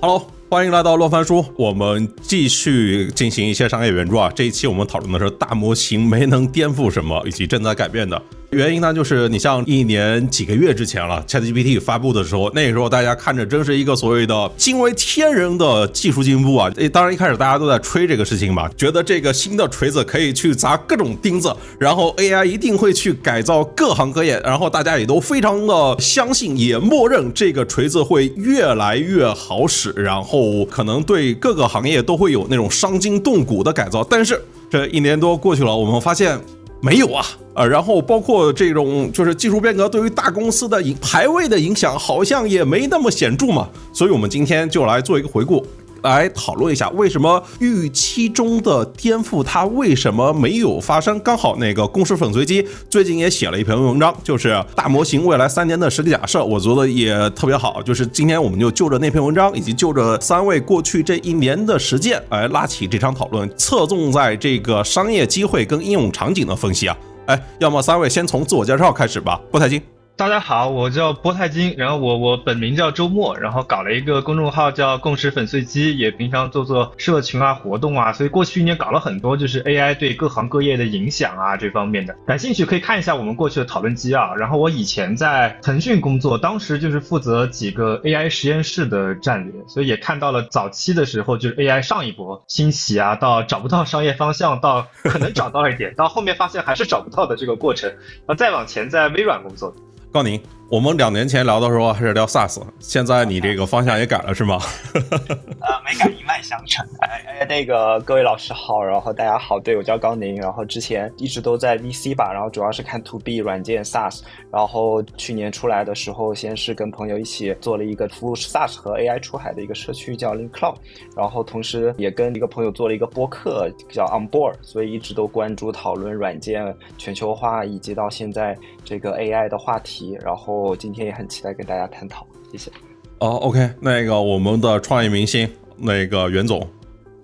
Hello，欢迎来到洛凡书，我们继续进行一些商业援助啊。这一期我们讨论的是大模型没能颠覆什么，以及正在改变的。原因呢，就是你像一年几个月之前了，ChatGPT 发布的时候，那个时候大家看着真是一个所谓的惊为天人的技术进步啊！诶，当然一开始大家都在吹这个事情嘛，觉得这个新的锤子可以去砸各种钉子，然后 AI 一定会去改造各行各业，然后大家也都非常的相信，也默认这个锤子会越来越好使，然后可能对各个行业都会有那种伤筋动骨的改造。但是这一年多过去了，我们发现。没有啊，呃，然后包括这种就是技术变革对于大公司的影排位的影响，好像也没那么显著嘛，所以我们今天就来做一个回顾。来讨论一下，为什么预期中的颠覆它为什么没有发生？刚好那个公司粉碎机最近也写了一篇文章，就是大模型未来三年的实际假设，我觉得也特别好。就是今天我们就就着那篇文章，以及就着三位过去这一年的实践来拉起这场讨论，侧重在这个商业机会跟应用场景的分析啊。哎，要么三位先从自我介绍开始吧，郭太金。大家好，我叫波太金，然后我我本名叫周末，然后搞了一个公众号叫共识粉碎机，也平常做做社群啊活动啊，所以过去一年搞了很多就是 AI 对各行各业的影响啊这方面的，感兴趣可以看一下我们过去的讨论机啊。然后我以前在腾讯工作，当时就是负责几个 AI 实验室的战略，所以也看到了早期的时候就是 AI 上一波兴起啊，到找不到商业方向，到可能找到了一点，到后面发现还是找不到的这个过程，然后再往前在微软工作。告您，我们两年前聊的时候还是聊 SaaS，现在你这个方向也改了是吗？呃，没改，一脉相承。哎哎，那个各位老师好，然后大家好，对我叫高宁，然后之前一直都在 VC 吧，然后主要是看 To B 软件 SaaS，然后去年出来的时候，先是跟朋友一起做了一个服务 SaaS 和 AI 出海的一个社区叫 Link Cloud，然后同时也跟一个朋友做了一个播客叫 On Board，所以一直都关注讨论软件全球化以及到现在这个 AI 的话题。然后今天也很期待跟大家探讨，谢谢。哦，OK，那个我们的创业明星，那个袁总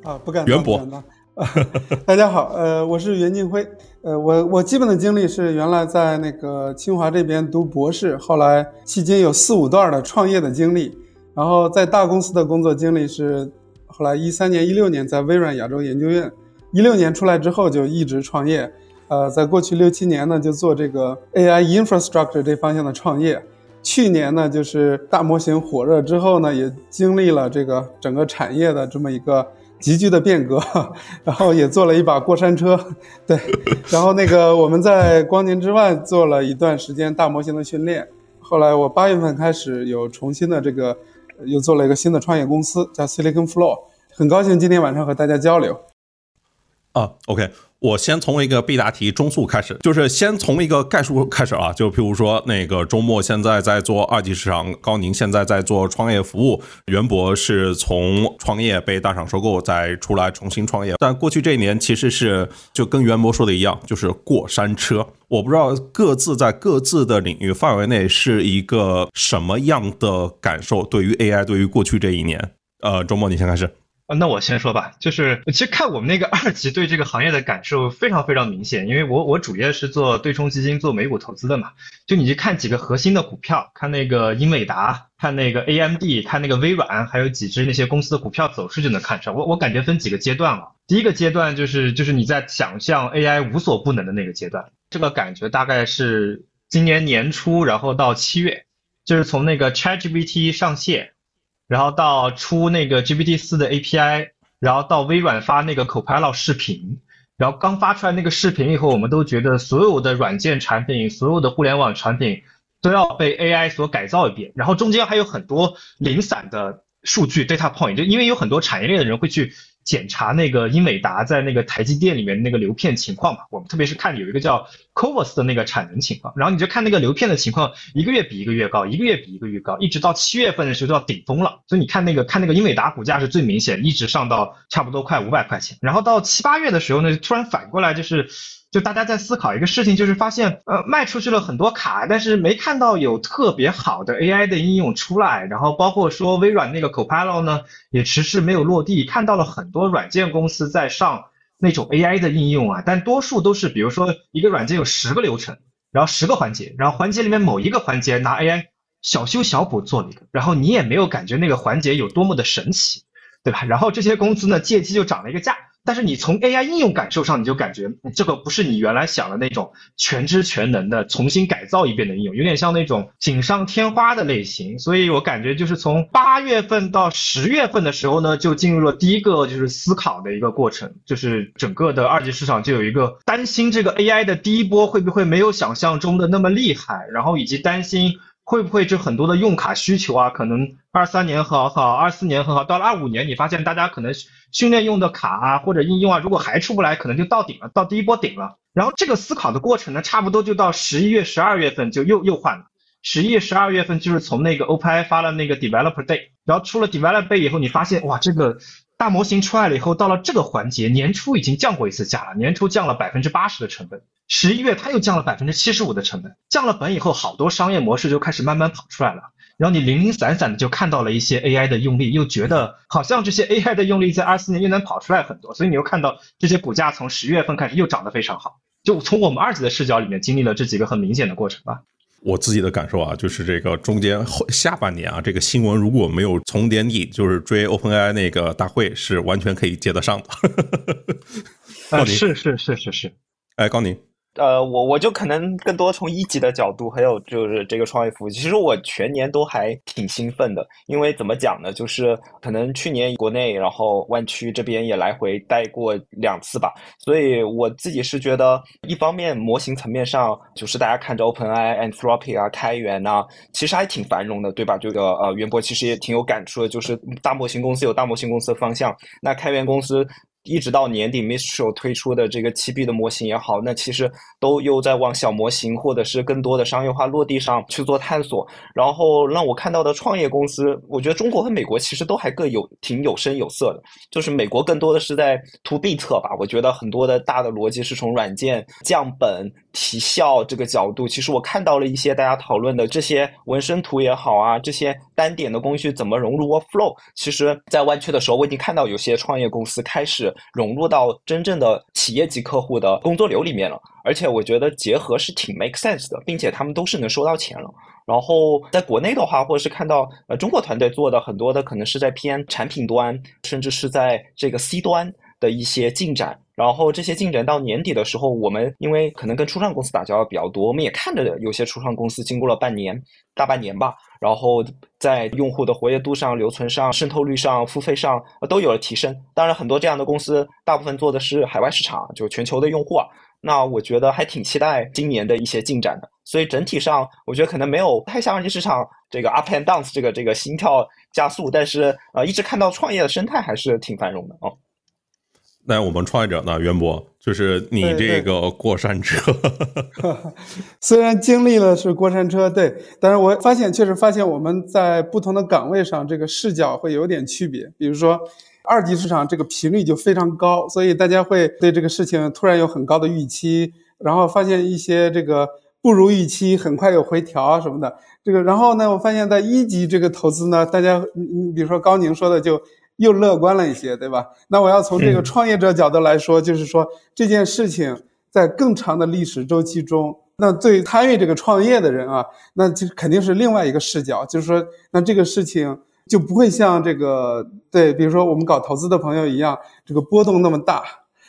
啊，不敢袁博，大家好，呃，我是袁静辉，呃，我我基本的经历是原来在那个清华这边读博士，后来迄今有四五段的创业的经历，然后在大公司的工作经历是后来一三年、一六年在微软亚洲研究院，一六年出来之后就一直创业。呃，在过去六七年呢，就做这个 AI infrastructure 这方向的创业。去年呢，就是大模型火热之后呢，也经历了这个整个产业的这么一个急剧的变革，然后也做了一把过山车。对，然后那个我们在光年之外做了一段时间大模型的训练。后来我八月份开始有重新的这个，又做了一个新的创业公司，叫 Silicon Floor。很高兴今天晚上和大家交流。啊，OK。我先从一个必答题中速开始，就是先从一个概述开始啊，就譬如说那个周末现在在做二级市场，高宁现在在做创业服务，袁博是从创业被大厂收购再出来重新创业，但过去这一年其实是就跟袁博说的一样，就是过山车。我不知道各自在各自的领域范围内是一个什么样的感受，对于 AI，对于过去这一年，呃，周末你先开始。啊，那我先说吧，就是其实看我们那个 二级对这个行业的感受非常非常明显，因为我我主业是做对冲基金、做美股投资的嘛，就你去看几个核心的股票，看那个英伟达，看那个 AMD，看那个微软，还有几只那些公司的股票走势就能看出来。我我感觉分几个阶段了，第一个阶段就是就是你在想象 AI 无所不能的那个阶段，这个感觉大概是今年年初，然后到七月，就是从那个 ChatGPT 上线。然后到出那个 GPT 四的 API，然后到微软发那个 Copilot 视频，然后刚发出来那个视频以后，我们都觉得所有的软件产品、所有的互联网产品都要被 AI 所改造一遍。然后中间还有很多零散的数据 data point，就因为有很多产业链的人会去。检查那个英伟达在那个台积电里面那个流片情况嘛，我们特别是看有一个叫 c o v a s 的那个产能情况，然后你就看那个流片的情况，一个月比一个月高，一个月比一个月高，一直到七月份的时候就要顶峰了。所以你看那个看那个英伟达股价是最明显，一直上到差不多快五百块钱，然后到七八月的时候呢，突然反过来就是。就大家在思考一个事情，就是发现，呃，卖出去了很多卡，但是没看到有特别好的 AI 的应用出来。然后包括说微软那个 Copilot 呢，也迟迟没有落地。看到了很多软件公司在上那种 AI 的应用啊，但多数都是，比如说一个软件有十个流程，然后十个环节，然后环节里面某一个环节拿 AI 小修小补做了一个，然后你也没有感觉那个环节有多么的神奇，对吧？然后这些公司呢，借机就涨了一个价。但是你从 AI 应用感受上，你就感觉这个不是你原来想的那种全知全能的重新改造一遍的应用，有点像那种锦上添花的类型。所以我感觉就是从八月份到十月份的时候呢，就进入了第一个就是思考的一个过程，就是整个的二级市场就有一个担心这个 AI 的第一波会不会没有想象中的那么厉害，然后以及担心。会不会就很多的用卡需求啊？可能二三年很好，二四年很好，到了二五年，你发现大家可能训练用的卡啊或者应用啊，如果还出不来，可能就到顶了，到第一波顶了。然后这个思考的过程呢，差不多就到十一月、十二月份就又又换了。十一月、十二月份就是从那个 OpenAI 发了那个 Developer Day，然后出了 Developer Day 以后，你发现哇，这个大模型出来了以后，到了这个环节，年初已经降过一次价了，年初降了百分之八十的成本。十一月，它又降了百分之七十五的成本，降了本以后，好多商业模式就开始慢慢跑出来了。然后你零零散散的就看到了一些 AI 的用力，又觉得好像这些 AI 的用力在二四年又能跑出来很多，所以你又看到这些股价从十月份开始又涨得非常好。就从我们二级的视角里面经历了这几个很明显的过程吧。我自己的感受啊，就是这个中间后下半年啊，这个新闻如果没有从年底就是追 OpenAI 那个大会，是完全可以接得上的。啊，是是是是是。哎，高宁。呃，我我就可能更多从一级的角度，还有就是这个创业服务，其实我全年都还挺兴奋的，因为怎么讲呢，就是可能去年国内，然后湾区这边也来回待过两次吧，所以我自己是觉得，一方面模型层面上，就是大家看着 OpenAI、Anthropic 啊、开源啊，其实还挺繁荣的，对吧？这个呃，袁博其实也挺有感触的，就是大模型公司有大模型公司的方向，那开源公司。一直到年底，Mistral 推出的这个七 B 的模型也好，那其实都又在往小模型或者是更多的商业化落地上去做探索。然后让我看到的创业公司，我觉得中国和美国其实都还各有挺有声有色的。就是美国更多的是在 To B 侧吧，我觉得很多的大的逻辑是从软件降本提效这个角度。其实我看到了一些大家讨论的这些纹身图也好啊，这些单点的工序怎么融入 Workflow。其实，在湾区的时候，我已经看到有些创业公司开始。融入到真正的企业级客户的工作流里面了，而且我觉得结合是挺 make sense 的，并且他们都是能收到钱了。然后在国内的话，或者是看到呃中国团队做的很多的，可能是在偏产品端，甚至是在这个 C 端的一些进展。然后这些进展到年底的时候，我们因为可能跟初创公司打交道比较多，我们也看着有些初创公司经过了半年、大半年吧，然后在用户的活跃度上、留存上、渗透率上、付费上都有了提升。当然，很多这样的公司大部分做的是海外市场，就全球的用户啊。那我觉得还挺期待今年的一些进展的。所以整体上，我觉得可能没有太像二级市场这个 up and down 这个这个心跳加速，但是呃，一直看到创业的生态还是挺繁荣的哦。那我们创业者呢，袁博，就是你这个过山车，虽然经历了是过山车，对，但是我发现确实发现我们在不同的岗位上，这个视角会有点区别。比如说，二级市场这个频率就非常高，所以大家会对这个事情突然有很高的预期，然后发现一些这个不如预期，很快有回调啊什么的。这个，然后呢，我发现在一级这个投资呢，大家，嗯嗯比如说高宁说的就。又乐观了一些，对吧？那我要从这个创业者角度来说，就是说这件事情在更长的历史周期中，那对参与这个创业的人啊，那就肯定是另外一个视角，就是说，那这个事情就不会像这个对，比如说我们搞投资的朋友一样，这个波动那么大，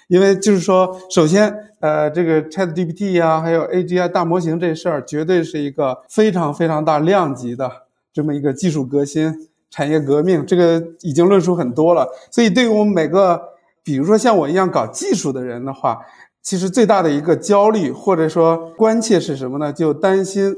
因为就是说，首先，呃，这个 ChatGPT 呀，还有 AGI 大模型这事儿，绝对是一个非常非常大量级的这么一个技术革新。产业革命这个已经论述很多了，所以对于我们每个，比如说像我一样搞技术的人的话，其实最大的一个焦虑或者说关切是什么呢？就担心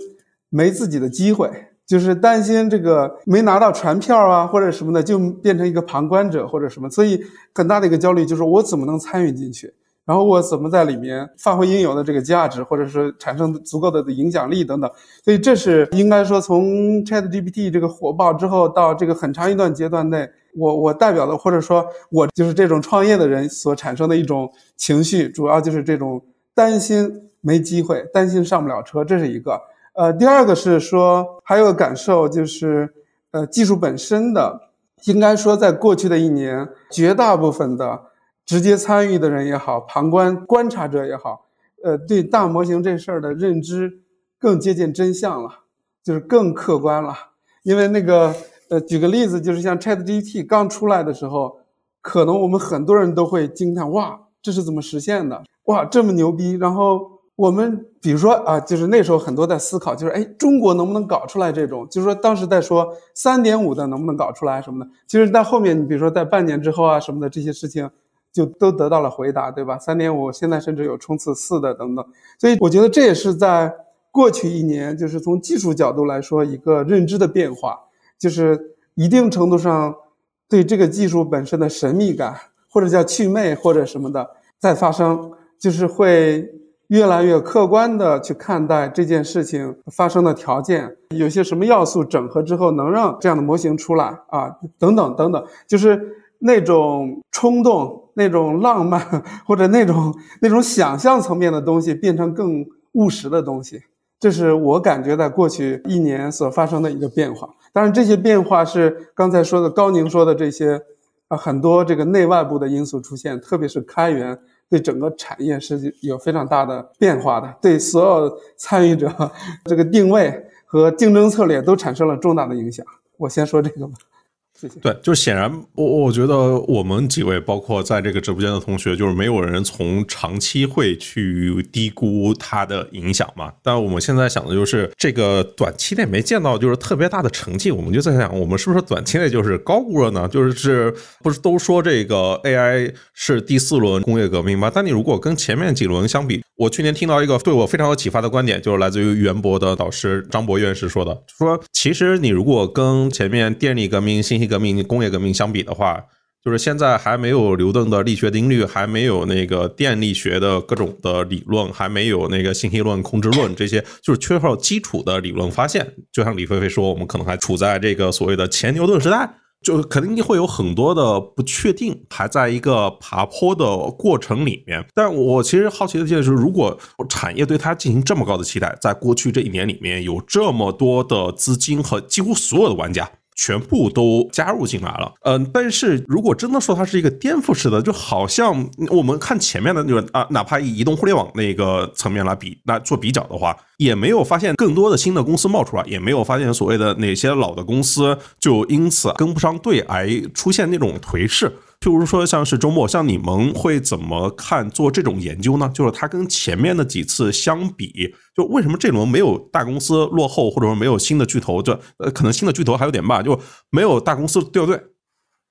没自己的机会，就是担心这个没拿到船票啊，或者什么的，就变成一个旁观者或者什么。所以很大的一个焦虑就是我怎么能参与进去。然后我怎么在里面发挥应有的这个价值，或者是产生足够的影响力等等，所以这是应该说从 ChatGPT 这个火爆之后到这个很长一段阶段内，我我代表的或者说我就是这种创业的人所产生的一种情绪，主要就是这种担心没机会，担心上不了车，这是一个。呃，第二个是说还有个感受就是，呃，技术本身的，应该说在过去的一年，绝大部分的。直接参与的人也好，旁观观察者也好，呃，对大模型这事儿的认知更接近真相了。就是更客观了。因为那个呃，举个例子，就是像 ChatGPT 刚出来的时候，可能我们很多人都会惊叹：哇，这是怎么实现的？哇，这么牛逼！然后。我们比如说啊，就是那时候很多在思考，就是哎，中国能不能搞出来这种？就是说当时在说三点五的能不能搞出来什么的。其实，在后面你比如说在半年之后啊什么的这些事情，就都得到了回答，对吧？三点五现在甚至有冲刺四的等等。所以我觉得这也是在过去一年，就是从技术角度来说一个认知的变化，就是一定程度上对这个技术本身的神秘感或者叫祛魅或者什么的在发生，就是会。越来越客观的去看待这件事情发生的条件，有些什么要素整合之后能让这样的模型出来啊？等等等等，就是那种冲动、那种浪漫或者那种那种想象层面的东西变成更务实的东西，这是我感觉在过去一年所发生的一个变化。当然，这些变化是刚才说的高宁说的这些啊，很多这个内外部的因素出现，特别是开源。对整个产业是有非常大的变化的，对所有参与者 这个定位和竞争策略都产生了重大的影响。我先说这个吧。对，就是显然，我我觉得我们几位，包括在这个直播间的同学，就是没有人从长期会去低估它的影响嘛。但我们现在想的就是，这个短期内没见到就是特别大的成绩，我们就在想，我们是不是短期内就是高估了呢？就是是不是都说这个 AI 是第四轮工业革命吗？但你如果跟前面几轮相比，我去年听到一个对我非常有启发的观点，就是来自于袁博的导师张博院士说的，说其实你如果跟前面电力革命、信息革命、工业革命相比的话，就是现在还没有牛顿的力学定律，还没有那个电力学的各种的理论，还没有那个信息论、控制论这些，就是缺少基础的理论发现。就像李飞飞说，我们可能还处在这个所谓的前牛顿时代，就肯定会有很多的不确定，还在一个爬坡的过程里面。但我其实好奇的就是，如果产业对它进行这么高的期待，在过去这一年里面有这么多的资金和几乎所有的玩家。全部都加入进来了，嗯，但是如果真的说它是一个颠覆式的，就好像我们看前面的那个啊，哪怕以移动互联网那个层面来比来做比较的话，也没有发现更多的新的公司冒出来，也没有发现所谓的哪些老的公司就因此跟不上队而出现那种颓势。譬如说，像是周末，像你们会怎么看做这种研究呢？就是它跟前面的几次相比，就为什么这轮没有大公司落后，或者说没有新的巨头？就呃，可能新的巨头还有点慢，就没有大公司掉队。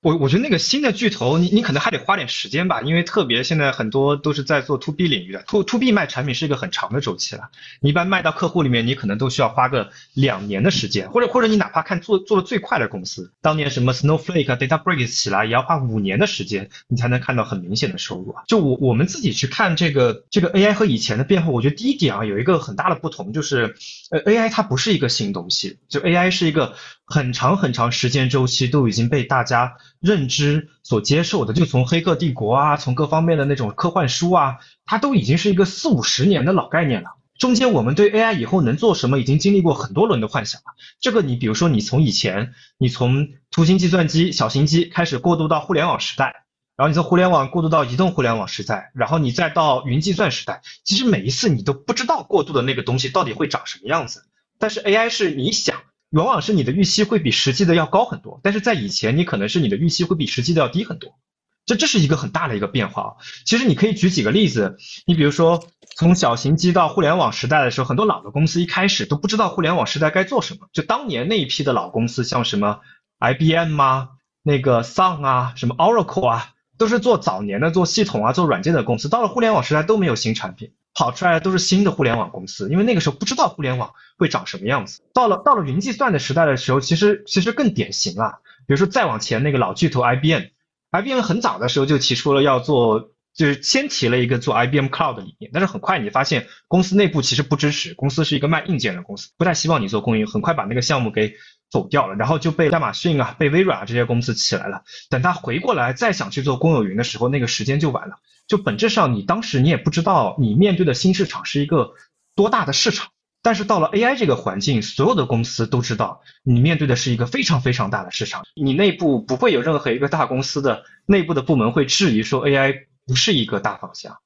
我我觉得那个新的巨头，你你可能还得花点时间吧，因为特别现在很多都是在做 to B 领域的，to to B 卖产品是一个很长的周期了。你一般卖到客户里面，你可能都需要花个两年的时间，或者或者你哪怕看做做的最快的公司，当年什么 Snowflake、DataBricks 起来，也要花五年的时间，你才能看到很明显的收入啊。就我我们自己去看这个这个 AI 和以前的变化，我觉得第一点啊，有一个很大的不同，就是呃 AI 它不是一个新东西，就 AI 是一个很长很长时间周期都已经被大家。认知所接受的，就从《黑客帝国》啊，从各方面的那种科幻书啊，它都已经是一个四五十年的老概念了。中间我们对 AI 以后能做什么，已经经历过很多轮的幻想了。这个你比如说，你从以前，你从图形计算机、小型机开始过渡到互联网时代，然后你从互联网过渡到移动互联网时代，然后你再到云计算时代。其实每一次你都不知道过渡的那个东西到底会长什么样子，但是 AI 是你想。往往是你的预期会比实际的要高很多，但是在以前你可能是你的预期会比实际的要低很多，这这是一个很大的一个变化啊。其实你可以举几个例子，你比如说从小型机到互联网时代的时候，很多老的公司一开始都不知道互联网时代该做什么。就当年那一批的老公司，像什么 IBM 啊、那个 Sun 啊、什么 Oracle 啊，都是做早年的做系统啊、做软件的公司，到了互联网时代都没有新产品。跑出来的都是新的互联网公司，因为那个时候不知道互联网会长什么样子。到了到了云计算的时代的时候，其实其实更典型了。比如说再往前那个老巨头 IBM，IBM 很早的时候就提出了要做，就是先提了一个做 IBM Cloud 的理念，但是很快你发现公司内部其实不支持，公司是一个卖硬件的公司，不太希望你做供应，很快把那个项目给走掉了，然后就被亚马逊啊、被微软啊这些公司起来了。等他回过来再想去做公有云的时候，那个时间就晚了。就本质上，你当时你也不知道你面对的新市场是一个多大的市场，但是到了 AI 这个环境，所有的公司都知道你面对的是一个非常非常大的市场。你内部不会有任何一个大公司的内部的部门会质疑说 AI 不是一个大方向，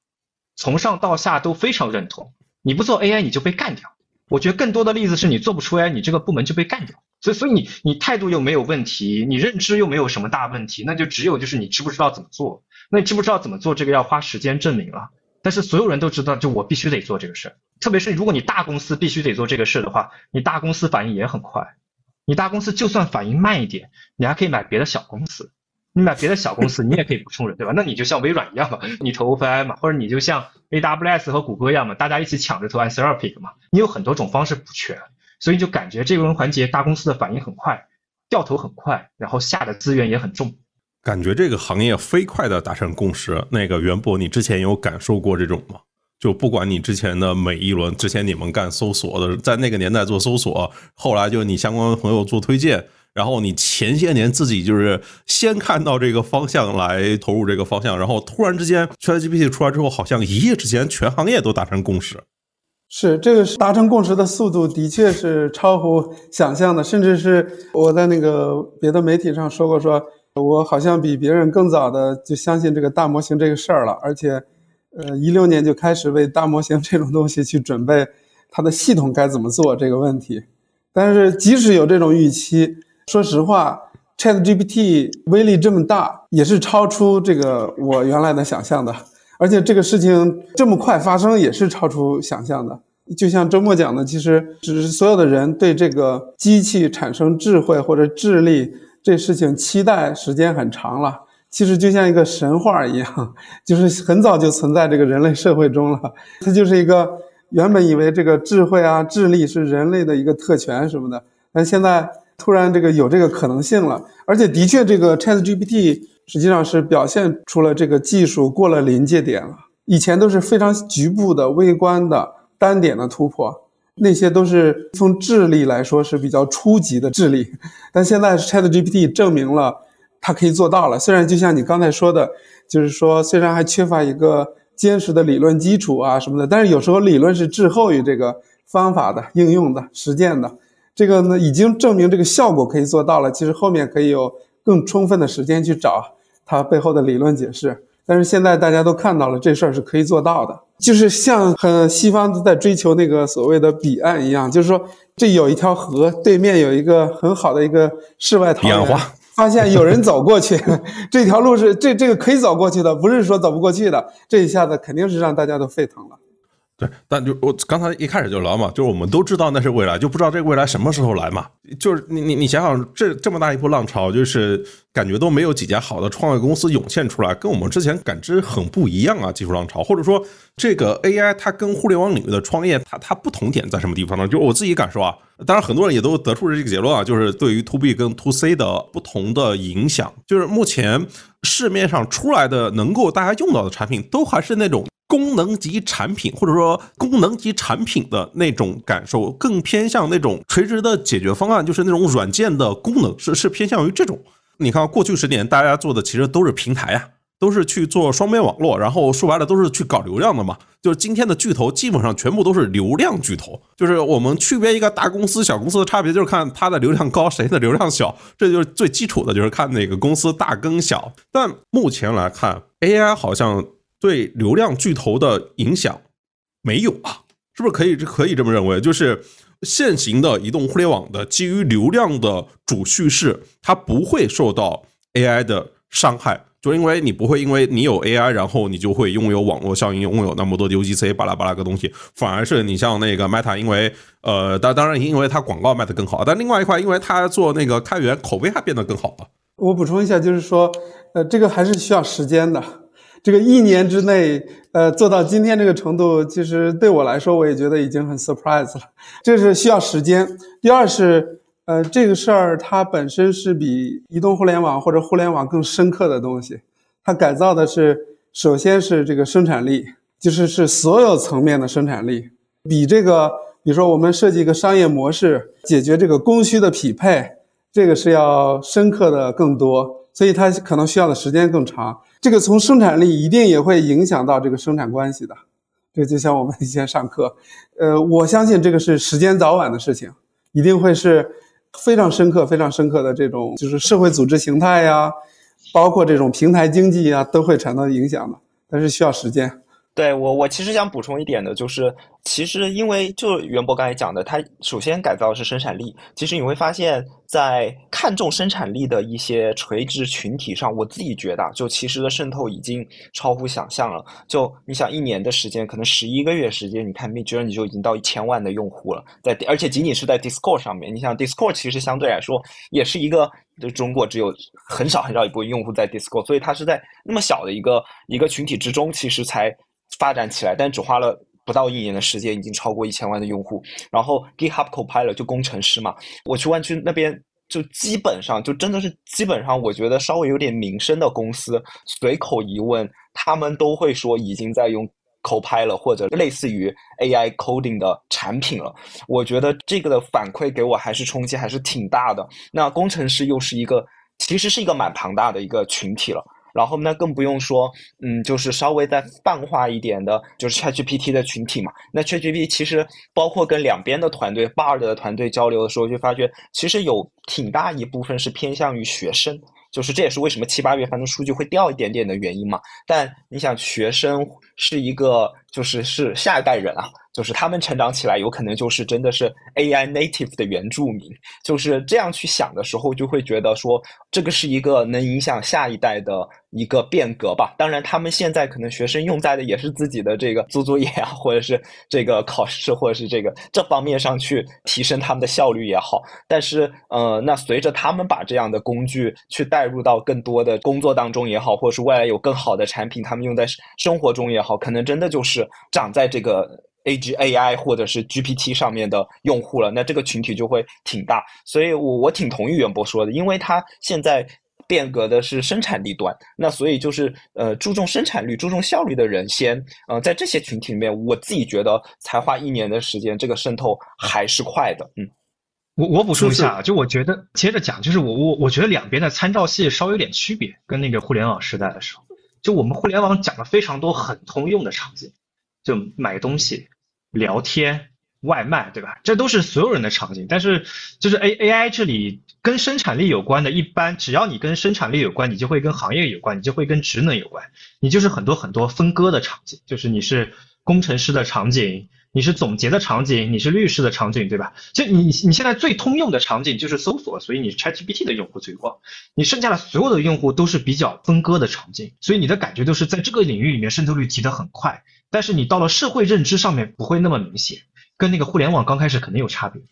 从上到下都非常认同。你不做 AI 你就被干掉，我觉得更多的例子是你做不出来，你这个部门就被干掉。所以，所以你你态度又没有问题，你认知又没有什么大问题，那就只有就是你知不知道怎么做。那你知不知道怎么做，这个要花时间证明了。但是所有人都知道，就我必须得做这个事儿。特别是如果你大公司必须得做这个事的话，你大公司反应也很快。你大公司就算反应慢一点，你还可以买别的小公司。你买别的小公司，你也可以补充人，对吧？那你就像微软一样嘛，你投 OpenAI 嘛，或者你就像 AWS 和谷歌一样嘛，大家一起抢着投 Anthropic 嘛。你有很多种方式补全，所以就感觉这轮环节大公司的反应很快，掉头很快，然后下的资源也很重。感觉这个行业飞快的达成共识。那个袁博，你之前有感受过这种吗？就不管你之前的每一轮，之前你们干搜索的，在那个年代做搜索，后来就你相关的朋友做推荐，然后你前些年自己就是先看到这个方向来投入这个方向，然后突然之间 ChatGPT 出来之后，好像一夜之间全行业都达成共识。是这个是达成共识的速度的确是超乎想象的，甚至是我在那个别的媒体上说过说。我好像比别人更早的就相信这个大模型这个事儿了，而且，呃，一六年就开始为大模型这种东西去准备它的系统该怎么做这个问题。但是即使有这种预期，说实话，ChatGPT 威力这么大，也是超出这个我原来的想象的。而且这个事情这么快发生，也是超出想象的。就像周末讲的，其实只是所有的人对这个机器产生智慧或者智力。这事情期待时间很长了，其实就像一个神话一样，就是很早就存在这个人类社会中了。它就是一个原本以为这个智慧啊、智力是人类的一个特权什么的，但现在突然这个有这个可能性了，而且的确，这个 ChatGPT 实际上是表现出了这个技术过了临界点了。以前都是非常局部的、微观的、单点的突破。那些都是从智力来说是比较初级的智力，但现在 ChatGPT 证明了它可以做到了。虽然就像你刚才说的，就是说虽然还缺乏一个坚实的理论基础啊什么的，但是有时候理论是滞后于这个方法的应用的实践的。这个呢已经证明这个效果可以做到了，其实后面可以有更充分的时间去找它背后的理论解释。但是现在大家都看到了，这事儿是可以做到的，就是像很西方在追求那个所谓的彼岸一样，就是说这有一条河，对面有一个很好的一个世外桃源，发现有人走过去，这条路是这这个可以走过去的，不是说走不过去的，这一下子肯定是让大家都沸腾了。对，但就我刚才一开始就聊嘛，就是我们都知道那是未来，就不知道这个未来什么时候来嘛。就是你你你想想，这这么大一波浪潮，就是感觉都没有几家好的创业公司涌现出来，跟我们之前感知很不一样啊。技术浪潮，或者说这个 AI 它跟互联网领域的创业，它它不同点在什么地方呢？就我自己感受啊，当然很多人也都得出了这个结论啊，就是对于 To B 跟 To C 的不同的影响，就是目前市面上出来的能够大家用到的产品，都还是那种。功能级产品，或者说功能级产品的那种感受，更偏向那种垂直的解决方案，就是那种软件的功能是是偏向于这种。你看，过去十年大家做的其实都是平台呀，都是去做双边网络，然后说白了都是去搞流量的嘛。就是今天的巨头基本上全部都是流量巨头，就是我们区别一个大公司小公司的差别，就是看它的流量高，谁的流量小，这就是最基础的，就是看哪个公司大跟小。但目前来看，AI 好像。对流量巨头的影响没有啊？是不是可以可以这么认为？就是现行的移动互联网的基于流量的主叙事，它不会受到 AI 的伤害，就因为你不会因为你有 AI，然后你就会拥有网络效应，拥有那么多的 UGC 巴拉巴拉个东西，反而是你像那个 Meta，因为呃，当当然因为它广告卖的更好，但另外一块，因为它做那个开源口碑还变得更好了。我补充一下，就是说，呃，这个还是需要时间的。这个一年之内，呃，做到今天这个程度，其实对我来说，我也觉得已经很 surprise 了。这是需要时间。第二是，呃，这个事儿它本身是比移动互联网或者互联网更深刻的东西。它改造的是，首先是这个生产力，就是是所有层面的生产力，比这个，比如说我们设计一个商业模式，解决这个供需的匹配，这个是要深刻的更多，所以它可能需要的时间更长。这个从生产力一定也会影响到这个生产关系的，这就像我们以前上课，呃，我相信这个是时间早晚的事情，一定会是非常深刻、非常深刻的这种，就是社会组织形态呀，包括这种平台经济呀，都会产生影响的，但是需要时间。对我，我其实想补充一点的，就是其实因为就袁博刚才讲的，它首先改造的是生产力。其实你会发现在看重生产力的一些垂直群体上，我自己觉得，就其实的渗透已经超乎想象了。就你想一年的时间，可能十一个月时间，你看 Midjourney 就已经到一千万的用户了，在而且仅仅是在 Discord 上面。你想 Discord 其实相对来说也是一个，就中国只有很少很少一部分用户在 Discord，所以它是在那么小的一个一个群体之中，其实才。发展起来，但只花了不到一年的时间，已经超过一千万的用户。然后 GitHub Copilot 就工程师嘛，我去湾区那边，就基本上就真的是基本上，我觉得稍微有点名声的公司，随口一问，他们都会说已经在用 Copilot 或者类似于 AI coding 的产品了。我觉得这个的反馈给我还是冲击还是挺大的。那工程师又是一个，其实是一个蛮庞大的一个群体了。然后呢，更不用说，嗯，就是稍微再泛化一点的，就是 ChatGPT 的群体嘛。那 ChatGPT 其实包括跟两边的团队、Bard 的团队交流的时候，就发觉其实有挺大一部分是偏向于学生，就是这也是为什么七八月份的数据会掉一点点的原因嘛。但你想，学生是一个，就是是下一代人啊。就是他们成长起来，有可能就是真的是 AI native 的原住民，就是这样去想的时候，就会觉得说这个是一个能影响下一代的一个变革吧。当然，他们现在可能学生用在的也是自己的这个做作业啊，或者是这个考试，或者是这个这方面上去提升他们的效率也好。但是，呃，那随着他们把这样的工具去带入到更多的工作当中也好，或者是未来有更好的产品，他们用在生活中也好，可能真的就是长在这个。A G A I 或者是 G P T 上面的用户了，那这个群体就会挺大，所以我我挺同意袁博说的，因为他现在变革的是生产力端，那所以就是呃注重生产率、注重效率的人先，呃在这些群体里面，我自己觉得才花一年的时间，这个渗透还是快的。嗯，我我补充一下，就我觉得接着讲，就是我我我觉得两边的参照系稍微有点区别，跟那个互联网时代的时候，就我们互联网讲了非常多很通用的场景，就买东西。聊天、外卖，对吧？这都是所有人的场景。但是，就是 A A I 这里跟生产力有关的，一般只要你跟生产力有关，你就会跟行业有关，你就会跟职能有关。你就是很多很多分割的场景，就是你是工程师的场景，你是总结的场景，你是律师的场景，对吧？就你你现在最通用的场景就是搜索，所以你 ChatGPT 的用户最广。你剩下的所有的用户都是比较分割的场景，所以你的感觉都是在这个领域里面渗透率提得很快。但是你到了社会认知上面不会那么明显，跟那个互联网刚开始肯定有差别。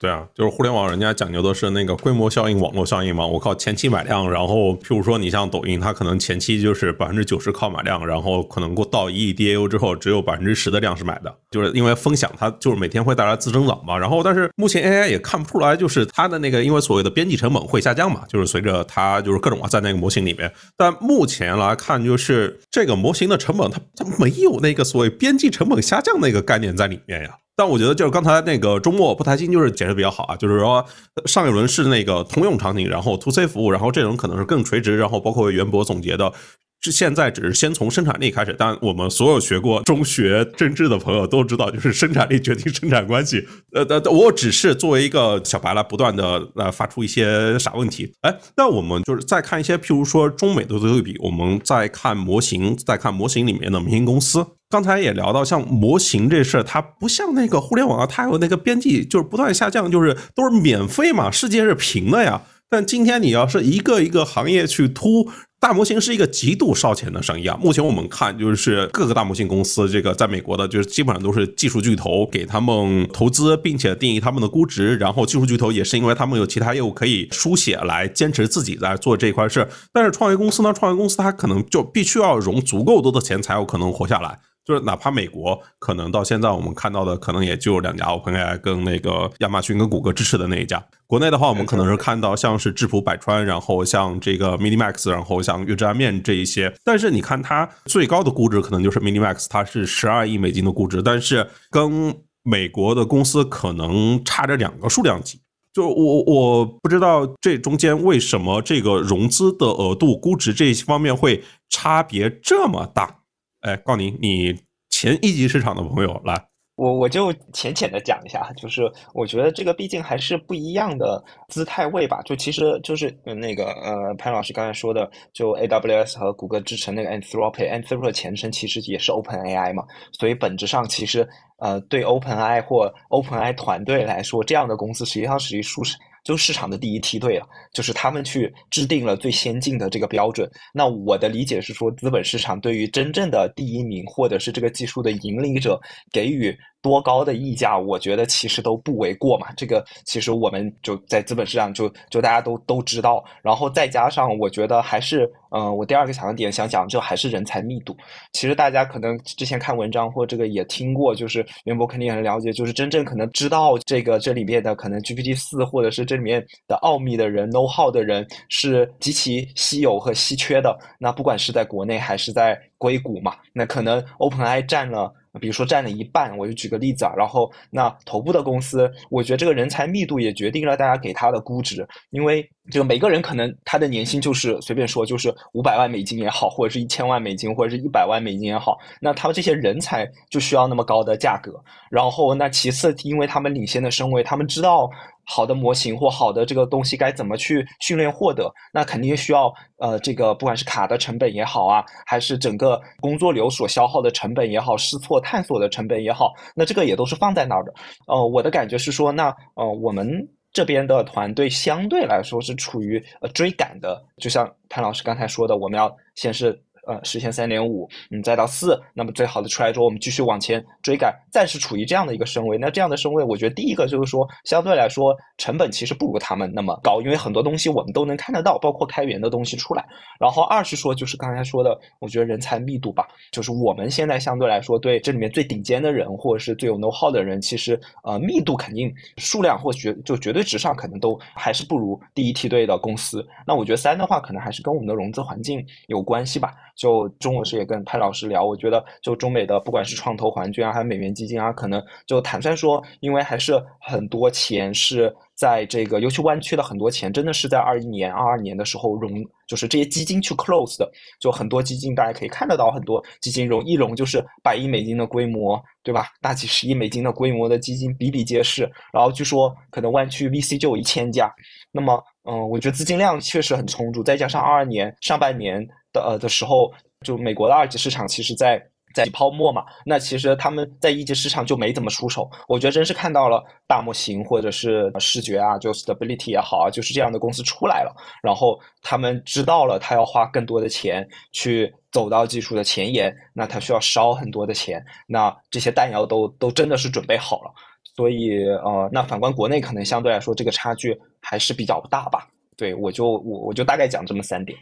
对啊，就是互联网，人家讲究的是那个规模效应、网络效应嘛。我靠，前期买量，然后譬如说你像抖音，它可能前期就是百分之九十靠买量，然后可能过到一亿 DAU 之后，只有百分之十的量是买的，就是因为分享它就是每天会带来自增长嘛。然后但是目前 AI 也看不出来，就是它的那个因为所谓的边际成本会下降嘛，就是随着它就是各种啊在那个模型里面。但目前来看，就是这个模型的成本它它没有那个所谓边际成本下降那个概念在里面呀。但我觉得就是刚才那个周末不太清，就是解释比较好啊，就是说上一轮是那个通用场景，然后 to C 服务，然后这种可能是更垂直，然后包括袁博总结的。是现在只是先从生产力开始，但我们所有学过中学政治的朋友都知道，就是生产力决定生产关系。呃呃，我只是作为一个小白来不断的呃发出一些傻问题。哎，那我们就是再看一些，譬如说中美的对比，我们再看模型，再看模型里面的明星公司。刚才也聊到，像模型这事儿，它不像那个互联网啊，它有那个边际就是不断下降，就是都是免费嘛，世界是平的呀。但今天你要是一个一个行业去突。大模型是一个极度烧钱的生意啊！目前我们看，就是各个大模型公司，这个在美国的，就是基本上都是技术巨头给他们投资，并且定义他们的估值。然后技术巨头也是因为他们有其他业务可以书写来坚持自己在做这一块事。但是创业公司呢，创业公司它可能就必须要融足够多的钱才有可能活下来。就是哪怕美国可能到现在我们看到的可能也就两家，OpenAI 跟那个亚马逊跟谷歌支持的那一家。国内的话，我们可能是看到像是质朴百川，然后像这个 MiniMax，然后像月之暗面这一些。但是你看它最高的估值可能就是 MiniMax，它是十二亿美金的估值，但是跟美国的公司可能差着两个数量级。就我我不知道这中间为什么这个融资的额度、估值这一方面会差别这么大。哎，告你，你前一级市场的朋友来，我我就浅浅的讲一下，就是我觉得这个毕竟还是不一样的姿态位吧。就其实就是那个呃潘老师刚才说的，就 AWS 和谷歌支持那个 Anthropic，Anthropic 前身其实也是 OpenAI 嘛，所以本质上其实呃对 OpenAI 或 OpenAI 团队来说，这样的公司实际上是一舒适。就市场的第一梯队了，就是他们去制定了最先进的这个标准。那我的理解是说，资本市场对于真正的第一名或者是这个技术的引领者给予。多高的溢价，我觉得其实都不为过嘛。这个其实我们就在资本市场就就大家都都知道。然后再加上，我觉得还是，嗯，我第二个想的点想讲就还是人才密度。其实大家可能之前看文章或这个也听过，就是袁博肯定也很了解，就是真正可能知道这个这里面的可能 GPT 四或者是这里面的奥秘的人、know how 的人是极其稀有和稀缺的。那不管是在国内还是在硅谷嘛，那可能 OpenAI 占了。比如说占了一半，我就举个例子啊，然后那头部的公司，我觉得这个人才密度也决定了大家给它的估值，因为就每个人可能他的年薪就是随便说就是五百万美金也好，或者是一千万美金，或者是一百万美金也好，那他们这些人才就需要那么高的价格，然后那其次，因为他们领先的身位，他们知道。好的模型或好的这个东西该怎么去训练获得？那肯定需要呃，这个不管是卡的成本也好啊，还是整个工作流所消耗的成本也好，试错探索的成本也好，那这个也都是放在那儿的。呃，我的感觉是说，那呃，我们这边的团队相对来说是处于呃追赶的，就像潘老师刚才说的，我们要先是。呃，实现三点五，嗯，再到四，那么最好的出来之后，我们继续往前追赶，暂时处于这样的一个身位。那这样的身位，我觉得第一个就是说，相对来说成本其实不如他们那么高，因为很多东西我们都能看得到，包括开源的东西出来。然后二是说，就是刚才说的，我觉得人才密度吧，就是我们现在相对来说对这里面最顶尖的人，或者是最有 know how 的人，其实呃密度肯定数量或绝就绝对值上可能都还是不如第一梯队的公司。那我觉得三的话，可能还是跟我们的融资环境有关系吧。就中午时也跟潘老师聊，我觉得就中美的不管是创投环境啊，还有美元基金啊，可能就坦率说，因为还是很多钱是在这个，尤其湾区的很多钱，真的是在二一年、二二年的时候融，就是这些基金去 close 的，就很多基金大家可以看得到，很多基金融一融就是百亿美金的规模，对吧？大几十亿美金的规模的基金比比皆是，然后据说可能湾区 VC 就有一千家，那么嗯，我觉得资金量确实很充足，再加上二二年上半年。的呃的时候，就美国的二级市场其实在在泡沫嘛，那其实他们在一级市场就没怎么出手。我觉得真是看到了大模型或者是视觉啊，就 stability 也好啊，就是这样的公司出来了，然后他们知道了他要花更多的钱去走到技术的前沿，那他需要烧很多的钱，那这些弹药都都真的是准备好了。所以呃，那反观国内可能相对来说这个差距还是比较大吧。对我就我我就大概讲这么三点。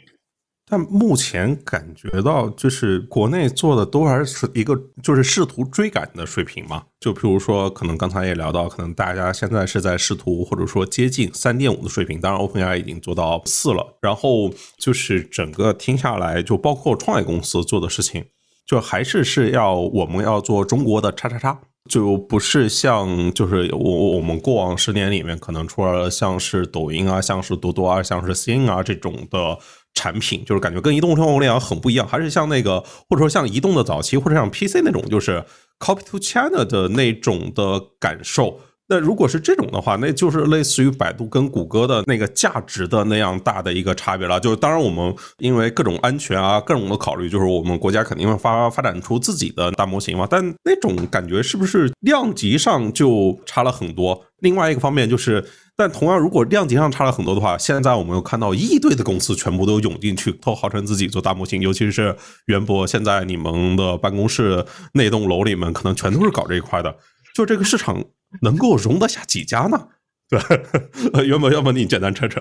但目前感觉到，就是国内做的都还是一个，就是试图追赶的水平嘛。就譬如说，可能刚才也聊到，可能大家现在是在试图或者说接近三点五的水平。当然，OpenAI 已经做到四了。然后就是整个听下来，就包括创业公司做的事情，就还是是要我们要做中国的叉叉叉，就不是像就是我我们过往十年里面，可能除了像是抖音啊，像是多多啊，像是 Sing 啊这种的。产品就是感觉跟移动互联网很不一样，还是像那个或者说像移动的早期或者像 PC 那种，就是 copy to China 的那种的感受。那如果是这种的话，那就是类似于百度跟谷歌的那个价值的那样大的一个差别了。就是当然我们因为各种安全啊各种的考虑，就是我们国家肯定会发发展出自己的大模型嘛。但那种感觉是不是量级上就差了很多？另外一个方面就是。但同样，如果量级上差了很多的话，现在我们又看到一堆的公司全部都涌进去，都号称自己做大模型，尤其是袁博，现在你们的办公室那栋楼里面可能全都是搞这一块的。就这个市场能够容得下几家呢？对，袁博，要么你简单扯扯。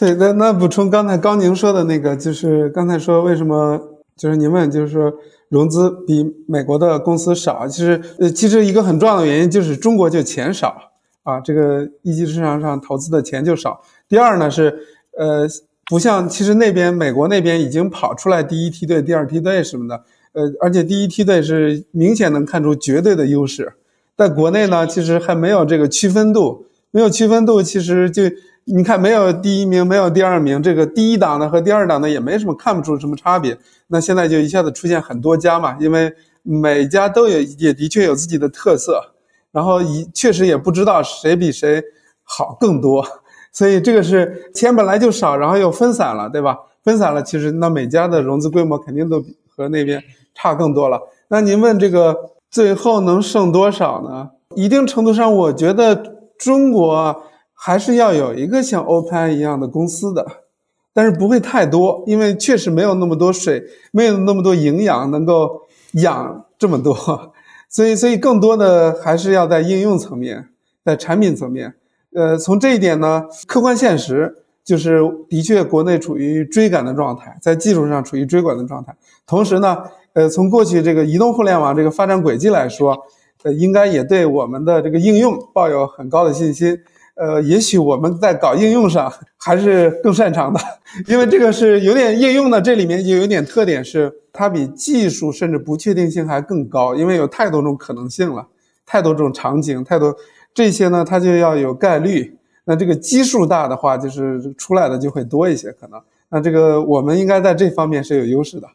对，那那补充刚才高宁说的那个，就是刚才说为什么就是您问，就是说融资比美国的公司少，其实呃，其实一个很重要的原因就是中国就钱少。啊，这个一级市场上投资的钱就少。第二呢是，呃，不像其实那边美国那边已经跑出来第一梯队、第二梯队什么的，呃，而且第一梯队是明显能看出绝对的优势。在国内呢，其实还没有这个区分度，没有区分度，其实就你看没有第一名，没有第二名，这个第一档的和第二档的也没什么看不出什么差别。那现在就一下子出现很多家嘛，因为。每家都有也的确有自己的特色，然后一确实也不知道谁比谁好更多，所以这个是钱本来就少，然后又分散了，对吧？分散了，其实那每家的融资规模肯定都和那边差更多了。那您问这个最后能剩多少呢？一定程度上，我觉得中国还是要有一个像 Open 一样的公司的，但是不会太多，因为确实没有那么多水，没有那么多营养能够养这么多，所以，所以更多的还是要在应用层面，在产品层面。呃，从这一点呢，客观现实。就是的确，国内处于追赶的状态，在技术上处于追赶的状态。同时呢，呃，从过去这个移动互联网这个发展轨迹来说，呃，应该也对我们的这个应用抱有很高的信心。呃，也许我们在搞应用上还是更擅长的，因为这个是有点应用的，这里面就有点特点，是它比技术甚至不确定性还更高，因为有太多种可能性了，太多种场景，太多这些呢，它就要有概率。那这个基数大的话，就是出来的就会多一些，可能。那这个我们应该在这方面是有优势的。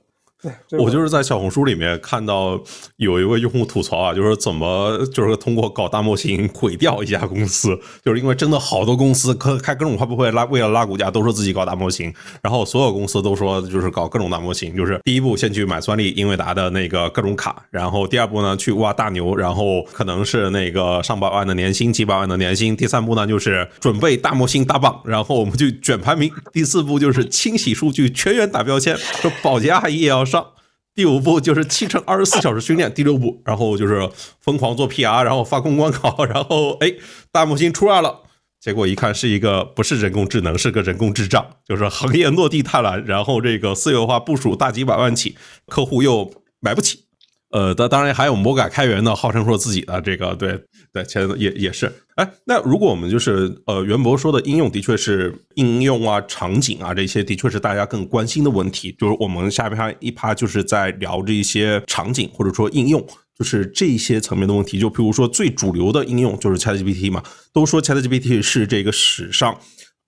我就是在小红书里面看到有一位用户吐槽啊，就是怎么就是通过搞大模型毁掉一家公司，就是因为真的好多公司可开各种发布会拉为了拉股价，都说自己搞大模型，然后所有公司都说就是搞各种大模型，就是第一步先去买算力，英伟达的那个各种卡，然后第二步呢去挖大牛，然后可能是那个上百万的年薪、几百万的年薪，第三步呢就是准备大模型大棒，然后我们就卷排名，第四步就是清洗数据、全员打标签，说保洁阿姨也要。上第五步就是七乘二十四小时训练，第六步，然后就是疯狂做 PR，然后发公关稿，然后哎，大模型出来了，结果一看是一个不是人工智能，是个人工智障，就是行业落地太难，然后这个私有化部署大几百万起，客户又买不起。呃，当当然还有魔改开源的，号称说自己的这个，对对，前也也是。哎，那如果我们就是呃，袁博说的应用，的确是应用啊、场景啊这些，的确是大家更关心的问题。就是我们下边一趴就是在聊这一些场景或者说应用，就是这些层面的问题。就比如说最主流的应用就是 ChatGPT 嘛，都说 ChatGPT 是这个史上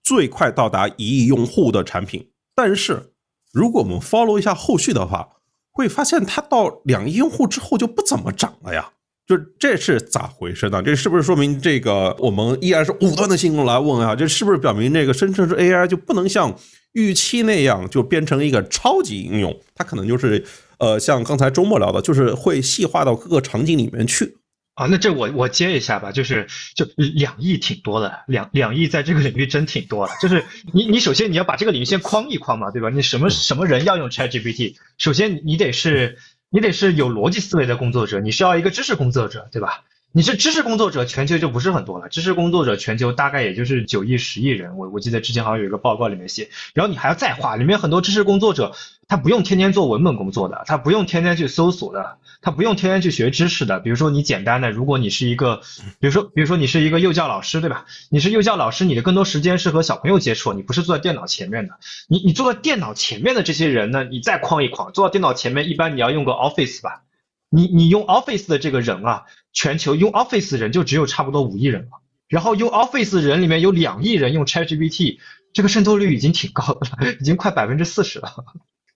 最快到达一亿用户的产品。但是如果我们 follow 一下后续的话，会发现它到两亿用户之后就不怎么涨了呀，就这是咋回事呢？这是不是说明这个我们依然是武断的信用来问啊？这是不是表明这个生成式 AI 就不能像预期那样就变成一个超级应用？它可能就是呃，像刚才周末聊的，就是会细化到各个场景里面去。啊，那这我我接一下吧，就是就两亿挺多的，两两亿在这个领域真挺多的。就是你你首先你要把这个领域先框一框嘛，对吧？你什么什么人要用 ChatGPT？首先你得是你得是有逻辑思维的工作者，你需要一个知识工作者，对吧？你是知识工作者，全球就不是很多了。知识工作者全球大概也就是九亿、十亿人。我我记得之前好像有一个报告里面写，然后你还要再画，里面很多知识工作者，他不用天天做文本工作的，他不用天天去搜索的，他不用天天去学知识的。比如说你简单的，如果你是一个，比如说比如说你是一个幼教老师，对吧？你是幼教老师，你的更多时间是和小朋友接触，你不是坐在电脑前面的。你你坐在电脑前面的这些人呢，你再框一框，坐到电脑前面，一般你要用个 Office 吧。你你用 Office 的这个人啊，全球用 Office 人就只有差不多五亿人了，然后用 Office 人里面有两亿人用 ChatGPT，这个渗透率已经挺高的了，已经快百分之四十了。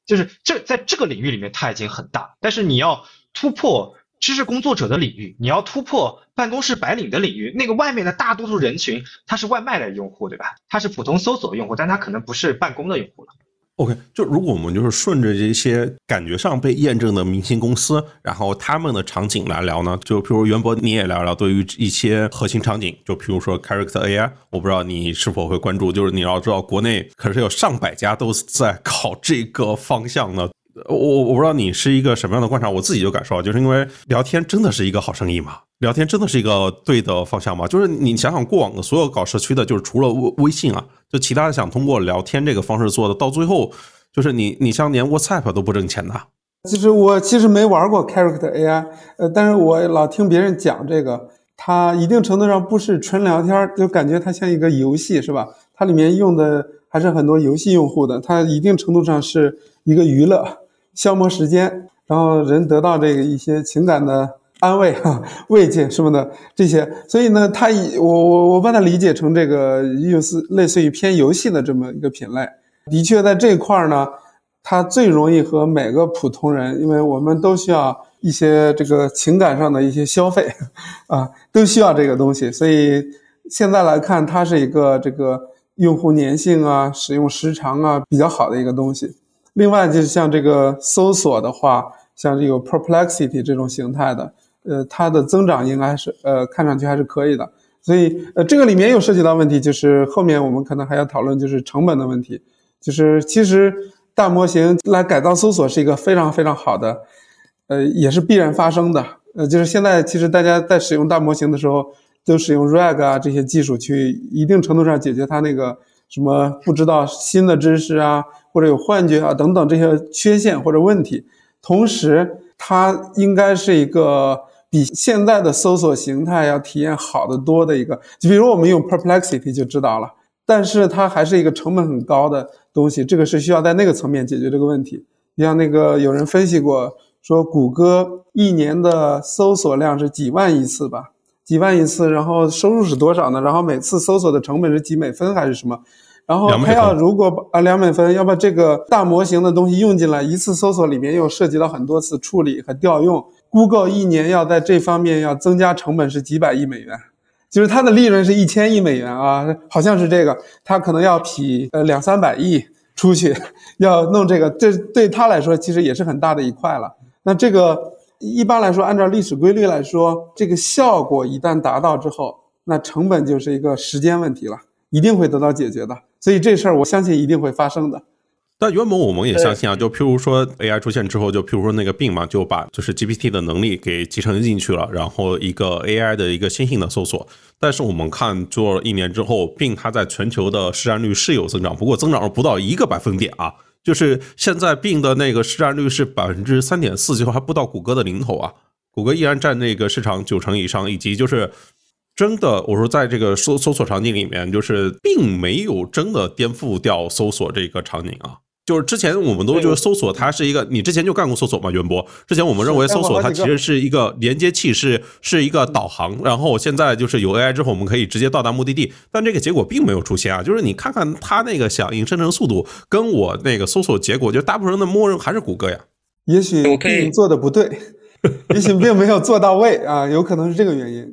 就是这在这个领域里面它已经很大，但是你要突破知识工作者的领域，你要突破办公室白领的领域，那个外面的大多数人群他是外卖的用户，对吧？他是普通搜索用户，但他可能不是办公的用户了。OK，就如果我们就是顺着这些感觉上被验证的明星公司，然后他们的场景来聊呢，就譬如袁博你也聊聊对于一些核心场景，就譬如说 Character AI，我不知道你是否会关注，就是你要知道国内可是有上百家都在 考这个方向呢。我我不知道你是一个什么样的观察，我自己就感受，就是因为聊天真的是一个好生意嘛，聊天真的是一个对的方向嘛，就是你想想过往的所有搞社区的，就是除了微微信啊，就其他的想通过聊天这个方式做的，到最后就是你你像连 WhatsApp 都不挣钱的。其实我其实没玩过 Character AI，呃，但是我老听别人讲这个，它一定程度上不是纯聊天，就感觉它像一个游戏，是吧？它里面用的还是很多游戏用户的，它一定程度上是一个娱乐。消磨时间，然后人得到这个一些情感的安慰、慰藉什么的这些，所以呢，它我我我把它理解成这个又是类似于偏游戏的这么一个品类。的确，在这块儿呢，它最容易和每个普通人，因为我们都需要一些这个情感上的一些消费，啊，都需要这个东西。所以现在来看，它是一个这个用户粘性啊、使用时长啊比较好的一个东西。另外就是像这个搜索的话，像这个 Perplexity 这种形态的，呃，它的增长应该是呃看上去还是可以的。所以呃，这个里面又涉及到问题，就是后面我们可能还要讨论就是成本的问题，就是其实大模型来改造搜索是一个非常非常好的。呃，也是必然发生的。呃，就是现在其实大家在使用大模型的时候，都使用 RAG 啊这些技术去一定程度上解决它那个什么不知道新的知识啊，或者有幻觉啊等等这些缺陷或者问题。同时，它应该是一个比现在的搜索形态要体验好得多的一个。就比如我们用 Perplexity 就知道了，但是它还是一个成本很高的东西。这个是需要在那个层面解决这个问题。你像那个有人分析过。说谷歌一年的搜索量是几万亿次吧？几万亿次，然后收入是多少呢？然后每次搜索的成本是几美分还是什么？然后他要如果啊两美分，要把这个大模型的东西用进来，一次搜索里面又涉及到很多次处理和调用，Google 一年要在这方面要增加成本是几百亿美元，就是它的利润是一千亿美元啊，好像是这个，它可能要匹呃两三百亿出去要弄这个，这对他来说其实也是很大的一块了。那这个一般来说，按照历史规律来说，这个效果一旦达到之后，那成本就是一个时间问题了，一定会得到解决的。所以这事儿我相信一定会发生的。但原本我们也相信啊，就譬如说 AI 出现之后，就譬如说那个病嘛，就把就是 GPT 的能力给集成进去了，然后一个 AI 的一个新型的搜索。但是我们看做了一年之后，病它在全球的市占率是有增长，不过增长了不到一个百分点啊。就是现在病的那个市占率是百分之三点四，就还不到谷歌的零头啊。谷歌依然占那个市场九成以上，以及就是真的，我说在这个搜搜索场景里面，就是并没有真的颠覆掉搜索这个场景啊。就是之前我们都就是搜索，它是一个你之前就干过搜索嘛？袁博，之前我们认为搜索它其实是一个连接器，是是一个导航。然后现在就是有 AI 之后，我们可以直接到达目的地，但这个结果并没有出现啊。就是你看看它那个响应生成速度，跟我那个搜索结果，就大部分人的默认还是谷歌呀。也许并做的不对，也许并没有做到位啊，有可能是这个原因。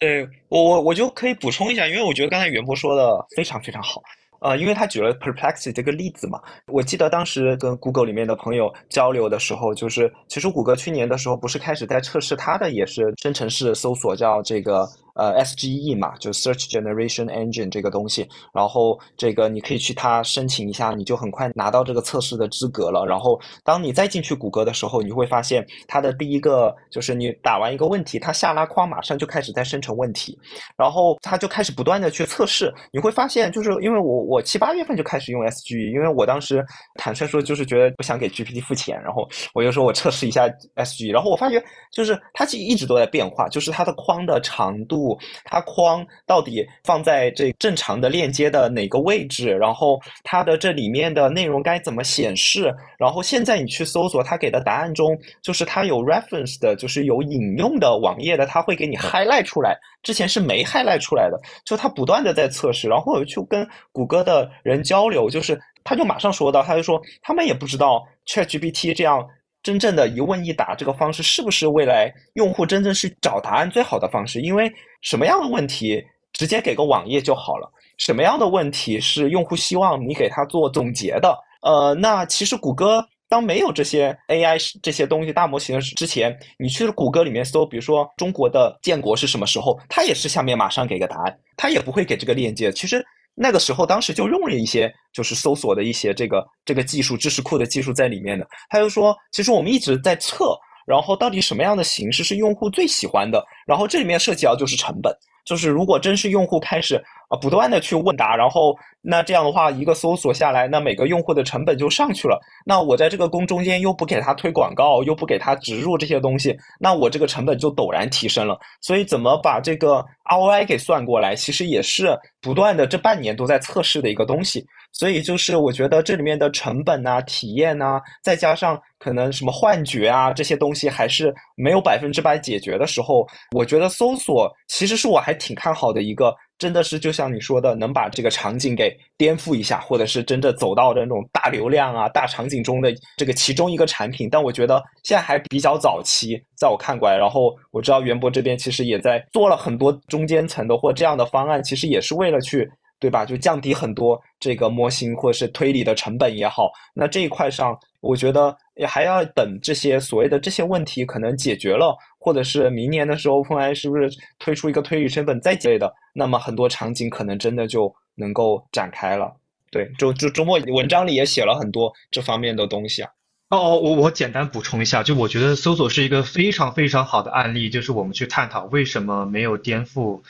对我我我就可以补充一下，因为我觉得刚才袁博说的非常非常好。呃，因为他举了 Perplexity 这个例子嘛，我记得当时跟 Google 里面的朋友交流的时候，就是其实谷歌去年的时候不是开始在测试它的也是生成式搜索，叫这个。呃，SGE 嘛，就 Search Generation Engine 这个东西，然后这个你可以去它申请一下，你就很快拿到这个测试的资格了。然后当你再进去谷歌的时候，你会发现它的第一个就是你打完一个问题，它下拉框马上就开始在生成问题，然后它就开始不断的去测试。你会发现，就是因为我我七八月份就开始用 SGE，因为我当时坦率说就是觉得不想给 GPT 付钱，然后我就说我测试一下 SGE，然后我发觉就是它其实一直都在变化，就是它的框的长度。它框到底放在这正常的链接的哪个位置？然后它的这里面的内容该怎么显示？然后现在你去搜索，它给的答案中，就是它有 reference 的，就是有引用的网页的，它会给你 highlight 出来。之前是没 highlight 出来的，就它不断的在测试。然后我去跟谷歌的人交流，就是他就马上说到，他就说他们也不知道 ChatGPT 这样。真正的一问一答这个方式是不是未来用户真正去找答案最好的方式？因为什么样的问题直接给个网页就好了，什么样的问题是用户希望你给他做总结的？呃，那其实谷歌当没有这些 AI 这些东西大模型之前，你去谷歌里面搜，比如说中国的建国是什么时候，它也是下面马上给个答案，它也不会给这个链接。其实。那个时候，当时就用了一些就是搜索的一些这个这个技术、知识库的技术在里面的。他就说，其实我们一直在测，然后到底什么样的形式是用户最喜欢的，然后这里面涉及到就是成本。就是如果真是用户开始啊不断的去问答，然后那这样的话一个搜索下来，那每个用户的成本就上去了。那我在这个工中间又不给他推广告，又不给他植入这些东西，那我这个成本就陡然提升了。所以怎么把这个 ROI 给算过来，其实也是不断的这半年都在测试的一个东西。所以就是我觉得这里面的成本啊、体验啊，再加上可能什么幻觉啊这些东西，还是没有百分之百解决的时候，我觉得搜索其实是我还挺看好的一个真的是就像你说的，能把这个场景给颠覆一下，或者是真正走到那种大流量啊、大场景中的这个其中一个产品。但我觉得现在还比较早期，在我看过来，然后我知道袁博这边其实也在做了很多中间层的或这样的方案，其实也是为了去。对吧？就降低很多这个模型或者是推理的成本也好，那这一块上，我觉得也还要等这些所谓的这些问题可能解决了，或者是明年的时候，OpenAI 是不是推出一个推理成本再之类的，那么很多场景可能真的就能够展开了。对，周周周末文章里也写了很多这方面的东西啊。哦哦，我我简单补充一下，就我觉得搜索是一个非常非常好的案例，就是我们去探讨为什么没有颠覆。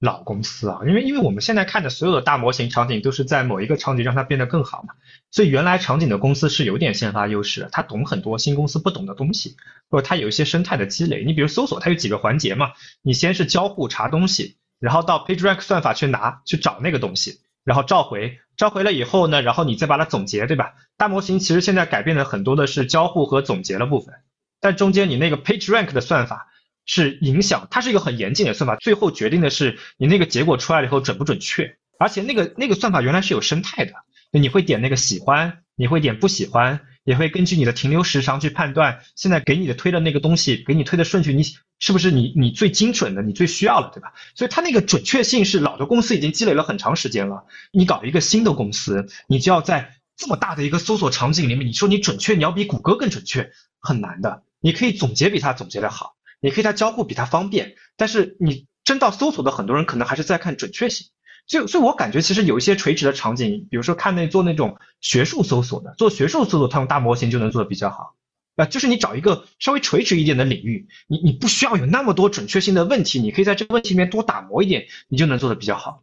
老公司啊，因为因为我们现在看的所有的大模型场景都是在某一个场景让它变得更好嘛，所以原来场景的公司是有点先发优势的，它懂很多新公司不懂的东西，或者它有一些生态的积累。你比如搜索，它有几个环节嘛，你先是交互查东西，然后到 PageRank 算法去拿去找那个东西，然后召回，召回了以后呢，然后你再把它总结，对吧？大模型其实现在改变的很多的是交互和总结的部分，但中间你那个 PageRank 的算法。是影响，它是一个很严谨的算法，最后决定的是你那个结果出来了以后准不准确。而且那个那个算法原来是有生态的，你会点那个喜欢，你会点不喜欢，也会根据你的停留时长去判断现在给你的推的那个东西，给你推的顺序，你是不是你你最精准的，你最需要的，对吧？所以它那个准确性是老的公司已经积累了很长时间了。你搞一个新的公司，你就要在这么大的一个搜索场景里面，你说你准确，你要比谷歌更准确，很难的。你可以总结比它总结的好。你可以它交互比它方便，但是你真到搜索的很多人可能还是在看准确性，所以所以我感觉其实有一些垂直的场景，比如说看那做那种学术搜索的，做学术搜索，它用大模型就能做的比较好，啊，就是你找一个稍微垂直一点的领域，你你不需要有那么多准确性的问题，你可以在这个问题里面多打磨一点，你就能做的比较好。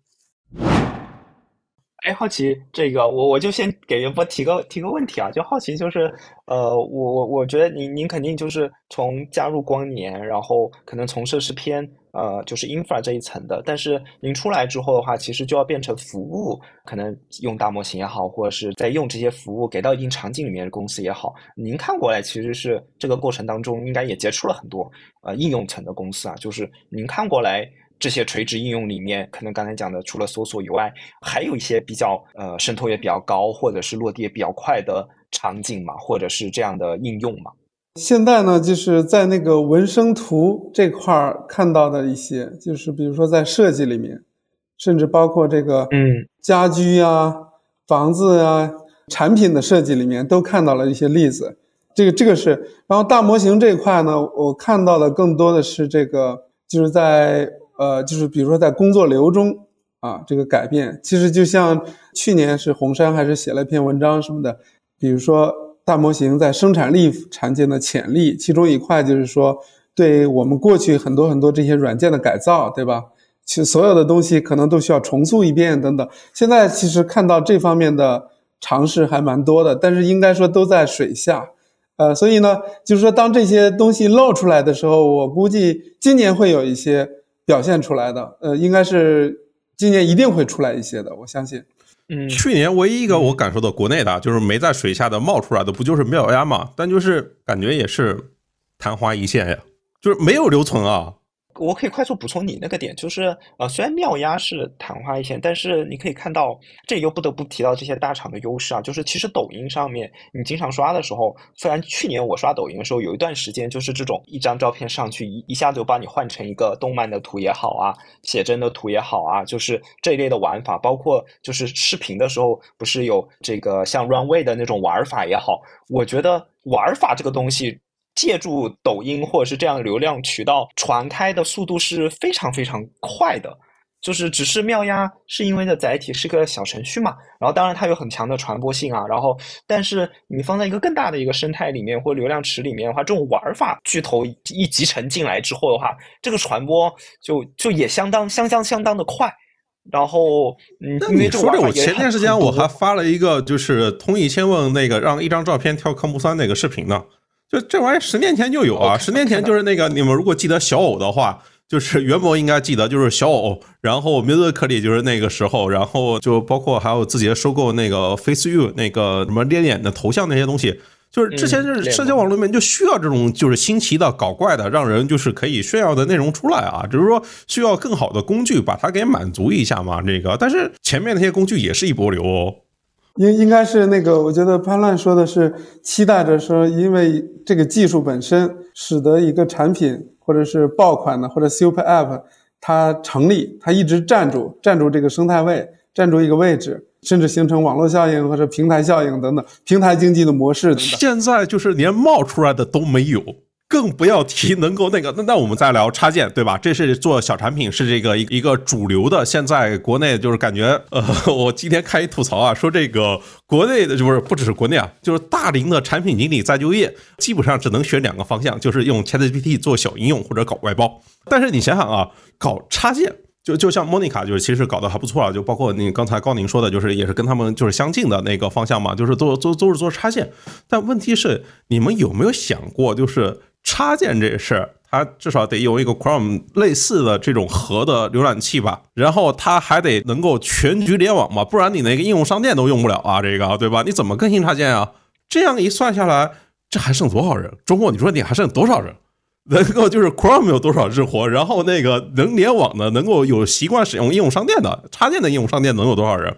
哎，好奇这个，我我就先给袁波提个提个问题啊，就好奇就是，呃，我我我觉得您您肯定就是从加入光年，然后可能从事是偏呃就是 infra 这一层的，但是您出来之后的话，其实就要变成服务，可能用大模型也好，或者是在用这些服务给到一定场景里面的公司也好，您看过来其实是这个过程当中应该也接触了很多呃应用层的公司啊，就是您看过来。这些垂直应用里面，可能刚才讲的，除了搜索以外，还有一些比较呃渗透也比较高，或者是落地也比较快的场景嘛，或者是这样的应用嘛。现在呢，就是在那个文生图这块儿看到的一些，就是比如说在设计里面，甚至包括这个嗯家居呀、房子呀、产品的设计里面，都看到了一些例子。这个这个是，然后大模型这一块呢，我看到的更多的是这个，就是在。呃，就是比如说在工作流中啊，这个改变其实就像去年是红杉还是写了一篇文章什么的，比如说大模型在生产力产线的潜力，其中一块就是说对我们过去很多很多这些软件的改造，对吧？其实所有的东西可能都需要重塑一遍等等。现在其实看到这方面的尝试还蛮多的，但是应该说都在水下。呃，所以呢，就是说当这些东西露出来的时候，我估计今年会有一些。表现出来的，呃，应该是今年一定会出来一些的，我相信。嗯，去年唯一一个我感受到国内的，就是没在水下的冒出来的，不就是妙鸭嘛？但就是感觉也是昙花一现呀，就是没有留存啊。我可以快速补充你那个点，就是呃，虽然妙鸭是昙花一现，但是你可以看到，这又不得不提到这些大厂的优势啊。就是其实抖音上面你经常刷的时候，虽然去年我刷抖音的时候有一段时间就是这种一张照片上去一一下子就把你换成一个动漫的图也好啊，写真的图也好啊，就是这一类的玩法，包括就是视频的时候不是有这个像 Runway 的那种玩法也好，我觉得玩法这个东西。借助抖音或者是这样流量渠道传开的速度是非常非常快的，就是只是妙鸭是因为的载体是个小程序嘛，然后当然它有很强的传播性啊，然后但是你放在一个更大的一个生态里面或流量池里面的话，这种玩法巨头一集成进来之后的话，这个传播就就也相当相相相当的快，然后嗯，因为说这我前段时间我还发了一个就是通义千问那个让一张照片跳科目三那个视频呢。就这玩意儿，十年前就有啊！十年前就是那个，你们如果记得小偶的话，就是 元博应该记得，就是小偶。然后 Musically 就是那个时候，然后就包括还有字节收购那个 FaceU 那个什么脸脸的头像那些东西。就是之前就是社交网络里面就需要这种就是新奇的、搞怪的，让人就是可以炫耀的内容出来啊，只是说需要更好的工具把它给满足一下嘛。这个，但是前面那些工具也是一波流哦。应应该是那个，我觉得潘乱说的是期待着说，因为这个技术本身使得一个产品或者是爆款的或者 super app 它成立，它一直站住站住这个生态位，站住一个位置，甚至形成网络效应或者平台效应等等平台经济的模式等等。现在就是连冒出来的都没有。更不要提能够那个，那那我们再聊插件，对吧？这是做小产品，是这个一一个主流的。现在国内就是感觉，呃，我今天看一吐槽啊，说这个国内的，就是不只是国内啊，就是大龄的产品经理再就业，基本上只能选两个方向，就是用 ChatGPT 做小应用或者搞外包。但是你想想啊，搞插件，就就像莫妮卡，就是其实搞得还不错啊，就包括你刚才高宁说的，就是也是跟他们就是相近的那个方向嘛，就是都都都是做插件。但问题是，你们有没有想过，就是？插件这事儿，它至少得有一个 Chrome 类似的这种核的浏览器吧，然后它还得能够全局联网嘛，不然你那个应用商店都用不了啊，这个对吧？你怎么更新插件啊？这样一算下来，这还剩多少人？周末你说你还剩多少人？能够就是 Chrome 有多少日活？然后那个能联网的，能够有习惯使用应用商店的插件的应用商店能有多少人？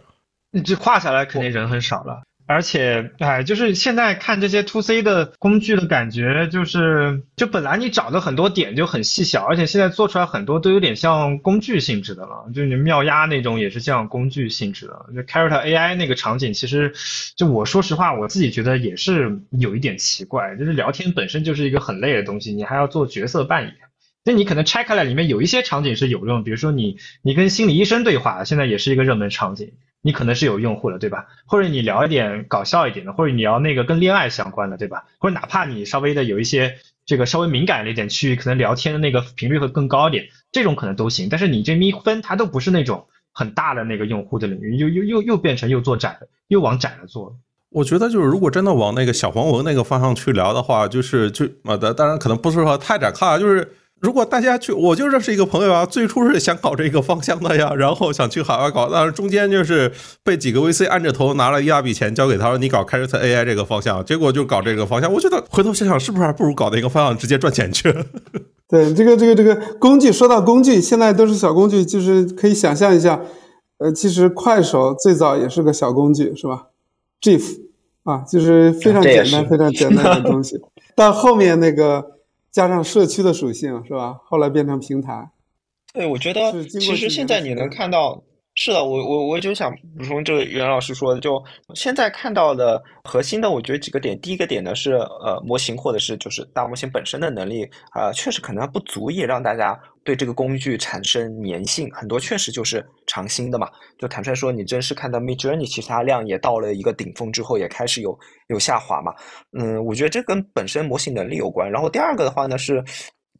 你这跨下来肯定人很少了。而且，哎，就是现在看这些 to C 的工具的感觉，就是，就本来你找的很多点就很细小，而且现在做出来很多都有点像工具性质的了，就你妙压那种也是像工具性质的。就 Carrot AI 那个场景，其实，就我说实话，我自己觉得也是有一点奇怪，就是聊天本身就是一个很累的东西，你还要做角色扮演，那你可能拆开来里面有一些场景是有用，比如说你你跟心理医生对话，现在也是一个热门场景。你可能是有用户的，对吧？或者你聊一点搞笑一点的，或者你聊那个跟恋爱相关的，对吧？或者哪怕你稍微的有一些这个稍微敏感的一点区域，可能聊天的那个频率会更高一点，这种可能都行。但是你这咪分它都不是那种很大的那个用户的领域，又又又又变成又做窄了，又往窄了做。我觉得就是如果真的往那个小黄文那个方向去聊的话，就是就啊，当当然可能不是说太窄啊，就是。如果大家去，我就认识一个朋友啊，最初是想搞这个方向的呀，然后想去海外搞，但是中间就是被几个 VC 按着头拿了一大笔钱交给他说你搞开 a 特 AI 这个方向，结果就搞这个方向。我觉得回头想想，是不是还不如搞那个方向直接赚钱去？对，这个这个这个工具，说到工具，现在都是小工具，就是可以想象一下，呃，其实快手最早也是个小工具，是吧？GIF 啊，就是非常简单、非常简单的东西，到后面那个。加上社区的属性是吧？后来变成平台。对，我觉得其实现在你能看到，是的，我我我就想补充这个袁老师说的，就现在看到的核心的，我觉得几个点。第一个点呢是呃模型或者是就是大模型本身的能力啊，确实可能不足以让大家。对这个工具产生粘性，很多确实就是尝新的嘛。就坦率说，你真是看到 Mid Journey，其实它量也到了一个顶峰之后，也开始有有下滑嘛。嗯，我觉得这跟本身模型能力有关。然后第二个的话呢，是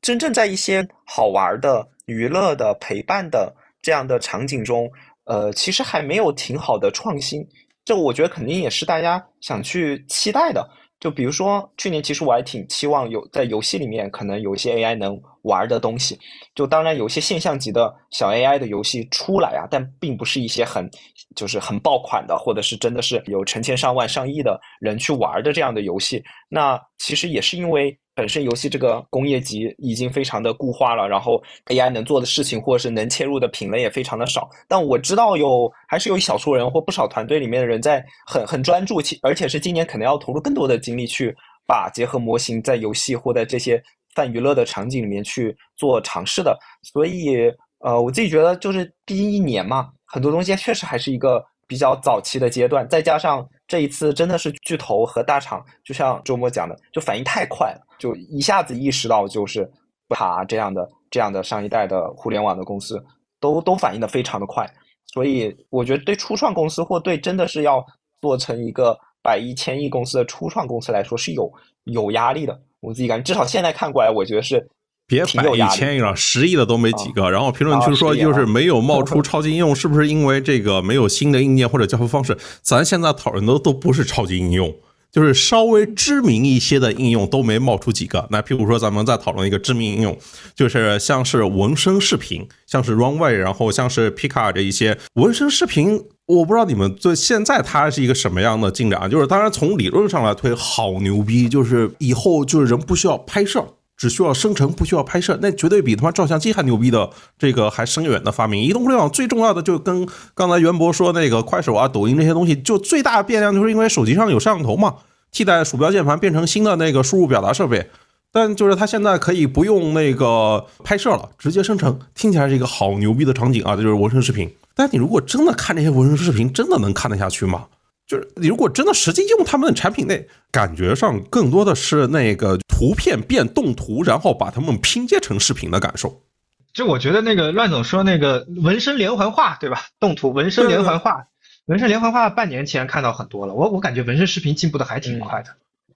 真正在一些好玩的、娱乐的、陪伴的这样的场景中，呃，其实还没有挺好的创新。这我觉得肯定也是大家想去期待的。就比如说去年，其实我还挺期望有在游戏里面可能有一些 AI 能玩的东西。就当然有些现象级的小 AI 的游戏出来啊，但并不是一些很就是很爆款的，或者是真的是有成千上万上亿的人去玩的这样的游戏。那其实也是因为。本身游戏这个工业级已经非常的固化了，然后 AI 能做的事情或者是能切入的品类也非常的少。但我知道有还是有一小撮人或不少团队里面的人在很很专注，其而且是今年可能要投入更多的精力去把结合模型在游戏或在这些泛娱乐的场景里面去做尝试的。所以呃，我自己觉得就是第一年嘛，很多东西确实还是一个比较早期的阶段，再加上这一次真的是巨头和大厂，就像周末讲的，就反应太快了。就一下子意识到，就是卡这样的这样的上一代的互联网的公司，都都反应的非常的快，所以我觉得对初创公司或对真的是要做成一个百亿千亿公司的初创公司来说是有有压力的。我自己感觉，至少现在看过来，我觉得是别百亿千亿了，十亿的都没几个。然后评论区说，就是没有冒出 超级应用，是不是因为这个没有新的硬件或者交付方式？咱现在讨论的都不是超级应用。就是稍微知名一些的应用都没冒出几个。那譬如说，咱们再讨论一个知名应用，就是像是纹身视频，像是 Runway，然后像是 p i c a 这一些纹身视频，我不知道你们对现在它是一个什么样的进展？就是当然从理论上来推，好牛逼，就是以后就是人不需要拍摄，只需要生成，不需要拍摄，那绝对比他妈照相机还牛逼的这个还深远的发明。移动互联网最重要的就跟刚才袁博说那个快手啊、抖音这些东西，就最大变量就是因为手机上有摄像头嘛，替代鼠标键盘变成新的那个输入表达设备。但就是它现在可以不用那个拍摄了，直接生成，听起来是一个好牛逼的场景啊！这就是纹身视频。但你如果真的看这些纹身视频，真的能看得下去吗？就是你如果真的实际用他们的产品内，感觉上更多的是那个图片变动图，然后把它们拼接成视频的感受。就我觉得那个乱总说那个纹身连环画，对吧？动图纹身连环画，纹身连环画半年前看到很多了。我我感觉纹身视频进步的还挺快的，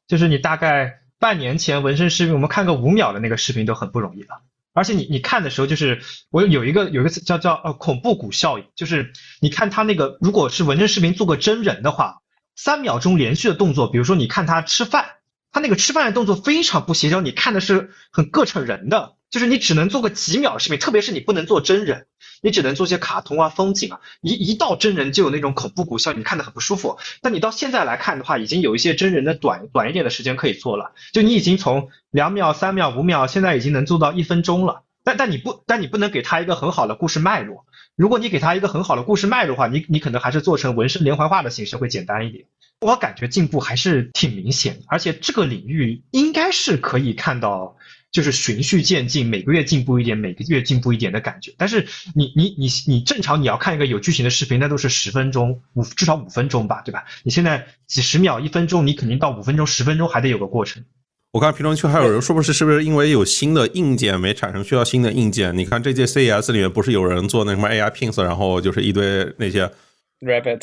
就是你大概。半年前纹身视频，我们看个五秒的那个视频都很不容易了。而且你你看的时候，就是我有一个有一个词叫叫呃恐怖谷效应，就是你看他那个如果是纹身视频做个真人的话，三秒钟连续的动作，比如说你看他吃饭，他那个吃饭的动作非常不协调，你看的是很硌扯人的。就是你只能做个几秒视频，特别是你不能做真人，你只能做些卡通啊、风景啊。一一到真人就有那种恐怖谷效，你看的很不舒服。但你到现在来看的话，已经有一些真人的短短一点的时间可以做了。就你已经从两秒、三秒、五秒，现在已经能做到一分钟了。但但你不但你不能给他一个很好的故事脉络。如果你给他一个很好的故事脉络的话，你你可能还是做成纹身连环画的形式会简单一点。我感觉进步还是挺明显，而且这个领域应该是可以看到。就是循序渐进，每个月进步一点，每个月进步一点的感觉。但是你你你你正常你要看一个有剧情的视频，那都是十分钟五至少五分钟吧，对吧？你现在几十秒一分钟，你肯定到五分钟十分钟还得有个过程。我看评论区还有人说不是是不是因为有新的硬件没产生，需要新的硬件？你看这届 CES 里面不是有人做那什么 AI pins，然后就是一堆那些 rabbit，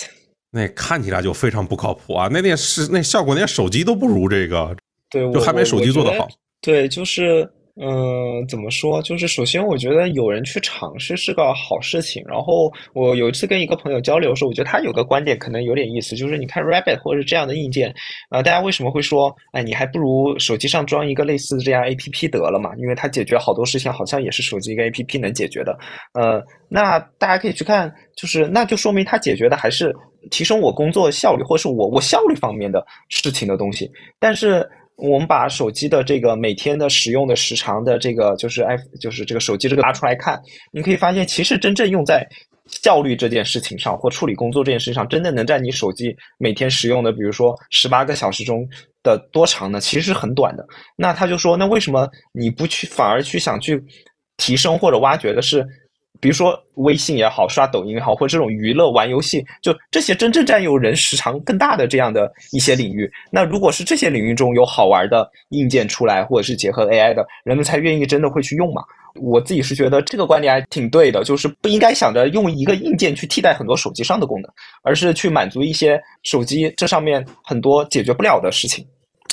那看起来就非常不靠谱啊！那电视那效果连手机都不如这个，对，就还没手机做的好。对，就是，嗯，怎么说？就是首先，我觉得有人去尝试是个好事情。然后我有一次跟一个朋友交流的时候，我觉得他有个观点可能有点意思，就是你看 Rabbit 或者是这样的硬件，啊，大家为什么会说，哎，你还不如手机上装一个类似这样 APP 得了嘛？因为它解决好多事情，好像也是手机一个 APP 能解决的。呃，那大家可以去看，就是那就说明它解决的还是提升我工作效率，或者是我我效率方面的事情的东西，但是。我们把手机的这个每天的使用的时长的这个就是 i 就是这个手机这个拿出来看，你可以发现，其实真正用在效率这件事情上或处理工作这件事情上，真的能在你手机每天使用的，比如说十八个小时中的多长呢？其实是很短的。那他就说，那为什么你不去反而去想去提升或者挖掘的是？比如说微信也好，刷抖音也好，或者这种娱乐玩游戏，就这些真正占有人时长更大的这样的一些领域，那如果是这些领域中有好玩的硬件出来，或者是结合 AI 的，人们才愿意真的会去用嘛？我自己是觉得这个观点还挺对的，就是不应该想着用一个硬件去替代很多手机上的功能，而是去满足一些手机这上面很多解决不了的事情。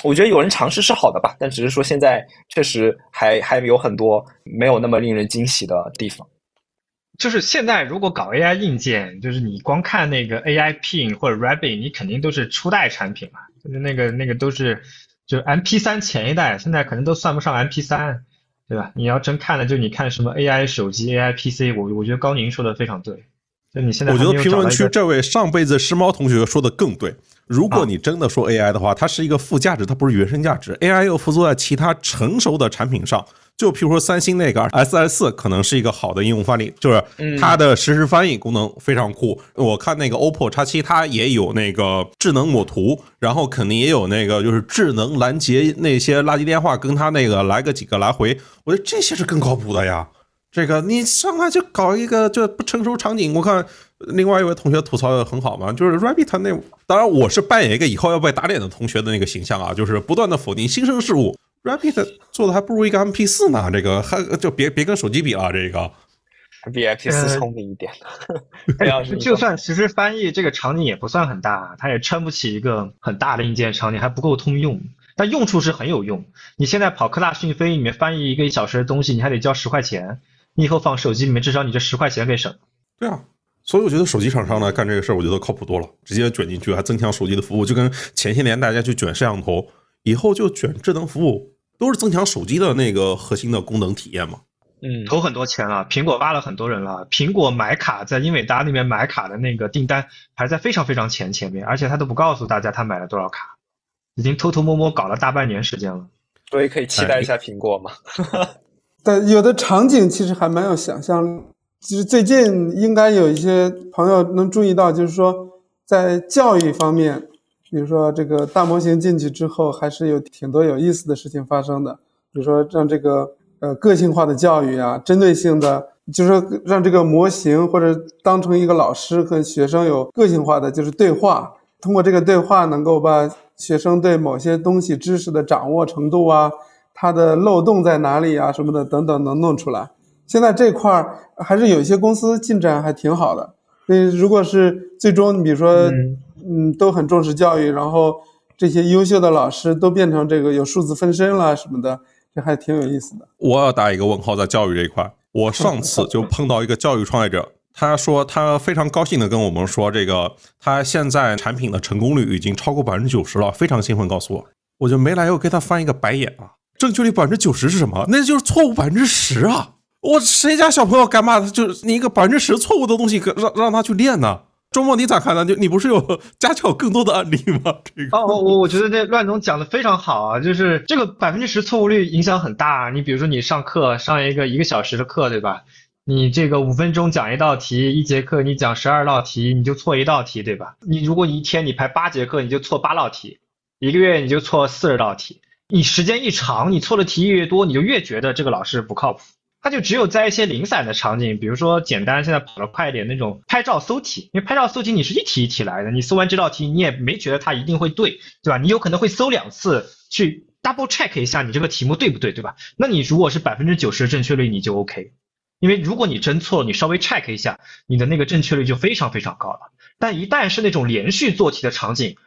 我觉得有人尝试是好的吧，但只是说现在确实还还有很多没有那么令人惊喜的地方。就是现在，如果搞 AI 硬件，就是你光看那个 AI Pin 或者 Rabbit，你肯定都是初代产品嘛，就是那个那个都是就 MP3 前一代，现在可能都算不上 MP3，对吧？你要真看了，就你看什么 AI 手机、AI PC，我我觉得高宁说的非常对。就你现在，我觉得评论区这位上辈子是猫同学说的更对。如果你真的说 AI 的话，它是一个附加值，它不是原生价值。AI 又附着在其他成熟的产品上。就譬如说三星那个 S S 四可能是一个好的应用范例，就是它的实时翻译功能非常酷。我看那个 OPPO X 七它也有那个智能抹图，然后肯定也有那个就是智能拦截那些垃圾电话，跟它那个来个几个来回，我觉得这些是更靠谱的呀。这个你上来就搞一个就不成熟场景，我看另外一位同学吐槽的很好嘛，就是 Rabbit 那，当然我是扮演一个以后要被打脸的同学的那个形象啊，就是不断的否定新生事物。Rapid 做的还不如一个 MP 四呢，这个还就别别跟手机比了，这个比 MP 四聪明一点。就算实时翻译这个场景也不算很大，它也撑不起一个很大的硬件场景，还不够通用。但用处是很有用。你现在跑科大讯飞里面翻译一个一小时的东西，你还得交十块钱，你以后放手机里面，至少你这十块钱给省。对啊，所以我觉得手机厂商呢干这个事儿，我觉得靠谱多了，直接卷进去还增强手机的服务，就跟前些年大家去卷摄像头，以后就卷智能服务。都是增强手机的那个核心的功能体验嘛？嗯，投很多钱了，苹果挖了很多人了，苹果买卡在英伟达那边买卡的那个订单排在非常非常前前面，而且他都不告诉大家他买了多少卡，已经偷偷摸摸搞了大半年时间了。所以可以期待一下苹果嘛。但有的场景其实还蛮有想象力。其实最近应该有一些朋友能注意到，就是说在教育方面，比如说这个大模型进去之后，还是有挺多有意思的事情发生的。比如说让这个呃个性化的教育啊，针对性的，就是说让这个模型或者当成一个老师和学生有个性化的就是对话，通过这个对话能够把学生对某些东西知识的掌握程度啊。它的漏洞在哪里啊？什么的等等能弄出来。现在这块儿还是有一些公司进展还挺好的。所以如果是最终你比如说，嗯，都很重视教育，然后这些优秀的老师都变成这个有数字分身了什么的，这还挺有意思的。我要打一个问号在教育这一块。我上次就碰到一个教育创业者，他说他非常高兴的跟我们说，这个他现在产品的成功率已经超过百分之九十了，非常兴奋告诉我。我就没来由给他翻一个白眼啊。正确率百分之九十是什么？那就是错误百分之十啊！我谁家小朋友干嘛？就是你一个百分之十错误的东西，让让他去练呢？周末你咋看呢？就你不是有家教更多的案例吗？哦，我我觉得这乱总讲的非常好啊，就是这个百分之十错误率影响很大。你比如说你上课上一个一个小时的课，对吧？你这个五分钟讲一道题，一节课你讲十二道题，你就错一道题，对吧？你如果你一天你排八节课，你就错八道题，一个月你就错四十道题。你时间一长，你错的题越多，你就越觉得这个老师不靠谱。他就只有在一些零散的场景，比如说简单，现在跑得快一点那种拍照搜题，因为拍照搜题你是一题一题来的，你搜完这道题你也没觉得它一定会对，对吧？你有可能会搜两次去 double check 一下你这个题目对不对，对吧？那你如果是百分之九十的正确率，你就 OK。因为如果你真错了，你稍微 check 一下，你的那个正确率就非常非常高了。但一旦是那种连续做题的场景，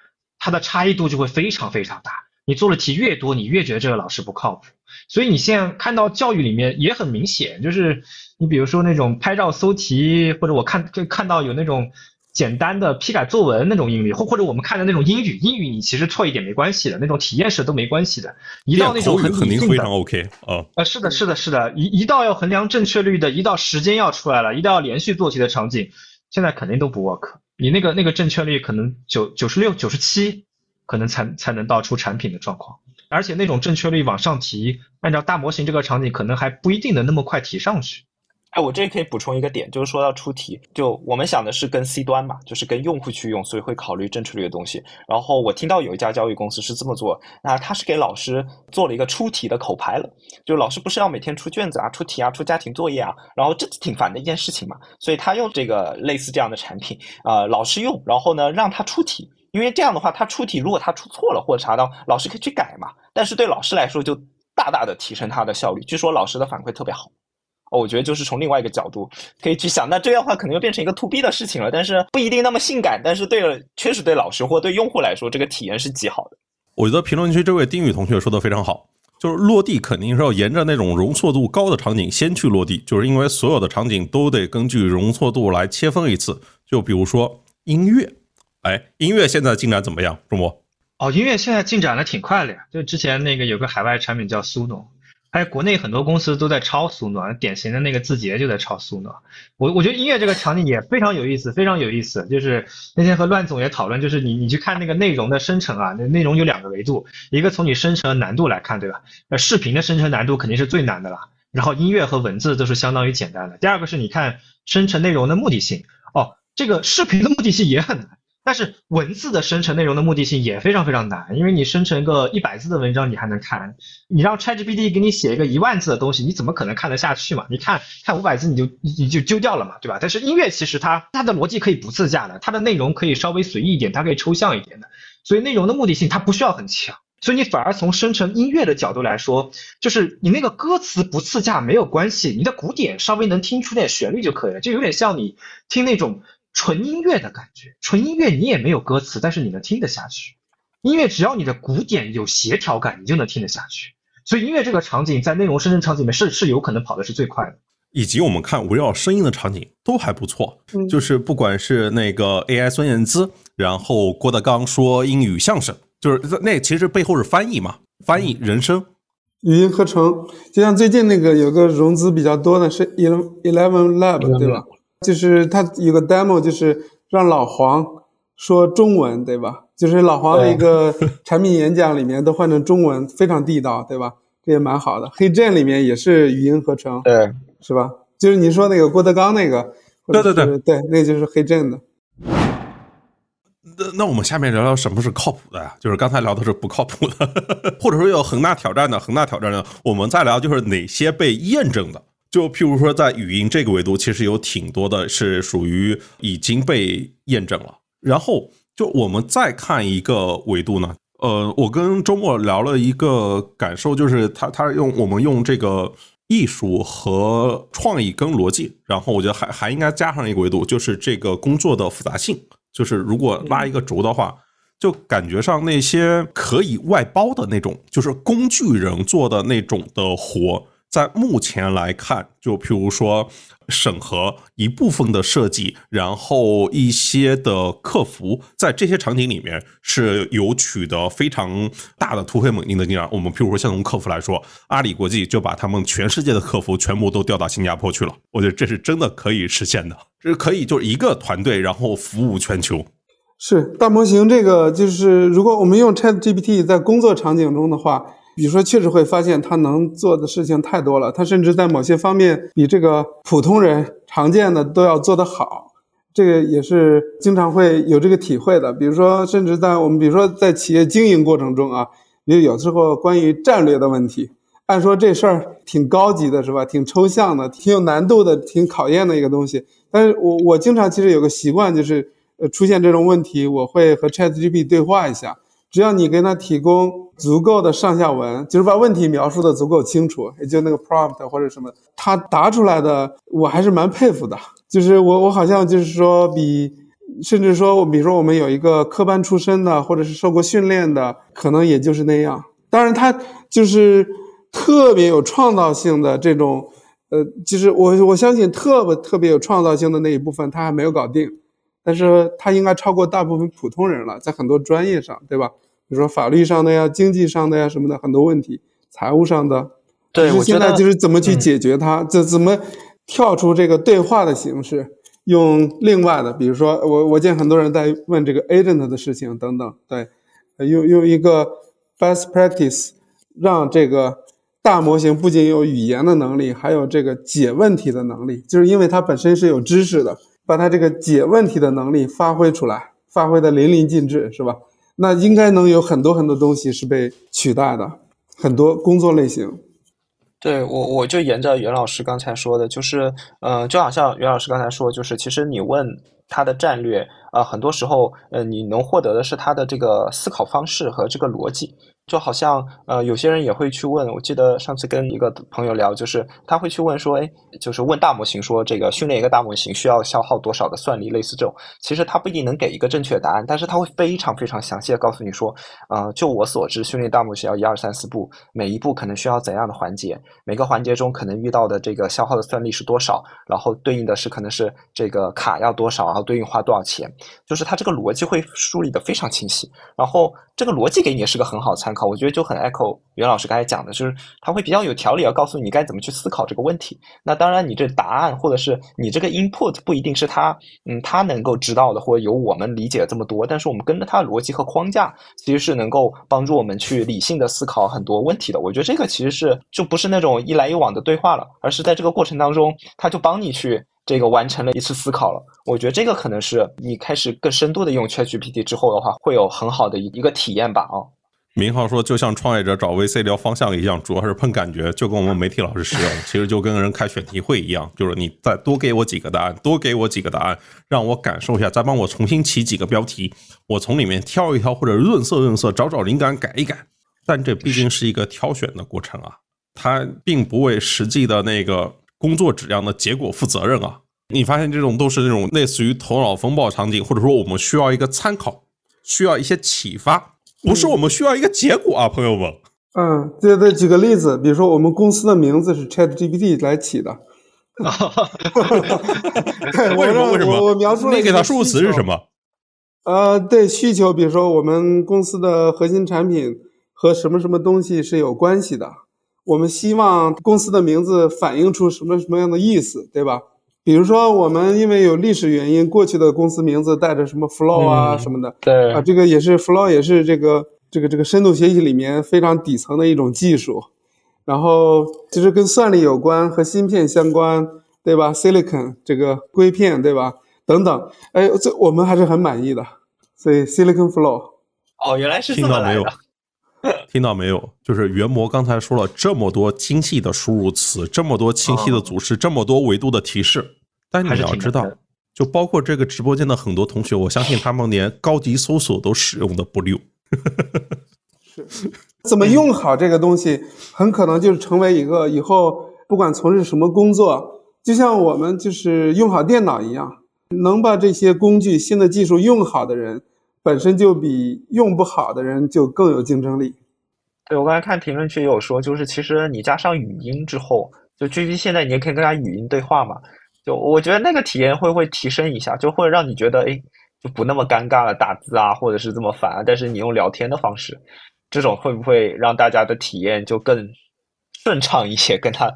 它的差异度就会非常非常大。你做的题越多，你越觉得这个老师不靠谱。所以你现在看到教育里面也很明显，就是你比如说那种拍照搜题，或者我看就看到有那种简单的批改作文那种英语，或或者我们看的那种英语，英语你其实错一点没关系的，那种体验式都没关系的。一到那种很肯定非常 OK 啊。啊，是的，是的，是的，一一到要衡量正确率的，一到时间要出来了，一到要连续做题的场景，现在肯定都不 work。你那个那个正确率可能九九十六、九十七。可能才才能到出产品的状况，而且那种正确率往上提，按照大模型这个场景，可能还不一定能那么快提上去。哎，我这可以补充一个点，就是说要出题，就我们想的是跟 C 端嘛，就是跟用户去用，所以会考虑正确率的东西。然后我听到有一家教育公司是这么做，那他是给老师做了一个出题的口牌了，就老师不是要每天出卷子啊、出题啊、出家庭作业啊，然后这挺烦的一件事情嘛，所以他用这个类似这样的产品啊，老师用，然后呢让他出题。因为这样的话，他出题如果他出错了或者查到，老师可以去改嘛。但是对老师来说，就大大的提升他的效率。据说老师的反馈特别好。哦，我觉得就是从另外一个角度可以去想，那这样的话可能又变成一个 to B 的事情了。但是不一定那么性感，但是对了，确实对老师或对用户来说，这个体验是极好的。我觉得评论区这位丁宇同学说的非常好，就是落地肯定是要沿着那种容错度高的场景先去落地，就是因为所有的场景都得根据容错度来切分一次。就比如说音乐。哎，音乐现在进展怎么样，朱博？哦，音乐现在进展的挺快的呀。就之前那个有个海外产品叫苏诺，还有国内很多公司都在抄苏诺，典型的那个字节就在抄苏诺。我我觉得音乐这个场景也非常有意思，非常有意思。就是那天和乱总也讨论，就是你你去看那个内容的生成啊，那内容有两个维度，一个从你生成难度来看，对吧？那，视频的生成难度肯定是最难的了，然后音乐和文字都是相当于简单的。第二个是你看生成内容的目的性，哦，这个视频的目的性也很难。但是文字的生成内容的目的性也非常非常难，因为你生成个一百字的文章你还能看，你让 ChatGPT 给你写一个一万字的东西，你怎么可能看得下去嘛？你看看五百字你就你就丢掉了嘛，对吧？但是音乐其实它它的逻辑可以不自驾的，它的内容可以稍微随意一点，它可以抽象一点的，所以内容的目的性它不需要很强，所以你反而从生成音乐的角度来说，就是你那个歌词不自驾没有关系，你的鼓点稍微能听出点旋律就可以了，就有点像你听那种。纯音乐的感觉，纯音乐你也没有歌词，但是你能听得下去。音乐只要你的鼓点有协调感，你就能听得下去。所以音乐这个场景在内容生成场景里面是是有可能跑的是最快的。以及我们看围绕声音的场景都还不错，就是不管是那个 AI 孙燕姿，然后郭德纲说英语相声，就是那其实背后是翻译嘛，翻译人声。语音合成，就像最近那个有个融资比较多的是 Eleven Eleven Lab，对吧？就是他有个 demo，就是让老黄说中文，对吧？就是老黄的一个 产品演讲里面都换成中文，非常地道，对吧？这也蛮好的。黑剑里面也是语音合成，对，是吧？就是你说那个郭德纲那个，对对对对，那就是黑镇的。那那我们下面聊聊什么是靠谱的呀？就是刚才聊的是不靠谱的，或者说有恒大挑战的，恒大挑战的，我们再聊就是哪些被验证的。就譬如说在语音这个维度，其实有挺多的是属于已经被验证了。然后就我们再看一个维度呢，呃，我跟周末聊了一个感受，就是他他用我们用这个艺术和创意跟逻辑，然后我觉得还还应该加上一个维度，就是这个工作的复杂性。就是如果拉一个轴的话，就感觉上那些可以外包的那种，就是工具人做的那种的活，在目前来看，就譬如说审核一部分的设计，然后一些的客服，在这些场景里面是有取得非常大的突飞猛进的进展。我们譬如说像从客服来说，阿里国际就把他们全世界的客服全部都调到新加坡去了，我觉得这是真的可以实现的。这是可以就是一个团队，然后服务全球。是大模型这个，就是如果我们用 Chat GPT 在工作场景中的话，比如说确实会发现他能做的事情太多了，他甚至在某些方面比这个普通人常见的都要做得好。这个也是经常会有这个体会的。比如说，甚至在我们比如说在企业经营过程中啊，也有时候关于战略的问题。按说这事儿挺高级的，是吧？挺抽象的，挺有难度的，挺考验的一个东西。但是我我经常其实有个习惯，就是呃出现这种问题，我会和 ChatGPT 对话一下。只要你给他提供足够的上下文，就是把问题描述的足够清楚，也就那个 prompt 或者什么，他答出来的我还是蛮佩服的。就是我我好像就是说比，甚至说，比如说我们有一个科班出身的，或者是受过训练的，可能也就是那样。当然他就是。特别有创造性的这种，呃，就是我我相信特别特别有创造性的那一部分他还没有搞定，但是他应该超过大部分普通人了，在很多专业上，对吧？比如说法律上的呀、经济上的呀什么的很多问题，财务上的，对，我现在就是怎么去解决它，怎怎么跳出这个对话的形式，用另外的，比如说我我见很多人在问这个 agent 的事情等等，对，用用一个 best practice 让这个。大模型不仅有语言的能力，还有这个解问题的能力，就是因为它本身是有知识的，把他这个解问题的能力发挥出来，发挥的淋漓尽致，是吧？那应该能有很多很多东西是被取代的，很多工作类型。对我，我就沿着袁老师刚才说的，就是，嗯，就好像袁老师刚才说，就是其实你问他的战略，啊，很多时候，呃，你能获得的是他的这个思考方式和这个逻辑。就好像呃，有些人也会去问，我记得上次跟一个朋友聊，就是他会去问说，哎，就是问大模型说，这个训练一个大模型需要消耗多少的算力，类似这种，其实他不一定能给一个正确答案，但是他会非常非常详细的告诉你说，呃，就我所知，训练大模型要一二三四步，每一步可能需要怎样的环节，每个环节中可能遇到的这个消耗的算力是多少，然后对应的是可能是这个卡要多少，然后对应花多少钱，就是他这个逻辑会梳理的非常清晰，然后这个逻辑给你也是个很好参考。我觉得就很 echo 袁老师刚才讲的，就是他会比较有条理，要告诉你该怎么去思考这个问题。那当然，你这答案或者是你这个 input 不一定是他，嗯，他能够知道的，或者有我们理解这么多。但是我们跟着他的逻辑和框架，其实是能够帮助我们去理性的思考很多问题的。我觉得这个其实是就不是那种一来一往的对话了，而是在这个过程当中，他就帮你去。这个完成了一次思考了，我觉得这个可能是你开始更深度的用 ChatGPT 之后的话，会有很好的一一个体验吧啊。明浩说，就像创业者找 VC 聊方向一样，主要是碰感觉，就跟我们媒体老师使用，其实就跟人开选题会一样，就是你再多给我几个答案，多给我几个答案，让我感受一下，再帮我重新起几个标题，我从里面挑一挑或者润色润色，找找灵感，改一改。但这毕竟是一个挑选的过程啊，它并不为实际的那个。工作质量的结果负责任啊！你发现这种都是那种类似于头脑风暴场景，或者说我们需要一个参考，需要一些启发，不是我们需要一个结果啊，朋友们。嗯，对对，举个例子，比如说我们公司的名字是 ChatGPT 来起的。为什么？为什么？我描述你给他数词是什么？呃，对，需求，比如说我们公司的核心产品和什么什么东西是有关系的。我们希望公司的名字反映出什么什么样的意思，对吧？比如说，我们因为有历史原因，过去的公司名字带着什么 flow 啊嗯什么的，对啊，这个也是 flow，也是这个这个这个深度学习里面非常底层的一种技术。然后其实跟算力有关，和芯片相关，对吧？Silicon 这个硅片，对吧？等等，哎，这我们还是很满意的。所以 Silicon Flow，哦，原来是这听到没有么来的。听到没有？就是元模刚才说了这么多精细的输入词，这么多清晰的组织，这么多维度的提示，但你要知道就包括这个直播间的很多同学，我相信他们连高级搜索都使用的不溜。是怎么用好这个东西，很可能就是成为一个以后不管从事什么工作，就像我们就是用好电脑一样，能把这些工具、新的技术用好的人，本身就比用不好的人就更有竞争力。对，我刚才看评论区也有说，就是其实你加上语音之后，就 GPT 现在你也可以跟他语音对话嘛，就我觉得那个体验会会提升一下，就会让你觉得哎，就不那么尴尬了，打字啊，或者是这么烦啊，但是你用聊天的方式，这种会不会让大家的体验就更顺畅一些？跟他，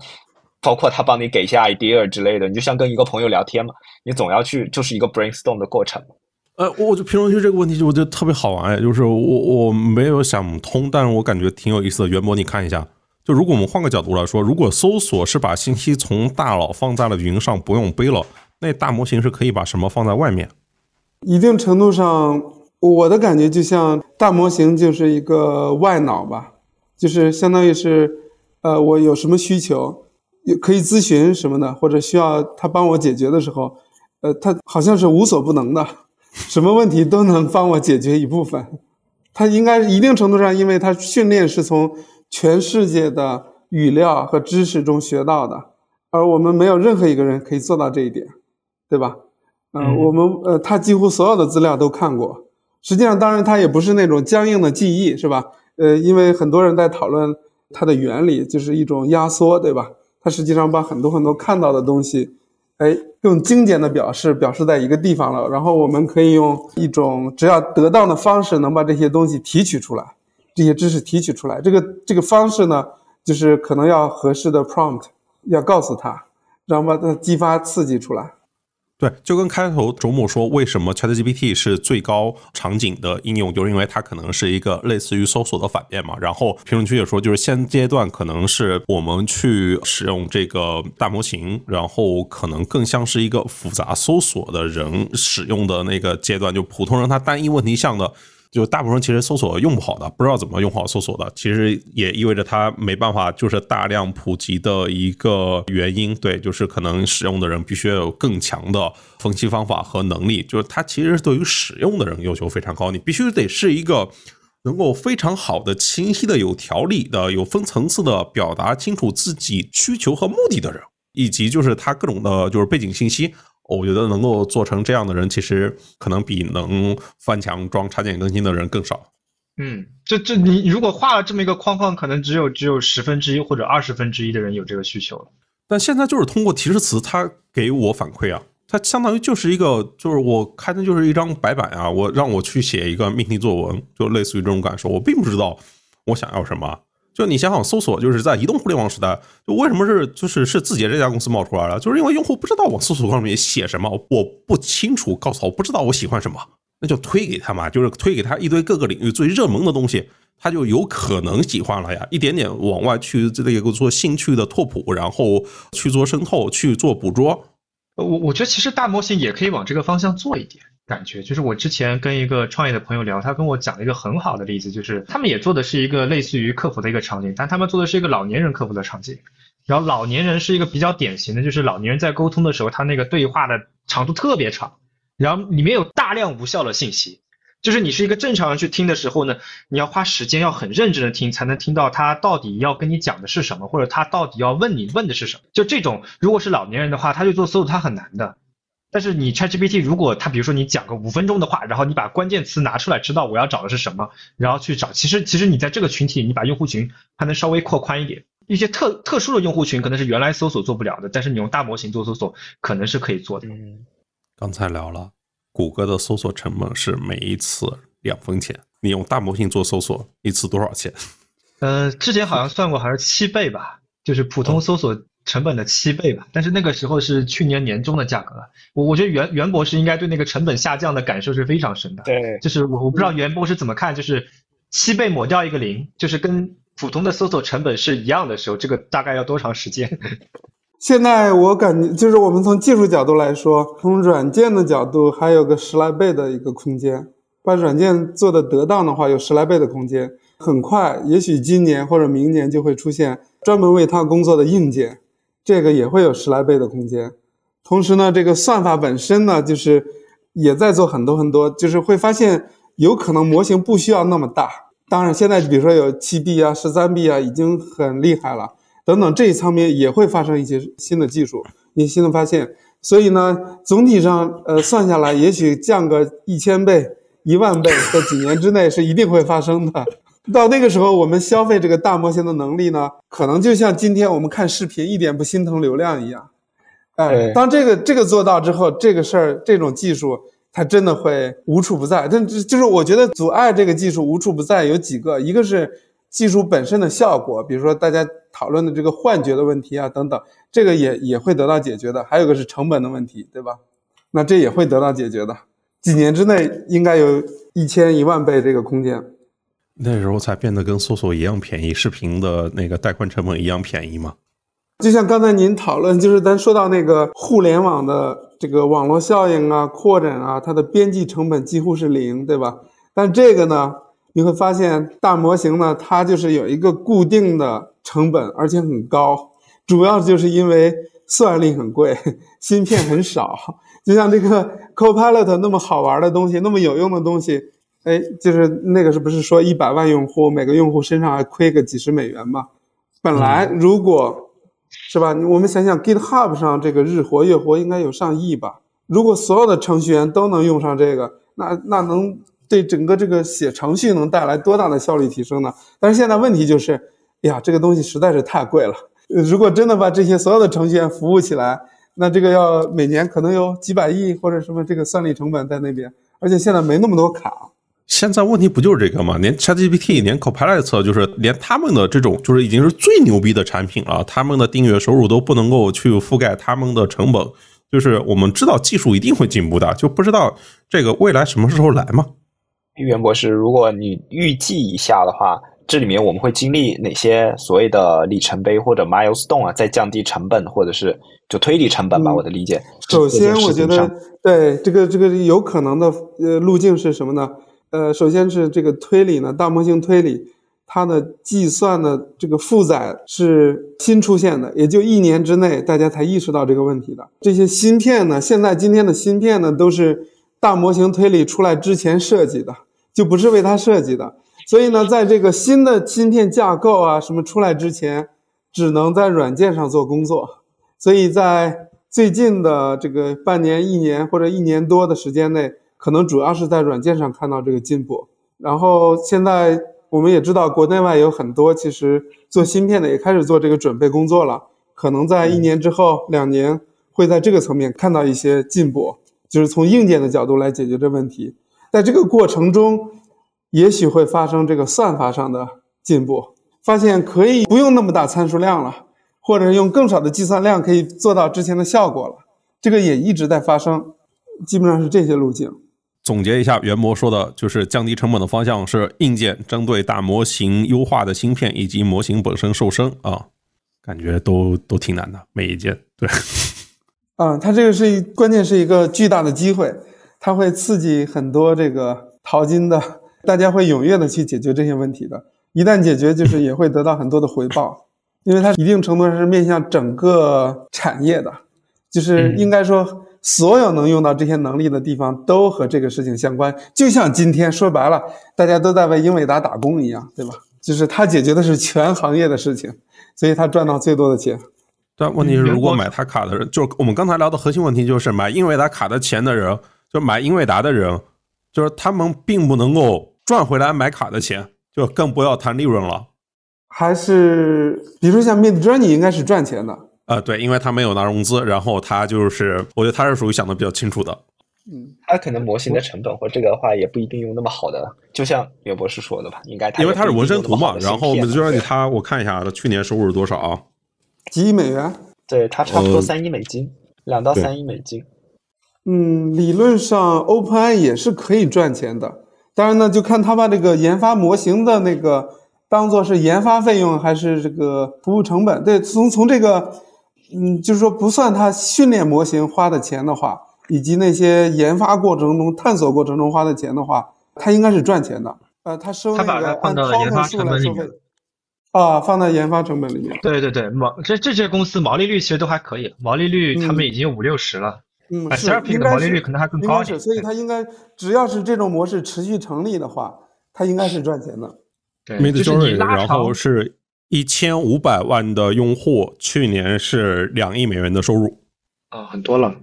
包括他帮你给一些 idea 之类的，你就像跟一个朋友聊天嘛，你总要去就是一个 brainstorm 的过程。呃，我就评论区这个问题，就我觉得特别好玩，就是我我没有想通，但是我感觉挺有意思的。袁博，你看一下，就如果我们换个角度来说，如果搜索是把信息从大脑放在了云上，不用背了，那大模型是可以把什么放在外面？一定程度上，我的感觉就像大模型就是一个外脑吧，就是相当于是，呃，我有什么需求，也可以咨询什么的，或者需要他帮我解决的时候，呃，他好像是无所不能的，什么问题都能帮我解决一部分。他应该一定程度上，因为他训练是从全世界的语料和知识中学到的，而我们没有任何一个人可以做到这一点，对吧？嗯、嗯我们呃，他几乎所有的资料都看过。实际上，当然他也不是那种僵硬的记忆，是吧？呃，因为很多人在讨论它的原理，就是一种压缩，对吧？它实际上把很多很多看到的东西，哎，用精简的表示表示在一个地方了，然后我们可以用一种只要得当的方式，能把这些东西提取出来，这些知识提取出来。这个这个方式呢，就是可能要合适的 prompt，要告诉他，然后把它激发刺激出来。对，就跟开头周末说，为什么 ChatGPT 是最高场景的应用，就是因为它可能是一个类似于搜索的反面嘛。然后评论区也说，就是现阶段可能是我们去使用这个大模型，然后可能更像是一个复杂搜索的人使用的那个阶段，就普通人他单一问题项的。就大部分其实搜索用不好的，不知道怎么用好搜索的，其实也意味着它没办法就是大量普及的一个原因。对，就是可能使用的人必须要有更强的分析方法和能力，就是它其实对于使用的人要求非常高，你必须得是一个能够非常好的、清晰的、有条理的、有分层次的表达清楚自己需求和目的的人，以及就是他各种的就是背景信息。我觉得能够做成这样的人，其实可能比能翻墙装插件更新的人更少。嗯，这这你如果画了这么一个框框，可能只有只有十分之一或者二十分之一的人有这个需求了。但现在就是通过提示词，它给我反馈啊，它相当于就是一个，就是我开的就是一张白板啊，我让我去写一个命题作文，就类似于这种感受。我并不知道我想要什么。就你想想，搜索就是在移动互联网时代，就为什么是就是是字节这家公司冒出来了，就是因为用户不知道往搜索框里面写什么，我不清楚告诉他我不知道我喜欢什么，那就推给他嘛，就是推给他一堆各个领域最热门的东西，他就有可能喜欢了呀。一点点往外去这个做兴趣的拓扑，然后去做渗透，去做捕捉。我我觉得其实大模型也可以往这个方向做一点。感觉就是我之前跟一个创业的朋友聊，他跟我讲了一个很好的例子，就是他们也做的是一个类似于客服的一个场景，但他们做的是一个老年人客服的场景。然后老年人是一个比较典型的，就是老年人在沟通的时候，他那个对话的长度特别长，然后里面有大量无效的信息。就是你是一个正常人去听的时候呢，你要花时间，要很认真的听，才能听到他到底要跟你讲的是什么，或者他到底要问你问的是什么。就这种，如果是老年人的话，他去做搜索他很难的。但是你 ChatGPT 如果它比如说你讲个五分钟的话，然后你把关键词拿出来，知道我要找的是什么，然后去找。其实其实你在这个群体，你把用户群还能稍微扩宽一点。一些特特殊的用户群可能是原来搜索做不了的，但是你用大模型做搜索可能是可以做的。嗯，刚才聊了，谷歌的搜索成本是每一次两分钱，你用大模型做搜索一次多少钱？呃，之前好像算过，好像七倍吧，就是普通搜索成本的七倍吧。但是那个时候是去年年中的价格了。我我觉得袁袁博士应该对那个成本下降的感受是非常深的。对，就是我我不知道袁博士怎么看，就是七倍抹掉一个零，就是跟普通的搜索成本是一样的时候，这个大概要多长时间？现在我感觉，就是我们从技术角度来说，从软件的角度，还有个十来倍的一个空间。把软件做的得当的话，有十来倍的空间。很快，也许今年或者明年就会出现专门为它工作的硬件，这个也会有十来倍的空间。同时呢，这个算法本身呢，就是也在做很多很多，就是会发现有可能模型不需要那么大。当然，现在比如说有七 B 啊、十三 B 啊，已经很厉害了。等等，这一方面也会发生一些新的技术、一些新的发现，所以呢，总体上，呃，算下来，也许降个一千倍、一万倍，在几年之内是一定会发生的。到那个时候，我们消费这个大模型的能力呢，可能就像今天我们看视频一点不心疼流量一样。哎，当这个这个做到之后，这个事儿、这种技术，它真的会无处不在。但就是我觉得阻碍这个技术无处不在有几个，一个是。技术本身的效果，比如说大家讨论的这个幻觉的问题啊，等等，这个也也会得到解决的。还有个是成本的问题，对吧？那这也会得到解决的。几年之内应该有一千一万倍这个空间，那时候才变得跟搜索一样便宜，视频的那个带宽成本一样便宜吗？就像刚才您讨论，就是咱说到那个互联网的这个网络效应啊、扩展啊，它的边际成本几乎是零，对吧？但这个呢？你会发现大模型呢，它就是有一个固定的成本，而且很高，主要就是因为算力很贵，芯片很少。就像这个 Copilot 那么好玩的东西，那么有用的东西，哎，就是那个是不是说一百万用户，每个用户身上还亏个几十美元嘛？本来如果是吧，我们想想 GitHub 上这个日活月活应该有上亿吧？如果所有的程序员都能用上这个，那那能。对整个这个写程序能带来多大的效率提升呢？但是现在问题就是，哎呀，这个东西实在是太贵了。如果真的把这些所有的程序员服务起来，那这个要每年可能有几百亿或者什么这个算力成本在那边，而且现在没那么多卡。现在问题不就是这个吗？连 ChatGPT、连 Copilot，就是连他们的这种就是已经是最牛逼的产品了，他们的订阅收入都不能够去覆盖他们的成本。就是我们知道技术一定会进步的，就不知道这个未来什么时候来嘛。袁博士，如果你预计一下的话，这里面我们会经历哪些所谓的里程碑或者 milestone 啊，在降低成本或者是就推理成本吧？我的理解。首先，我觉得对这个这个有可能的呃路径是什么呢？呃，首先是这个推理呢，大模型推理它的计算的这个负载是新出现的，也就一年之内大家才意识到这个问题的。这些芯片呢，现在今天的芯片呢都是。大模型推理出来之前设计的就不是为它设计的，所以呢，在这个新的芯片架构啊什么出来之前，只能在软件上做工作。所以在最近的这个半年、一年或者一年多的时间内，可能主要是在软件上看到这个进步。然后现在我们也知道，国内外有很多其实做芯片的也开始做这个准备工作了，可能在一年之后、两年会在这个层面看到一些进步。就是从硬件的角度来解决这问题，在这个过程中，也许会发生这个算法上的进步，发现可以不用那么大参数量了，或者用更少的计算量可以做到之前的效果了。这个也一直在发生，基本上是这些路径。总结一下，袁博说的就是降低成本的方向是硬件针对大模型优化的芯片以及模型本身瘦身啊，感觉都都挺难的，每一件对。嗯，它这个是一关键是一个巨大的机会，它会刺激很多这个淘金的，大家会踊跃的去解决这些问题的。一旦解决，就是也会得到很多的回报，因为它一定程度上是面向整个产业的，就是应该说所有能用到这些能力的地方都和这个事情相关。就像今天说白了，大家都在为英伟达打工一样，对吧？就是他解决的是全行业的事情，所以他赚到最多的钱。但问题是，如果买他卡的人，就是我们刚才聊的核心问题，就是买英伟达卡的钱的人，就买英伟达的人，就是他们并不能够赚回来买卡的钱，就更不要谈利润了。还是比如说像 Mid Journey 应该是赚钱的。呃，对，因为他没有拿融资，然后他就是，我觉得他是属于想的比较清楚的。嗯，他可能模型的成本或这个的话也不一定用那么好的，就像刘博士说的吧，应该因为他是纹身图嘛，然后我们就让你他我看一下他去年收入是多少啊？几亿美元。对他差不多呃三亿美金，两到三亿美金。嗯，理论上 OpenAI 也是可以赚钱的，当然呢，就看他把这个研发模型的那个当做是研发费用还是这个服务成本。对，从从这个，嗯，就是说不算他训练模型花的钱的话，以及那些研发过程中、探索过程中花的钱的话，他应该是赚钱的。呃，他收他把那个按它放到了研发数成本里面来收费。啊，放在研发成本里面。对对对，毛这这些公司毛利率其实都还可以，毛利率他们已经有五六十了。嗯，啊是 Therapy 应该是的毛利率可能还更应该是，高一点所以它应该只要是这种模式持续成立的话，它应该是赚钱的。对，就是你长后是一千五百万的用户，去年是两亿美元的收入。啊、很多了。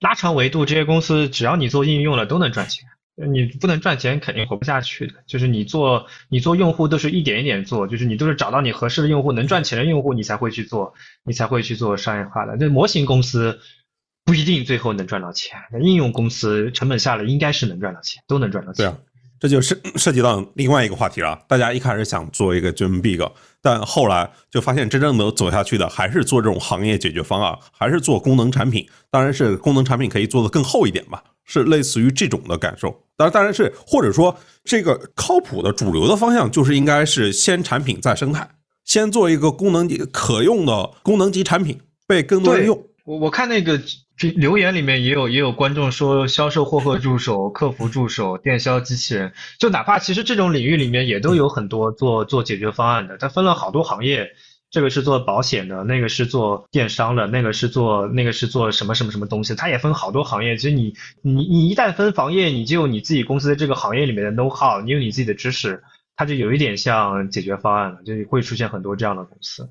拉长维度，这些公司只要你做应用了，都能赚钱。你不能赚钱，肯定活不下去的。就是你做你做用户都是一点一点做，就是你都是找到你合适的用户，能赚钱的用户，你才会去做，你才会去做商业化的。那模型公司不一定最后能赚到钱，那应用公司成本下来应该是能赚到钱，都能赚到钱。对啊，这就是涉及到另外一个话题了。大家一开始想做一个 Dream Big，但后来就发现真正能走下去的还是做这种行业解决方案，还是做功能产品。当然是功能产品可以做得更厚一点吧，是类似于这种的感受。当然，当然是或者说这个靠谱的主流的方向就是应该是先产品再生态，先做一个功能级可用的功能级产品，被更多人用。我我看那个这留言里面也有也有观众说，销售获客助手、客服助手、电销机器人，就哪怕其实这种领域里面也都有很多做做解决方案的，它分了好多行业，这个是做保险的，那个是做电商的，那个是做那个是做什么什么什么东西，它也分好多行业。其实你你你一旦分行业，你就有你自己公司的这个行业里面的 know how，你有你自己的知识，它就有一点像解决方案了，就会出现很多这样的公司。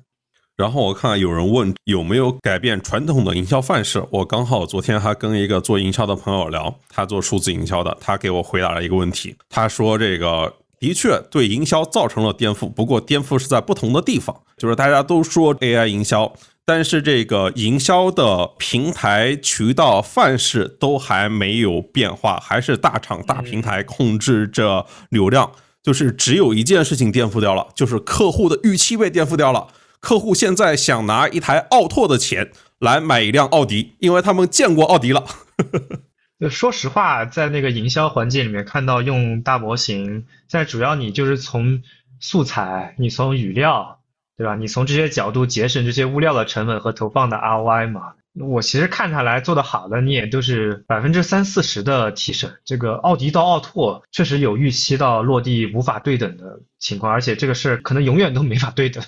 然后我看有人问有没有改变传统的营销范式，我刚好昨天还跟一个做营销的朋友聊，他做数字营销的，他给我回答了一个问题，他说这个的确对营销造成了颠覆，不过颠覆是在不同的地方，就是大家都说 AI 营销，但是这个营销的平台、渠道、范式都还没有变化，还是大厂、大平台控制着流量。就是只有一件事情颠覆掉了，就是客户的预期被颠覆掉了。客户现在想拿一台奥拓的钱来买一辆奥迪，因为他们见过奥迪了。就说实话，在那个营销环境里面看到用大模型，现在主要你就是从素材，你从语料，对吧？你从这些角度节省这些物料的成本和投放的 ROI 嘛。我其实看下来做的好的，你也都是百分之三四十的提升。这个奥迪到奥拓确实有预期到落地无法对等的情况，而且这个事儿可能永远都没法对等。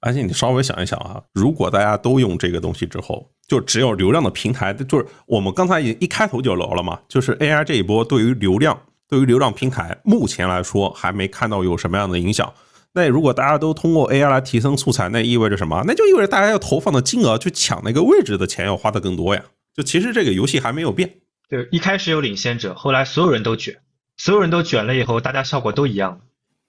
而且你稍微想一想啊，如果大家都用这个东西之后，就只有流量的平台，就是我们刚才一一开头就聊了嘛，就是 AI 这一波对于流量，对于流量平台，目前来说还没看到有什么样的影响。那如果大家都通过 AI 来提升素材，那意味着什么？那就意味着大家要投放的金额去抢那个位置的钱要花的更多呀。就其实这个游戏还没有变。对，一开始有领先者，后来所有人都卷，所有人都卷了以后，大家效果都一样。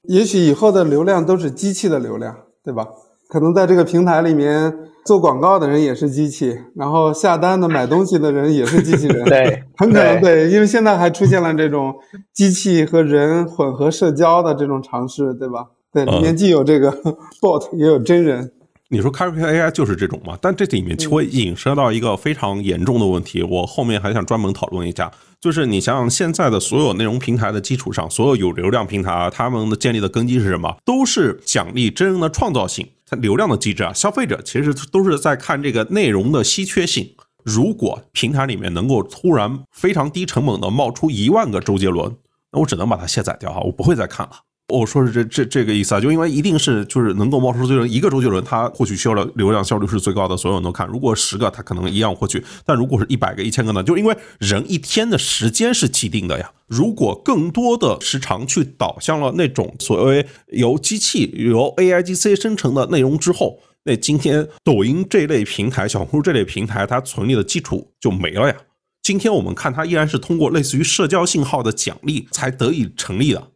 也许以后的流量都是机器的流量，对吧？可能在这个平台里面做广告的人也是机器，然后下单的买东西的人也是机器人。对，很可能对，因为现在还出现了这种机器和人混合社交的这种尝试，对吧？对，里面既有这个 bot，也有真人。你说 Carry AI 就是这种嘛？但这里面会引申到一个非常严重的问题，我后面还想专门讨论一下。就是你想想，现在的所有内容平台的基础上，所有有流量平台啊，他们的建立的根基是什么？都是奖励真人的创造性。它流量的机制啊，消费者其实都是在看这个内容的稀缺性。如果平台里面能够突然非常低成本的冒出一万个周杰伦，那我只能把它卸载掉哈，我不会再看了。我说是这这这个意思啊，就因为一定是就是能够冒出周杰伦一个周杰伦，他获取需要的流量效率是最高的，所有人都看。如果十个，他可能一样获取，但如果是一百个、一千个呢？就因为人一天的时间是既定的呀。如果更多的时长去导向了那种所谓由机器由 AIGC 生成的内容之后，那今天抖音这类平台、小红书这类平台，它存立的基础就没了呀。今天我们看它依然是通过类似于社交信号的奖励才得以成立的。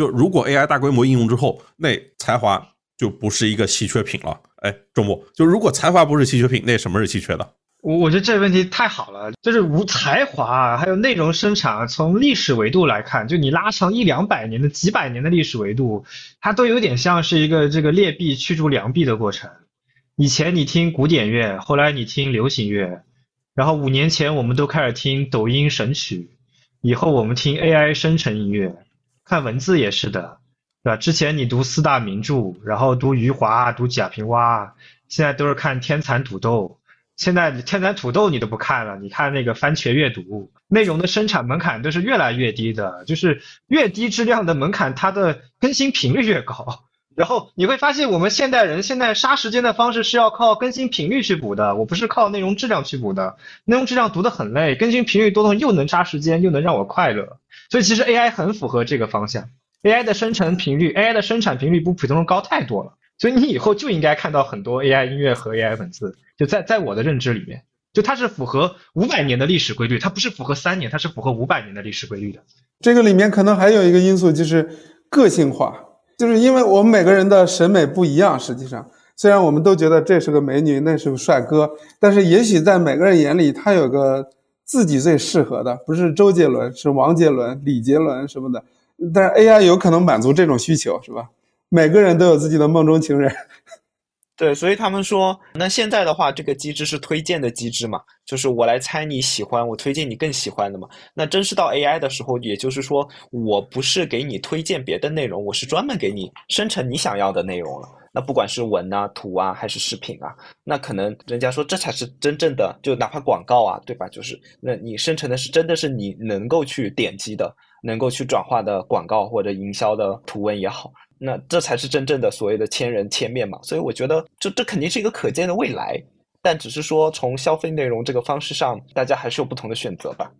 就如果 AI 大规模应用之后，那才华就不是一个稀缺品了。哎，周末就如果才华不是稀缺品，那什么是稀缺的？我我觉得这个问题太好了，就是无才华，还有内容生产，从历史维度来看，就你拉长一两百年的、几百年的历史维度，它都有点像是一个这个劣币驱逐良币的过程。以前你听古典乐，后来你听流行乐，然后五年前我们都开始听抖音神曲，以后我们听 AI 生成音乐，看文字也是的，对吧？之前你读四大名著，然后读余华、读贾平凹，现在都是看天蚕土豆。现在天蚕土豆你都不看了，你看那个番茄阅读，内容的生产门槛都是越来越低的，就是越低质量的门槛，它的更新频率越高。然后你会发现，我们现代人现在杀时间的方式是要靠更新频率去补的，我不是靠内容质量去补的。内容质量读得很累，更新频率多的又能杀时间，又能让我快乐。所以其实 AI 很符合这个方向，AI 的生成频率，AI 的生产频率比普通人高太多了。所以你以后就应该看到很多 AI 音乐和 AI 文字。就在在我的认知里面，就它是符合五百年的历史规律，它不是符合三年，它是符合五百年的历史规律的。这个里面可能还有一个因素就是个性化，就是因为我们每个人的审美不一样。实际上，虽然我们都觉得这是个美女，那是个帅哥，但是也许在每个人眼里，他有个自己最适合的，不是周杰伦，是王杰伦、李杰伦什么的。但是 AI 有可能满足这种需求，是吧？每个人都有自己的梦中情人。对，所以他们说，那现在的话，这个机制是推荐的机制嘛？就是我来猜你喜欢，我推荐你更喜欢的嘛？那真是到 AI 的时候，也就是说，我不是给你推荐别的内容，我是专门给你生成你想要的内容了。那不管是文啊、图啊，还是视频啊，那可能人家说这才是真正的，就哪怕广告啊，对吧？就是那你生成的是真的是你能够去点击的、能够去转化的广告或者营销的图文也好。那这才是真正的所谓的千人千面嘛，所以我觉得这这肯定是一个可见的未来，但只是说从消费内容这个方式上，大家还是有不同的选择吧。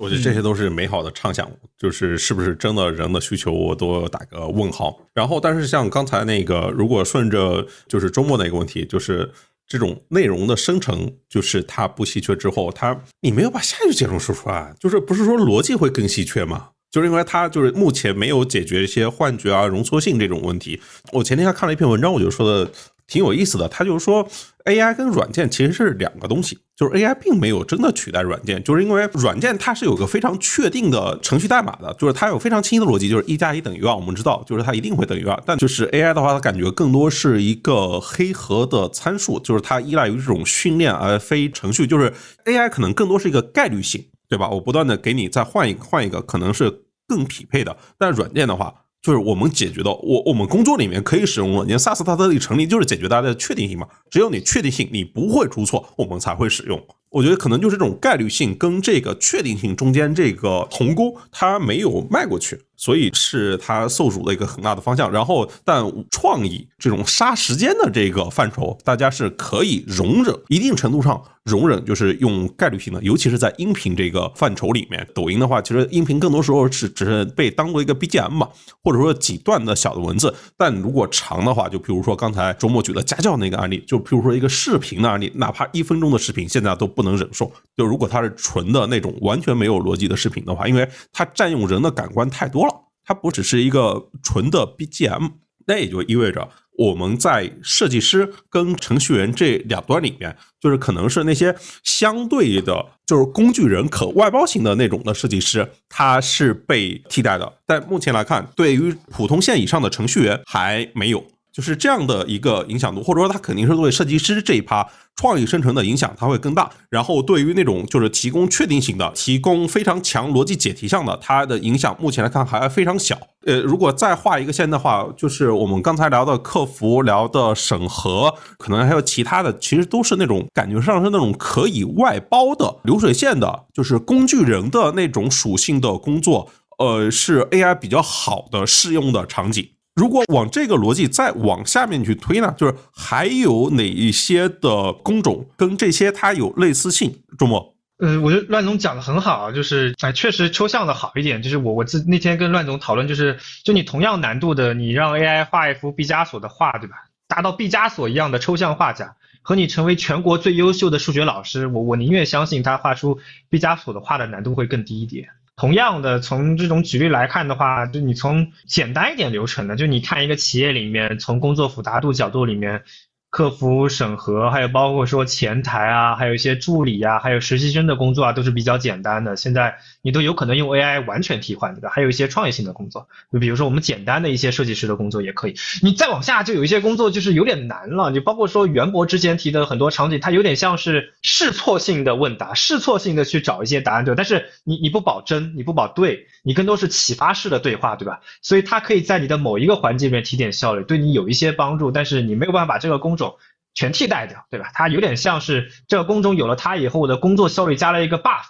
我觉得这些都是美好的畅想，就是是不是真的人的需求，我都打个问号。然后，但是像刚才那个，如果顺着就是周末那个问题，就是这种内容的生成，就是它不稀缺之后，它你没有把下一句结论说出来，就是不是说逻辑会更稀缺吗？就是因为它就是目前没有解决一些幻觉啊、容错性这种问题。我前天还看了一篇文章，我就说的挺有意思的。他就是说，AI 跟软件其实是两个东西，就是 AI 并没有真的取代软件，就是因为软件它是有个非常确定的程序代码的，就是它有非常清晰的逻辑，就是一加一等于二，我们知道，就是它一定会等于二。但就是 AI 的话，它感觉更多是一个黑盒的参数，就是它依赖于这种训练而非程序，就是 AI 可能更多是一个概率性。对吧？我不断的给你再换一换一个，可能是更匹配的。但软件的话，就是我们解决的，我我们工作里面可以使用软件，SaaS 它的成立就是解决大家的确定性嘛。只有你确定性，你不会出错，我们才会使用。我觉得可能就是这种概率性跟这个确定性中间这个鸿沟，它没有迈过去。所以是它受阻的一个很大的方向。然后，但创意这种杀时间的这个范畴，大家是可以容忍一定程度上容忍，就是用概率性的，尤其是在音频这个范畴里面。抖音的话，其实音频更多时候是只是被当做一个 BGM 嘛，或者说几段的小的文字。但如果长的话，就比如说刚才周末举的家教那个案例，就比如说一个视频的案例，哪怕一分钟的视频，现在都不能忍受。就如果它是纯的那种完全没有逻辑的视频的话，因为它占用人的感官太多了。它不只是一个纯的 BGM，那也就意味着我们在设计师跟程序员这两端里面，就是可能是那些相对的，就是工具人可外包型的那种的设计师，他是被替代的。但目前来看，对于普通线以上的程序员还没有。就是这样的一个影响度，或者说它肯定是对设计师这一趴创意生成的影响，它会更大。然后对于那种就是提供确定性的、提供非常强逻辑解题项的，它的影响目前来看还非常小。呃，如果再画一个线的话，就是我们刚才聊的客服、聊的审核，可能还有其他的，其实都是那种感觉上是那种可以外包的流水线的，就是工具人的那种属性的工作。呃，是 AI 比较好的适用的场景。如果往这个逻辑再往下面去推呢，就是还有哪一些的工种跟这些它有类似性？周末，嗯，我觉得乱总讲的很好，就是哎，确实抽象的好一点。就是我我自那天跟乱总讨论，就是就你同样难度的，你让 AI 画一幅毕加索的画，对吧？达到毕加索一样的抽象画家，和你成为全国最优秀的数学老师，我我宁愿相信他画出毕加索的画的难度会更低一点。同样的，从这种举例来看的话，就你从简单一点流程的，就你看一个企业里面，从工作复杂度角度里面，客服审核，还有包括说前台啊，还有一些助理啊，还有实习生的工作啊，都是比较简单的。现在你都有可能用 AI 完全替换，对吧？还有一些创业性的工作，就比如说我们简单的一些设计师的工作也可以。你再往下就有一些工作就是有点难了，就包括说袁博之前提的很多场景，它有点像是试错性的问答，试错性的去找一些答案，对吧。但是你你不保真，你不保对，你更多是启发式的对话，对吧？所以它可以在你的某一个环节里面提点效率，对你有一些帮助，但是你没有办法把这个工种全替代掉，对吧？它有点像是这个工种有了它以后，我的工作效率加了一个 buff，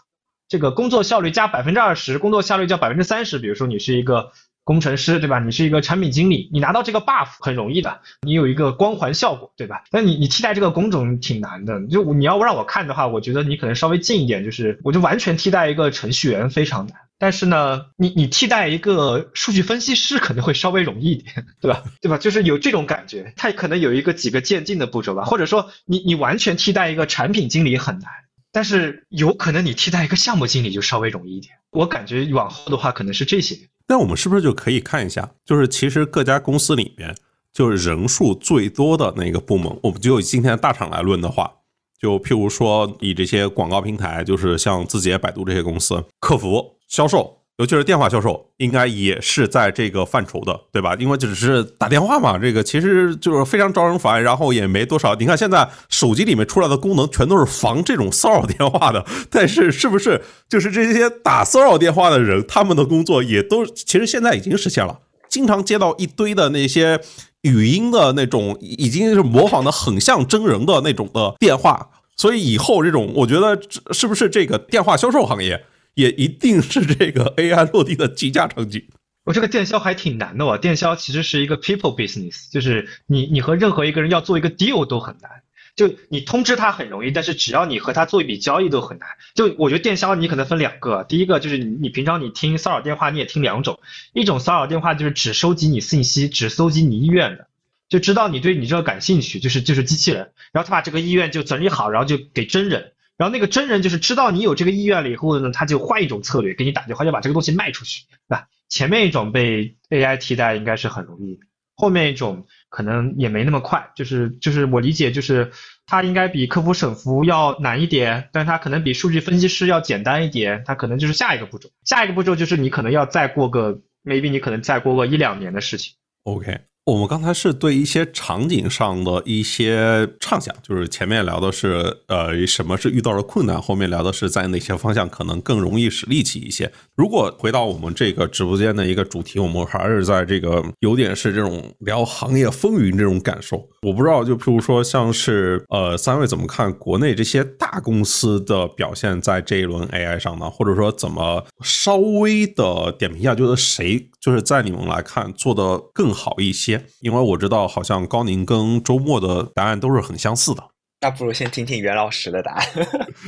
这个工作效率加百分之二十，工作效率加百分之三十。比如说你是一个工程师，对吧？你是一个产品经理，你拿到这个 buff 很容易的，你有一个光环效果，对吧？但你你替代这个工种挺难的，就你要让我看的话，我觉得你可能稍微近一点，就是我就完全替代一个程序员非常难。但是呢，你你替代一个数据分析师可能会稍微容易一点，对吧？对吧？就是有这种感觉，它可能有一个几个渐进的步骤吧，或者说你你完全替代一个产品经理很难，但是有可能你替代一个项目经理就稍微容易一点。我感觉往后的话可能是这些。那我们是不是就可以看一下，就是其实各家公司里面，就是人数最多的那个部门，我们就以今天大厂来论的话，就譬如说以这些广告平台，就是像字节、百度这些公司，客服。销售，尤其是电话销售，应该也是在这个范畴的，对吧？因为只是打电话嘛，这个其实就是非常招人烦，然后也没多少。你看现在手机里面出来的功能全都是防这种骚扰电话的，但是是不是就是这些打骚扰电话的人，他们的工作也都其实现在已经实现了，经常接到一堆的那些语音的那种，已经是模仿的很像真人的那种的电话，所以以后这种，我觉得是不是这个电话销售行业？也一定是这个 AI 落地的极佳场景。我这个电销还挺难的哦，电销其实是一个 people business，就是你你和任何一个人要做一个 deal 都很难。就你通知他很容易，但是只要你和他做一笔交易都很难。就我觉得电销你可能分两个，第一个就是你你平常你听骚扰电话你也听两种，一种骚扰电话就是只收集你信息，只搜集你意愿的，就知道你对你这个感兴趣，就是就是机器人，然后他把这个意愿就整理好，然后就给真人。然后那个真人就是知道你有这个意愿了以后呢，他就换一种策略给你打电话，就把这个东西卖出去，对吧？前面一种被 AI 替代应该是很容易，后面一种可能也没那么快。就是就是我理解就是它应该比客服审服要难一点，但它可能比数据分析师要简单一点。它可能就是下一个步骤，下一个步骤就是你可能要再过个 maybe 你可能再过个一两年的事情。OK。我们刚才是对一些场景上的一些畅想，就是前面聊的是呃什么是遇到了困难，后面聊的是在哪些方向可能更容易使力气一些。如果回到我们这个直播间的一个主题，我们还是在这个有点是这种聊行业风云这种感受。我不知道，就譬如说像是呃三位怎么看国内这些大公司的表现在这一轮 AI 上呢？或者说怎么稍微的点评一下，就是谁就是在你们来看做的更好一些？因为我知道，好像高宁跟周末的答案都是很相似的。那不如先听听袁老师的答案。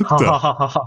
好好好好好。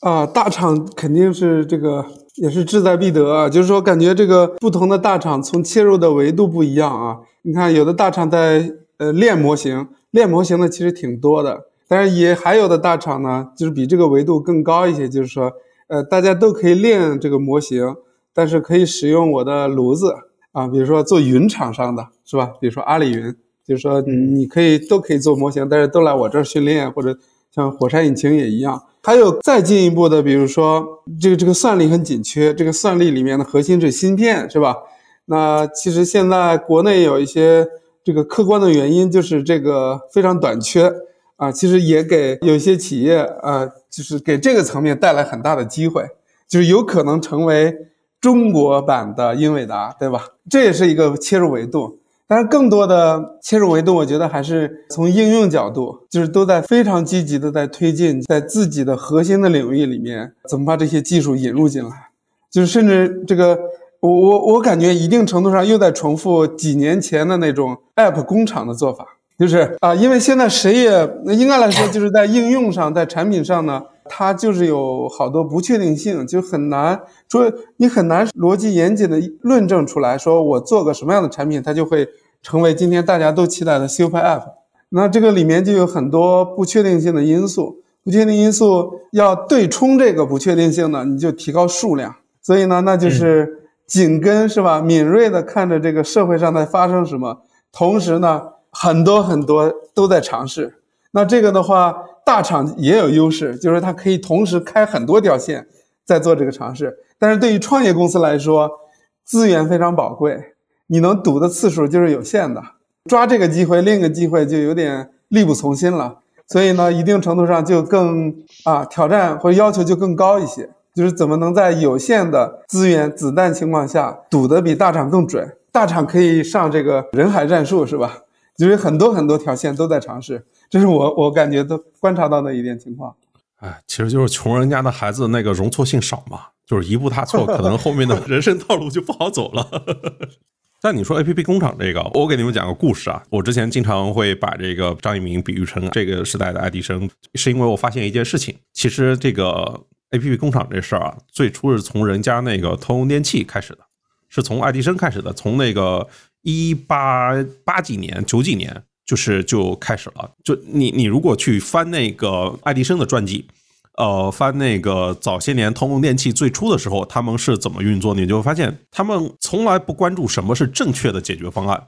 啊，大厂肯定是这个，也是志在必得啊。就是说，感觉这个不同的大厂从切入的维度不一样啊。你看，有的大厂在呃练模型，练模型的其实挺多的，但是也还有的大厂呢，就是比这个维度更高一些，就是说，呃，大家都可以练这个模型，但是可以使用我的炉子。啊，比如说做云厂商的是吧？比如说阿里云，就是说你可以都可以做模型，但是都来我这儿训练，或者像火山引擎也一样。还有再进一步的，比如说这个这个算力很紧缺，这个算力里面的核心是芯片，是吧？那其实现在国内有一些这个客观的原因，就是这个非常短缺啊。其实也给有些企业啊，就是给这个层面带来很大的机会，就是有可能成为。中国版的英伟达，对吧？这也是一个切入维度，但是更多的切入维度，我觉得还是从应用角度，就是都在非常积极的在推进，在自己的核心的领域里面，怎么把这些技术引入进来，就是甚至这个，我我我感觉一定程度上又在重复几年前的那种 App 工厂的做法，就是啊，因为现在谁也应该来说，就是在应用上，在产品上呢。它就是有好多不确定性，就很难说，你很难逻辑严谨的论证出来说，我做个什么样的产品，它就会成为今天大家都期待的 super app。那这个里面就有很多不确定性的因素，不确定因素要对冲这个不确定性呢，你就提高数量。所以呢，那就是紧跟是吧，敏锐的看着这个社会上在发生什么，同时呢，很多很多都在尝试。那这个的话，大厂也有优势，就是它可以同时开很多条线在做这个尝试。但是对于创业公司来说，资源非常宝贵，你能赌的次数就是有限的，抓这个机会，另一个机会就有点力不从心了。所以呢，一定程度上就更啊挑战或者要求就更高一些，就是怎么能在有限的资源子弹情况下赌得比大厂更准？大厂可以上这个人海战术是吧？就是很多很多条线都在尝试，这是我我感觉都观察到的一点情况。哎，其实就是穷人家的孩子那个容错性少嘛，就是一步踏错，可能后面的 人生道路就不好走了。但你说 A P P 工厂这个，我给你们讲个故事啊。我之前经常会把这个张一鸣比喻成这个时代的爱迪生，是因为我发现一件事情，其实这个 A P P 工厂这事儿啊，最初是从人家那个通用电器开始的，是从爱迪生开始的，从那个一八八几年、九几年，就是就开始了。就你你如果去翻那个爱迪生的传记。呃，翻那个早些年通用电气最初的时候，他们是怎么运作？你就会发现，他们从来不关注什么是正确的解决方案，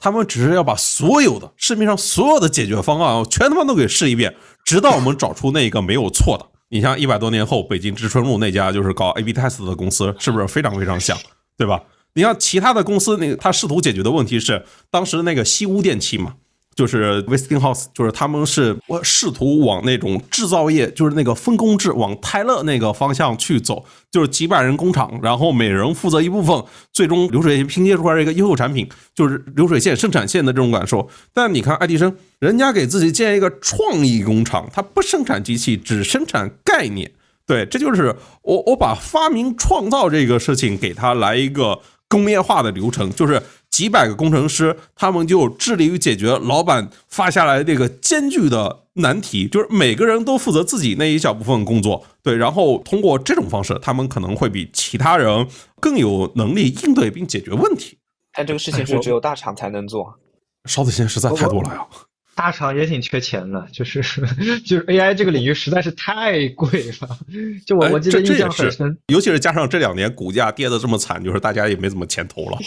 他们只是要把所有的市面上所有的解决方案全他妈都给试一遍，直到我们找出那个没有错的。你像一百多年后，北京知春路那家就是搞 A/B test 的公司，是不是非常非常像，对吧？你像其他的公司，那个他试图解决的问题是当时那个西屋电器嘛。就是 Westinghouse，就是他们是我试图往那种制造业，就是那个分工制，往泰勒那个方向去走，就是几百人工厂，然后每人负责一部分，最终流水线拼接出来一个优秀产品，就是流水线生产线的这种感受。但你看爱迪生，人家给自己建一个创意工厂，他不生产机器，只生产概念。对，这就是我我把发明创造这个事情给他来一个工业化的流程，就是。几百个工程师，他们就致力于解决老板发下来这个艰巨的难题，就是每个人都负责自己那一小部分工作，对，然后通过这种方式，他们可能会比其他人更有能力应对并解决问题。但这个事情是只有大厂才能做，烧的钱实在太多了呀。大厂也挺缺钱的，就是 就是 AI 这个领域实在是太贵了。就我我记得印象很深，尤其是加上这两年股价跌的这么惨，就是大家也没怎么钱投了。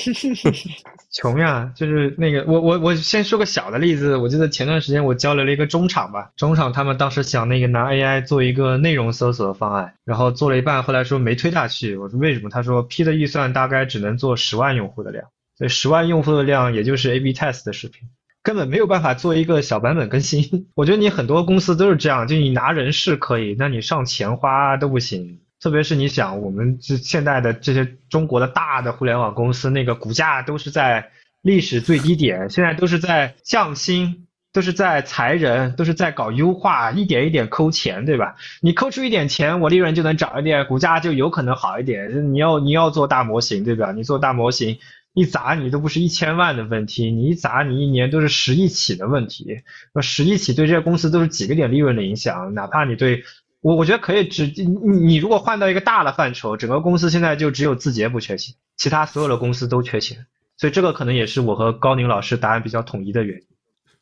穷呀，就是那个我我我先说个小的例子，我记得前段时间我交流了一个中厂吧，中厂他们当时想那个拿 AI 做一个内容搜索的方案，然后做了一半，后来说没推下去。我说为什么？他说 P 的预算大概只能做十万用户的量，所以十万用户的量也就是 A/B test 的视频。根本没有办法做一个小版本更新。我觉得你很多公司都是这样，就你拿人是可以，那你上钱花都不行。特别是你想，我们这现在的这些中国的大的互联网公司，那个股价都是在历史最低点，现在都是在降薪，都是在裁人，都是在搞优化，一点一点抠钱，对吧？你抠出一点钱，我利润就能涨一点，股价就有可能好一点。你要你要做大模型，对吧？你做大模型。一砸你都不是一千万的问题，你一砸你一年都是十亿起的问题。那十亿起对这些公司都是几个点利润的影响，哪怕你对我，我觉得可以只你你如果换到一个大的范畴，整个公司现在就只有字节不缺钱，其他所有的公司都缺钱，所以这个可能也是我和高宁老师答案比较统一的原因。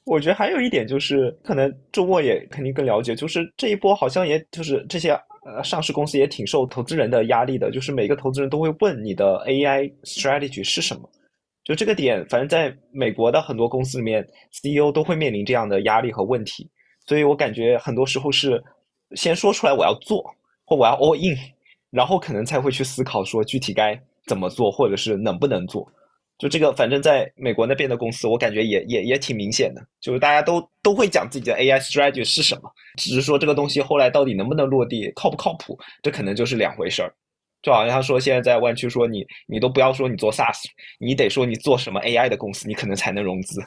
我觉得还有一点就是，可能周末也肯定更了解，就是这一波好像也就是这些。呃，上市公司也挺受投资人的压力的，就是每个投资人都会问你的 AI strategy 是什么。就这个点，反正在美国的很多公司里面，CEO 都会面临这样的压力和问题。所以我感觉很多时候是先说出来我要做，或我要 all in，然后可能才会去思考说具体该怎么做，或者是能不能做。就这个，反正在美国那边的公司，我感觉也也也挺明显的，就是大家都都会讲自己的 AI strategy 是什么，只是说这个东西后来到底能不能落地，靠不靠谱，这可能就是两回事儿。就好像说现在在湾区说你你都不要说你做 SaaS，你得说你做什么 AI 的公司，你可能才能融资。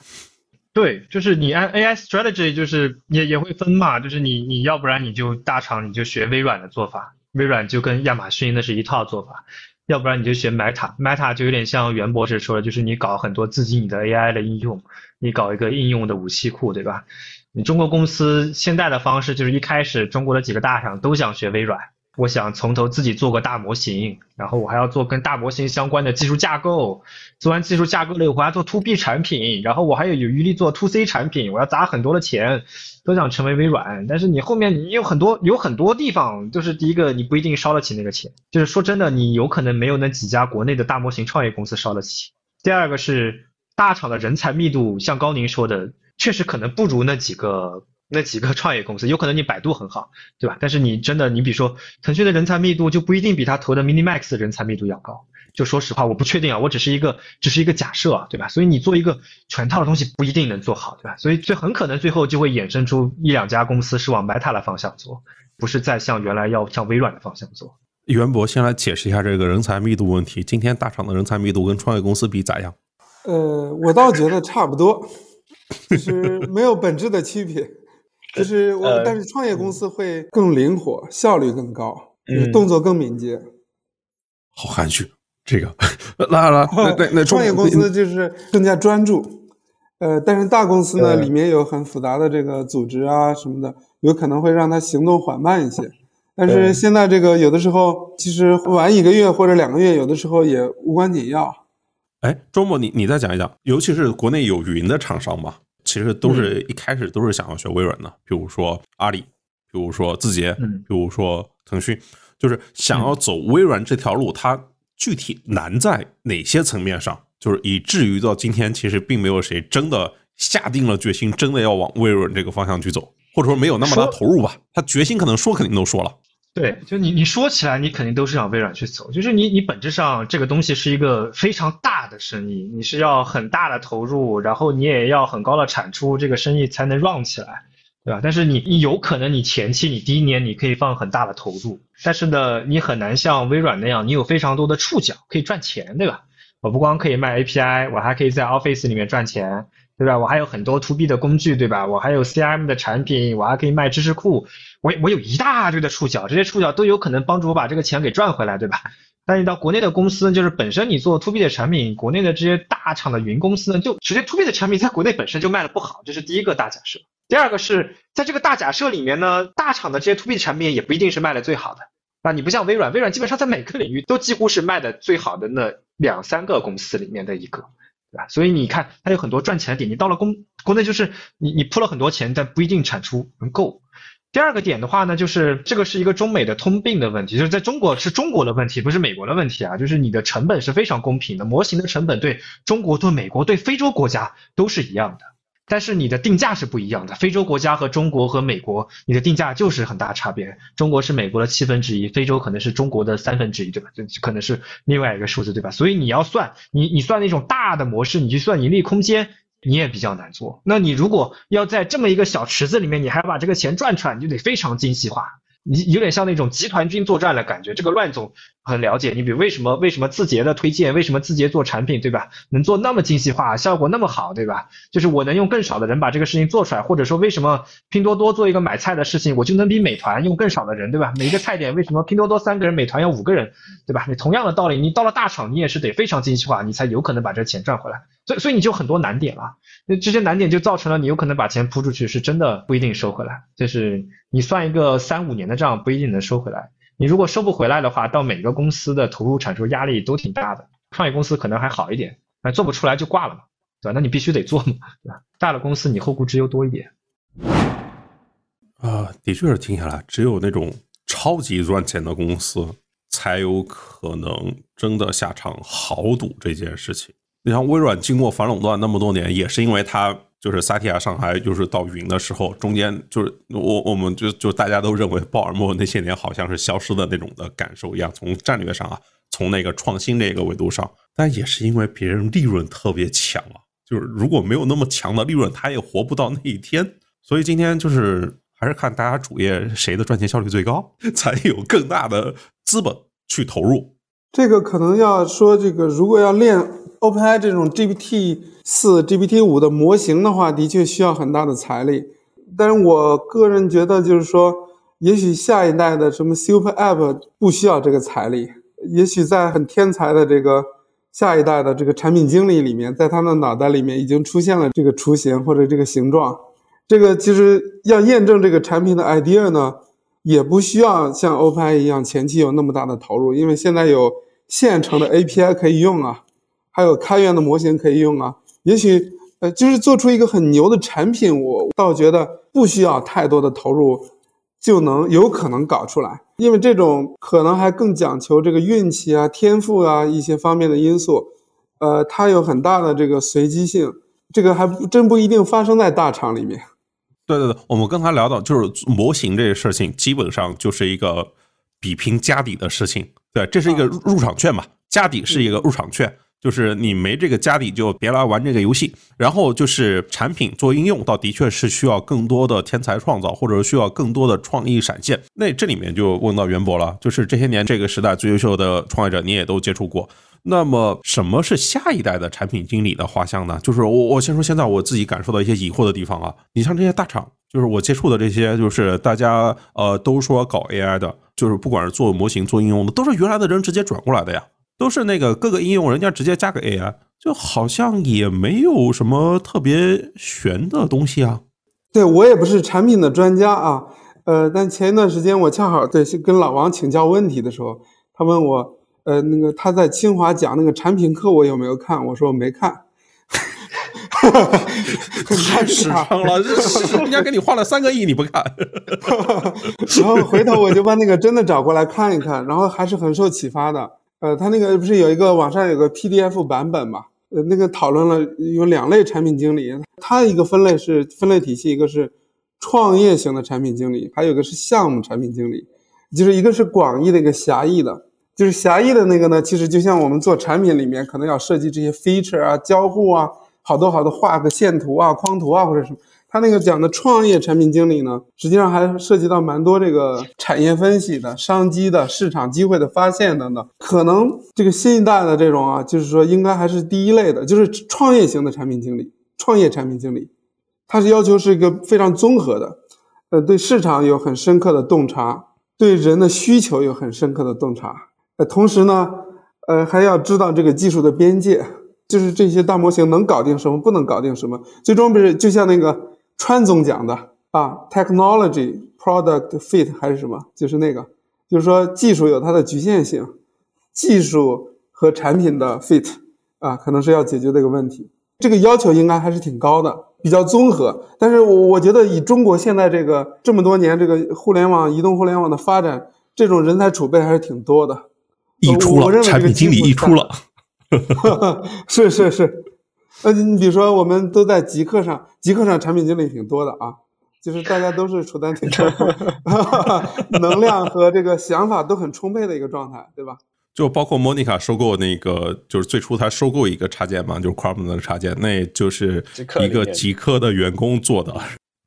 对，就是你按 AI strategy 就是也也会分嘛，就是你你要不然你就大厂你就学微软的做法，微软就跟亚马逊那是一套做法。要不然你就学 Meta，Meta 就有点像袁博士说的，就是你搞很多自己你的 AI 的应用，你搞一个应用的武器库，对吧？你中国公司现在的方式就是一开始中国的几个大厂都想学微软。我想从头自己做个大模型，然后我还要做跟大模型相关的技术架构。做完技术架构了，我还要做 To B 产品，然后我还有有余力做 To C 产品。我要砸很多的钱，都想成为微软。但是你后面你有很多有很多地方，就是第一个你不一定烧得起那个钱，就是说真的，你有可能没有那几家国内的大模型创业公司烧得起。第二个是大厂的人才密度，像高宁说的，确实可能不如那几个那几个创业公司。有可能你百度很好，对吧？但是你真的，你比如说腾讯的人才密度就不一定比他投的 MiniMax 的人才密度要高。就说实话，我不确定啊，我只是一个只是一个假设啊，对吧？所以你做一个全套的东西不一定能做好，对吧？所以最很可能最后就会衍生出一两家公司是往 Meta 的方向做，不是再像原来要向微软的方向做。袁博先来解释一下这个人才密度问题。今天大厂的人才密度跟创业公司比咋样？呃，我倒觉得差不多，就是没有本质的区别。就是我，但是创业公司会更灵活，效率更高，动作更敏捷。好含蓄。这个，来来，那那创业公司就是更加专注，呃，但是大公司呢，里面有很复杂的这个组织啊什么的，有可能会让它行动缓慢一些。但是现在这个有的时候，其实晚一个月或者两个月，有的时候也无关紧要。哎，周末你你再讲一讲，尤其是国内有云的厂商嘛，其实都是一开始都是想要学微软的，比如说阿里，比如说字节，比如说腾讯，就是想要走微软这条路，它。具体难在哪些层面上？就是以至于到今天，其实并没有谁真的下定了决心，真的要往微软这个方向去走，或者说没有那么大投入吧。他决心可能说肯定都说了。对，就你你说起来，你肯定都是往微软去走。就是你你本质上这个东西是一个非常大的生意，你是要很大的投入，然后你也要很高的产出，这个生意才能 run 起来。对吧？但是你你有可能你前期你第一年你可以放很大的投入，但是呢，你很难像微软那样，你有非常多的触角可以赚钱，对吧？我不光可以卖 API，我还可以在 Office 里面赚钱，对吧？我还有很多 To B 的工具，对吧？我还有 CRM 的产品，我还可以卖知识库，我我有一大堆的触角，这些触角都有可能帮助我把这个钱给赚回来，对吧？但你到国内的公司，就是本身你做 To B 的产品，国内的这些大厂的云公司呢，就直接 To B 的产品在国内本身就卖的不好，这是第一个大假设。第二个是在这个大假设里面呢，大厂的这些 To B 的产品也不一定是卖的最好的啊。你不像微软，微软基本上在每个领域都几乎是卖的最好的那两三个公司里面的一个，对吧？所以你看它有很多赚钱的点。你到了公国内，就是你你铺了很多钱，但不一定产出能够。第二个点的话呢，就是这个是一个中美的通病的问题，就是在中国是中国的问题，不是美国的问题啊。就是你的成本是非常公平的，模型的成本对中国、对美国、对非洲国家都是一样的。但是你的定价是不一样的，非洲国家和中国和美国，你的定价就是很大差别。中国是美国的七分之一，非洲可能是中国的三分之一，对吧？这可能是另外一个数字，对吧？所以你要算，你你算那种大的模式，你去算盈利空间，你也比较难做。那你如果要在这么一个小池子里面，你还要把这个钱赚出来，你就得非常精细化。你有点像那种集团军作战的感觉，这个乱总很了解。你比如为什么为什么字节的推荐，为什么字节做产品，对吧？能做那么精细化，效果那么好，对吧？就是我能用更少的人把这个事情做出来，或者说为什么拼多多做一个买菜的事情，我就能比美团用更少的人，对吧？每一个菜点为什么拼多多三个人，美团要五个人，对吧？你同样的道理，你到了大厂，你也是得非常精细化，你才有可能把这钱赚回来。所以所以你就很多难点了。那这些难点就造成了你有可能把钱扑出去，是真的不一定收回来。就是你算一个三五年的账，不一定能收回来。你如果收不回来的话，到每个公司的投入产出压力都挺大的。创业公司可能还好一点，那做不出来就挂了嘛，对吧？那你必须得做嘛，对吧？大的公司你后顾之忧多一点。啊，的确是听下来，只有那种超级赚钱的公司才有可能真的下场豪赌这件事情。你像微软经过反垄断那么多年，也是因为它就是萨提亚上海就是到云的时候，中间就是我我们就就大家都认为鲍尔默那些年好像是消失的那种的感受一样，从战略上啊，从那个创新这个维度上，但也是因为别人利润特别强啊，就是如果没有那么强的利润，他也活不到那一天。所以今天就是还是看大家主业谁的赚钱效率最高，才有更大的资本去投入。这个可能要说这个，如果要练。OpenAI 这种 GPT 四、GPT 五的模型的话，的确需要很大的财力。但是我个人觉得，就是说，也许下一代的什么 Super App 不需要这个财力。也许在很天才的这个下一代的这个产品经理里面，在他的脑袋里面已经出现了这个雏形或者这个形状。这个其实要验证这个产品的 idea 呢，也不需要像 OpenAI 一样前期有那么大的投入，因为现在有现成的 API 可以用啊。还有开源的模型可以用啊，也许呃，就是做出一个很牛的产品，我倒觉得不需要太多的投入就能有可能搞出来，因为这种可能还更讲求这个运气啊、天赋啊一些方面的因素。呃，它有很大的这个随机性，这个还真不一定发生在大厂里面。对对对，我们刚才聊到就是模型这个事情，基本上就是一个比拼家底的事情。对，这是一个入场券嘛，家底是一个入场券。就是你没这个家底，就别来玩这个游戏。然后就是产品做应用，倒的确是需要更多的天才创造，或者需要更多的创意闪现。那这里面就问到袁博了，就是这些年这个时代最优秀的创业者，你也都接触过。那么什么是下一代的产品经理的画像呢？就是我我先说现在我自己感受到一些疑惑的地方啊。你像这些大厂，就是我接触的这些，就是大家呃都说搞 AI 的，就是不管是做模型做应用的，都是原来的人直接转过来的呀。都是那个各个应用，人家直接加个 AI，就好像也没有什么特别玄的东西啊。对我也不是产品的专家啊，呃，但前一段时间我恰好对跟老王请教问题的时候，他问我，呃，那个他在清华讲那个产品课，我有没有看？我说我没看。太实诚了，人家给你花了三个亿，你不看？然后回头我就把那个真的找过来看一看，然后还是很受启发的。呃，他那个不是有一个网上有个 PDF 版本嘛？呃，那个讨论了有两类产品经理，他一个分类是分类体系，一个是创业型的产品经理，还有一个是项目产品经理，就是一个是广义的，一个狭义的。就是狭义的那个呢，其实就像我们做产品里面可能要设计这些 feature 啊、交互啊，好多好多画个线图啊、框图啊或者什么。他那个讲的创业产品经理呢，实际上还涉及到蛮多这个产业分析的、商机的、市场机会的发现等等。可能这个新一代的这种啊，就是说应该还是第一类的，就是创业型的产品经理、创业产品经理，他是要求是一个非常综合的，呃，对市场有很深刻的洞察，对人的需求有很深刻的洞察，呃，同时呢，呃，还要知道这个技术的边界，就是这些大模型能搞定什么，不能搞定什么，最终不是就像那个。川总讲的啊，technology product fit 还是什么？就是那个，就是说技术有它的局限性，技术和产品的 fit 啊，可能是要解决这个问题。这个要求应该还是挺高的，比较综合。但是我我觉得以中国现在这个这么多年这个互联网、移动互联网的发展，这种人才储备还是挺多的。溢出了，产品经理溢出了，是是 是。呃，你比如说，我们都在极客上，极客上产品经理挺多的啊，就是大家都是处在那个能量和这个想法都很充沛的一个状态，对吧？就包括莫妮卡收购那个，就是最初他收购一个插件嘛，就是 Chrome 的插件，那就是一个极客的员工做的。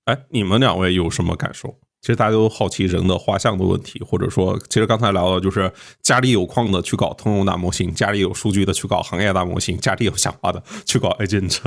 哎，你们两位有什么感受？其实大家都好奇人的画像的问题，或者说，其实刚才聊的就是家里有矿的去搞通用大模型，家里有数据的去搞行业大模型，家里有想法的去搞 agent。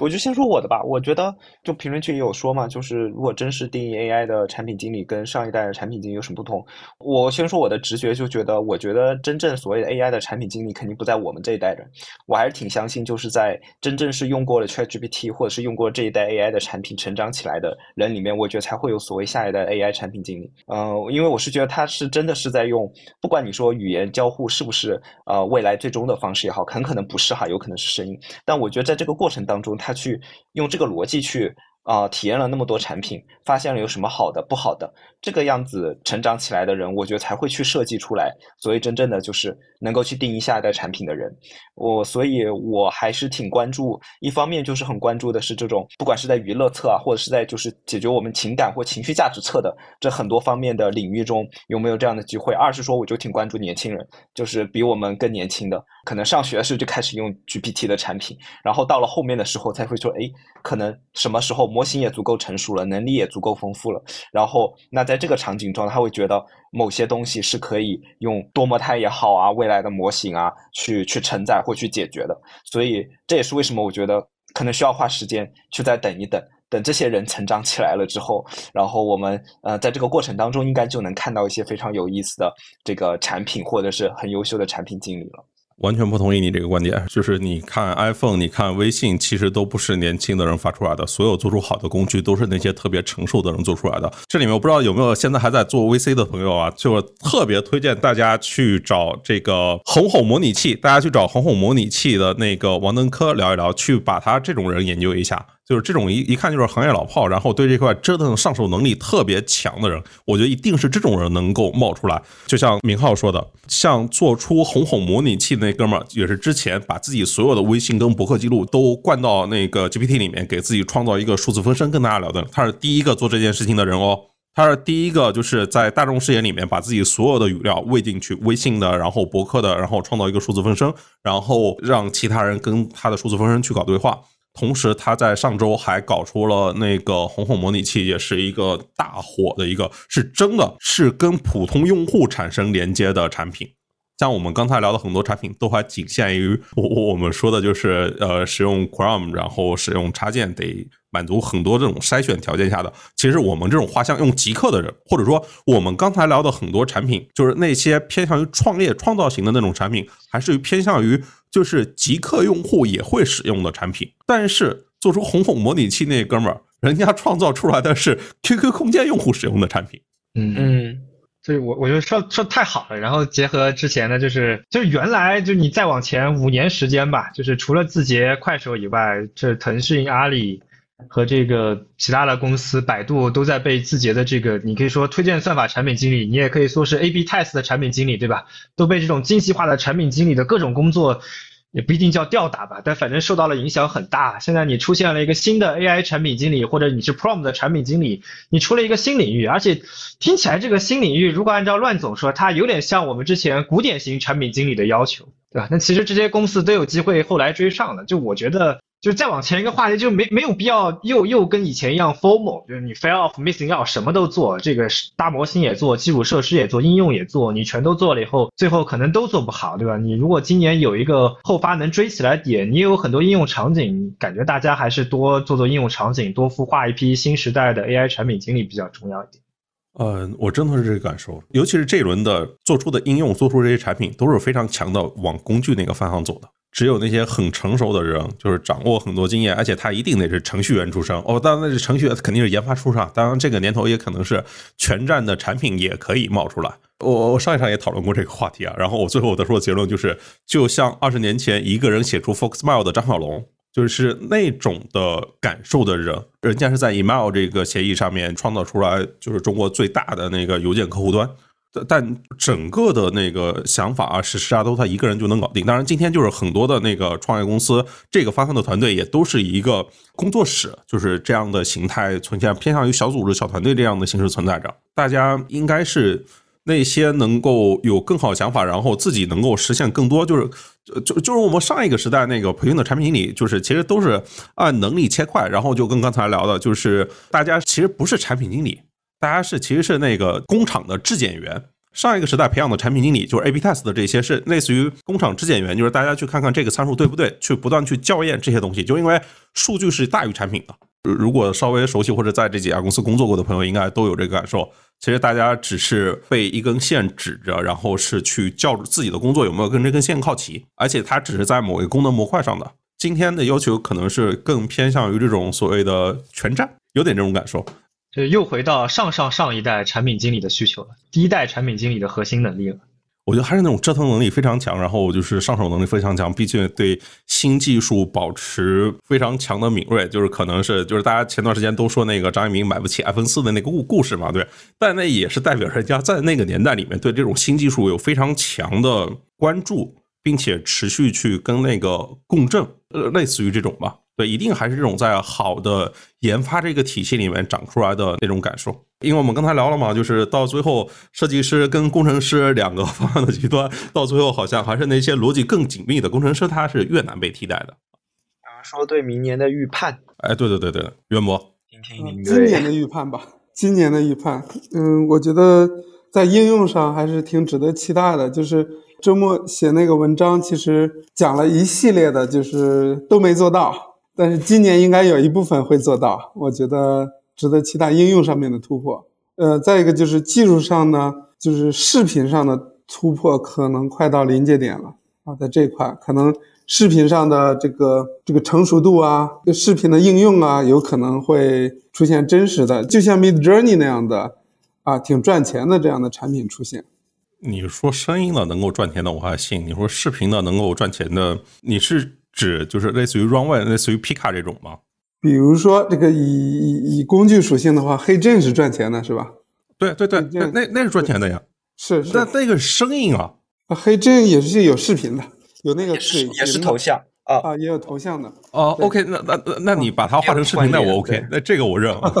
我就先说我的吧，我觉得就评论区也有说嘛，就是如果真实定义 AI 的产品经理跟上一代的产品经理有什么不同？我先说我的直觉，就觉得我觉得真正所谓的 AI 的产品经理肯定不在我们这一代人，我还是挺相信就是在真正是用过了 ChatGPT 或者是用过这一代 AI 的产品成长起来的人里面，我觉得才会有所谓下一代 AI 产品经理。嗯，因为我是觉得他是真的是在用，不管你说语言交互是不是呃未来最终的方式也好，很可能不是哈，有可能是声音，但我觉得在这个过程当中他。他去用这个逻辑去啊，体验了那么多产品，发现了有什么好的、不好的。这个样子成长起来的人，我觉得才会去设计出来。所以真正的就是能够去定义下一代产品的人，我所以我还是挺关注。一方面就是很关注的是这种，不管是在娱乐侧啊，或者是在就是解决我们情感或情绪价值侧的这很多方面的领域中，有没有这样的机会？二是说，我就挺关注年轻人，就是比我们更年轻的，可能上学的时候就开始用 GPT 的产品，然后到了后面的时候才会说，哎，可能什么时候模型也足够成熟了，能力也足够丰富了，然后那。在这个场景中，他会觉得某些东西是可以用多模态也好啊，未来的模型啊，去去承载或去解决的。所以这也是为什么我觉得可能需要花时间去再等一等，等这些人成长起来了之后，然后我们呃在这个过程当中，应该就能看到一些非常有意思的这个产品，或者是很优秀的产品经理了。完全不同意你这个观点，就是你看 iPhone，你看微信，其实都不是年轻的人发出来的，所有做出好的工具都是那些特别成熟的人做出来的。这里面我不知道有没有现在还在做 VC 的朋友啊，就特别推荐大家去找这个红红模拟器，大家去找红红模拟器的那个王登科聊一聊，去把他这种人研究一下。就是这种一一看就是行业老炮，然后对这块折腾上手能力特别强的人，我觉得一定是这种人能够冒出来。就像明浩说的，像做出红红模拟器那哥们儿，也是之前把自己所有的微信跟博客记录都灌到那个 GPT 里面，给自己创造一个数字分身跟大家聊的，他是第一个做这件事情的人哦。他是第一个，就是在大众视野里面把自己所有的语料喂进去，微信的，然后博客的，然后创造一个数字分身，然后让其他人跟他的数字分身去搞对话。同时，他在上周还搞出了那个红红模拟器，也是一个大火的一个，是真的是跟普通用户产生连接的产品。像我们刚才聊的很多产品，都还仅限于我我们说的就是呃，使用 Chrome，然后使用插件得满足很多这种筛选条件下的。其实我们这种画像用极客的人，或者说我们刚才聊的很多产品，就是那些偏向于创业创造型的那种产品，还是偏向于就是极客用户也会使用的产品。但是做出红红模拟器那哥们儿，人家创造出来的是 QQ 空间用户使用的产品。嗯嗯。所以我我觉得说说太好了，然后结合之前的，就是就是原来就你再往前五年时间吧，就是除了字节、快手以外，这腾讯、阿里和这个其他的公司，百度都在被字节的这个，你可以说推荐算法产品经理，你也可以说是 A/B test 的产品经理，对吧？都被这种精细化的产品经理的各种工作。也不一定叫吊打吧，但反正受到了影响很大。现在你出现了一个新的 AI 产品经理，或者你是 Prom 的产品经理，你出了一个新领域，而且听起来这个新领域，如果按照乱总说，它有点像我们之前古典型产品经理的要求，对吧？那其实这些公司都有机会后来追上的。就我觉得。就再往前一个话题，就没没有必要又又跟以前一样 formal，就是你 fail of missing out，什么都做，这个大模型也做，基础设施也做，应用也做，你全都做了以后，最后可能都做不好，对吧？你如果今年有一个后发能追起来点，你有很多应用场景，感觉大家还是多做做应用场景，多孵化一批新时代的 AI 产品经理比较重要一点。嗯，我真的是这个感受，尤其是这一轮的做出的应用，做出这些产品都是非常强的往工具那个方向走的。只有那些很成熟的人，就是掌握很多经验，而且他一定得是程序员出身哦。当然，那是程序员肯定是研发出身。当然，这个年头也可能是全站的产品也可以冒出来。我我上一场也讨论过这个话题啊。然后我最后得出的结论就是，就像二十年前一个人写出 Foxmail 的张小龙，就是那种的感受的人，人家是在 Email 这个协议上面创造出来，就是中国最大的那个邮件客户端。但整个的那个想法啊、实施啊，都他一个人就能搞定。当然，今天就是很多的那个创业公司，这个方向的团队也都是一个工作室，就是这样的形态存在，偏向于小组织、小团队这样的形式存在着。大家应该是那些能够有更好想法，然后自己能够实现更多，就是就就是我们上一个时代那个培训的产品经理，就是其实都是按能力切块，然后就跟刚才聊的，就是大家其实不是产品经理。大家是其实是那个工厂的质检员，上一个时代培养的产品经理就是 A/B test 的这些是类似于工厂质检员，就是大家去看看这个参数对不对，去不断去校验这些东西。就因为数据是大于产品的，如果稍微熟悉或者在这几家公司工作过的朋友，应该都有这个感受。其实大家只是被一根线指着，然后是去校自己的工作有没有跟这根线靠齐，而且它只是在某一个功能模块上的。今天的要求可能是更偏向于这种所谓的全站，有点这种感受。就又回到上上上一代产品经理的需求了，第一代产品经理的核心能力了。我觉得还是那种折腾能力非常强，然后就是上手能力非常强，毕竟对新技术保持非常强的敏锐。就是可能是就是大家前段时间都说那个张一鸣买不起 iPhone 四的那个故故事嘛，对。但那也是代表人家在那个年代里面对这种新技术有非常强的关注，并且持续去跟那个共振，呃，类似于这种吧。对，一定还是这种在好的研发这个体系里面长出来的那种感受。因为我们刚才聊了嘛，就是到最后，设计师跟工程师两个 方向的极端，到最后好像还是那些逻辑更紧密的工程师，他是越难被替代的。说对明年的预判，哎，对对对对，渊博，听听您今年的预判吧。今年的预判，嗯，我觉得在应用上还是挺值得期待的。就是周末写那个文章，其实讲了一系列的，就是都没做到。但是今年应该有一部分会做到，我觉得值得期待应用上面的突破。呃，再一个就是技术上呢，就是视频上的突破可能快到临界点了啊，在这一块可能视频上的这个这个成熟度啊，视频的应用啊，有可能会出现真实的，就像 Mid Journey 那样的啊，挺赚钱的这样的产品出现。你说声音的能够赚钱的我还信，你说视频的能够赚钱的，你是？指就是类似于 Runway、类似于 Pika 这种吗？比如说这个以以以工具属性的话，黑阵是赚钱的，是吧？对对对，那那那是赚钱的呀。是是，那那个声音啊，啊黑阵也是有视频的，有那个也是水也是头像啊，啊，也有头像的。哦，OK，那那那那你把它画成视频，那我 OK，那这个我认了。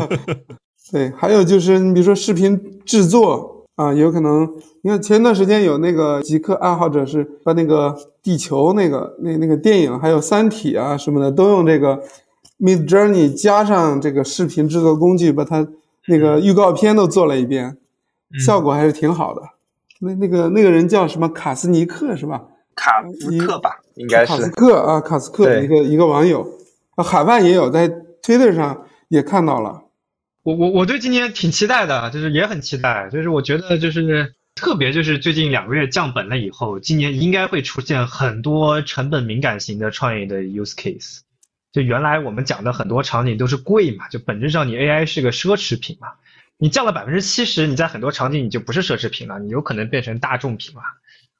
对，还有就是你比如说视频制作啊，有可能你看前段时间有那个极客爱好者是把那个地球那个那那个电影，还有三体啊什么的，都用这个 Mid Journey 加上这个视频制作工具，把它那个预告片都做了一遍，效果还是挺好的。那那个那个人叫什么卡斯尼克是吧？卡斯克吧，应该是卡斯克啊，卡斯克对一个一个网友，啊海外也有，在 Twitter 上也看到了。我我我对今年挺期待的，就是也很期待，就是我觉得就是特别就是最近两个月降本了以后，今年应该会出现很多成本敏感型的创业的 use case。就原来我们讲的很多场景都是贵嘛，就本质上你 AI 是个奢侈品嘛，你降了百分之七十，你在很多场景你就不是奢侈品了，你有可能变成大众品了。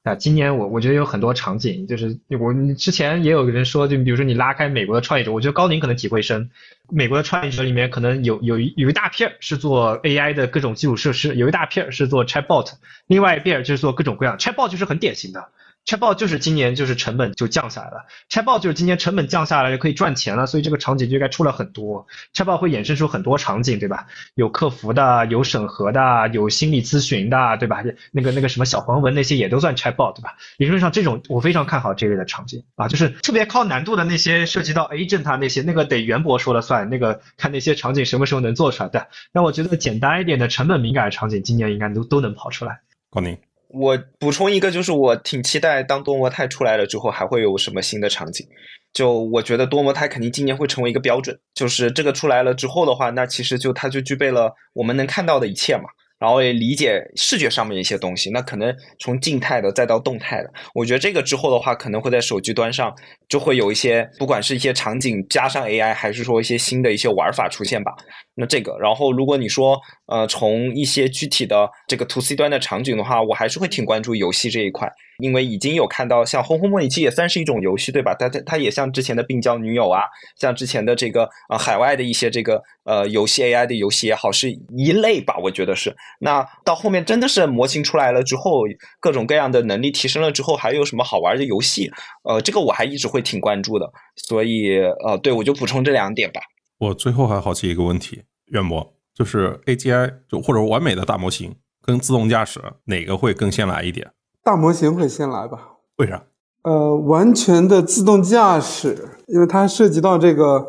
啊，今年我我觉得有很多场景，就是我之前也有个人说，就比如说你拉开美国的创业者，我觉得高宁可能体会深。美国的创业者里面，可能有有一有一大片是做 AI 的各种基础设施，有一大片是做 Chatbot，另外一片就是做各种各样 Chatbot 就是很典型的。Chatbot 就是今年就是成本就降下来了，Chatbot 就是今年成本降下来就，可以赚钱了，所以这个场景就应该出了很多。Chatbot 会衍生出很多场景，对吧？有客服的，有审核的，有心理咨询的，对吧？那个那个什么小黄文那些也都算 Chatbot，对吧？理论上这种我非常看好这类的场景啊，就是特别高难度的那些涉及到 agent 那些，那个得袁博说了算，那个看那些场景什么时候能做出来的。但我觉得简单一点的成本敏感的场景，今年应该都都能跑出来。高宁，我补充一个，就是我挺期待当多模态出来了之后，还会有什么新的场景。就我觉得多模态肯定今年会成为一个标准，就是这个出来了之后的话，那其实就它就具备了我们能看到的一切嘛。然后也理解视觉上面一些东西，那可能从静态的再到动态的，我觉得这个之后的话，可能会在手机端上就会有一些，不管是一些场景加上 AI，还是说一些新的一些玩法出现吧。那这个，然后如果你说呃从一些具体的这个 to C 端的场景的话，我还是会挺关注游戏这一块，因为已经有看到像《红红模拟器》也算是一种游戏，对吧？它它它也像之前的病娇女友啊，像之前的这个呃海外的一些这个呃游戏 AI 的游戏也好，是一类吧，我觉得是。那到后面真的是模型出来了之后，各种各样的能力提升了之后，还有什么好玩的游戏？呃，这个我还一直会挺关注的。所以呃，对我就补充这两点吧。我最后还好奇一个问题，袁博，就是 AGI 就或者完美的大模型跟自动驾驶哪个会更先来一点？大模型会先来吧？为啥？呃，完全的自动驾驶，因为它涉及到这个，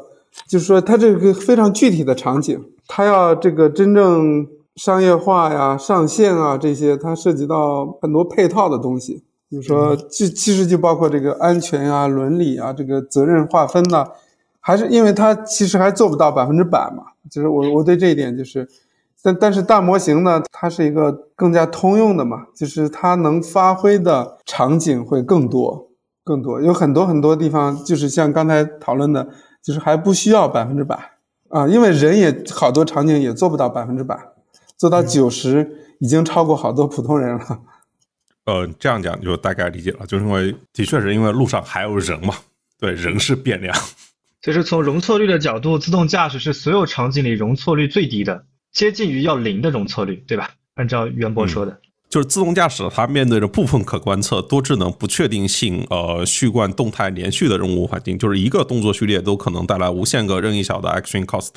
就是说它这个非常具体的场景，它要这个真正商业化呀、上线啊这些，它涉及到很多配套的东西。比如说，其其实就包括这个安全啊、伦理啊、这个责任划分呐、还是因为它其实还做不到百分之百嘛。就是我我对这一点就是，但但是大模型呢，它是一个更加通用的嘛，就是它能发挥的场景会更多更多，有很多很多地方就是像刚才讨论的，就是还不需要百分之百啊，因为人也好多场景也做不到百分之百，做到九十已经超过好多普通人了。呃，这样讲就大概理解了，就是因为的确是因为路上还有人嘛，对，人是变量。就是从容错率的角度，自动驾驶是所有场景里容错率最低的，接近于要零的容错率，对吧？按照袁博说的。就是自动驾驶，它面对着部分可观测、多智能、不确定性、呃序贯、动态、连续的任务环境，就是一个动作序列都可能带来无限个任意小的 action cost，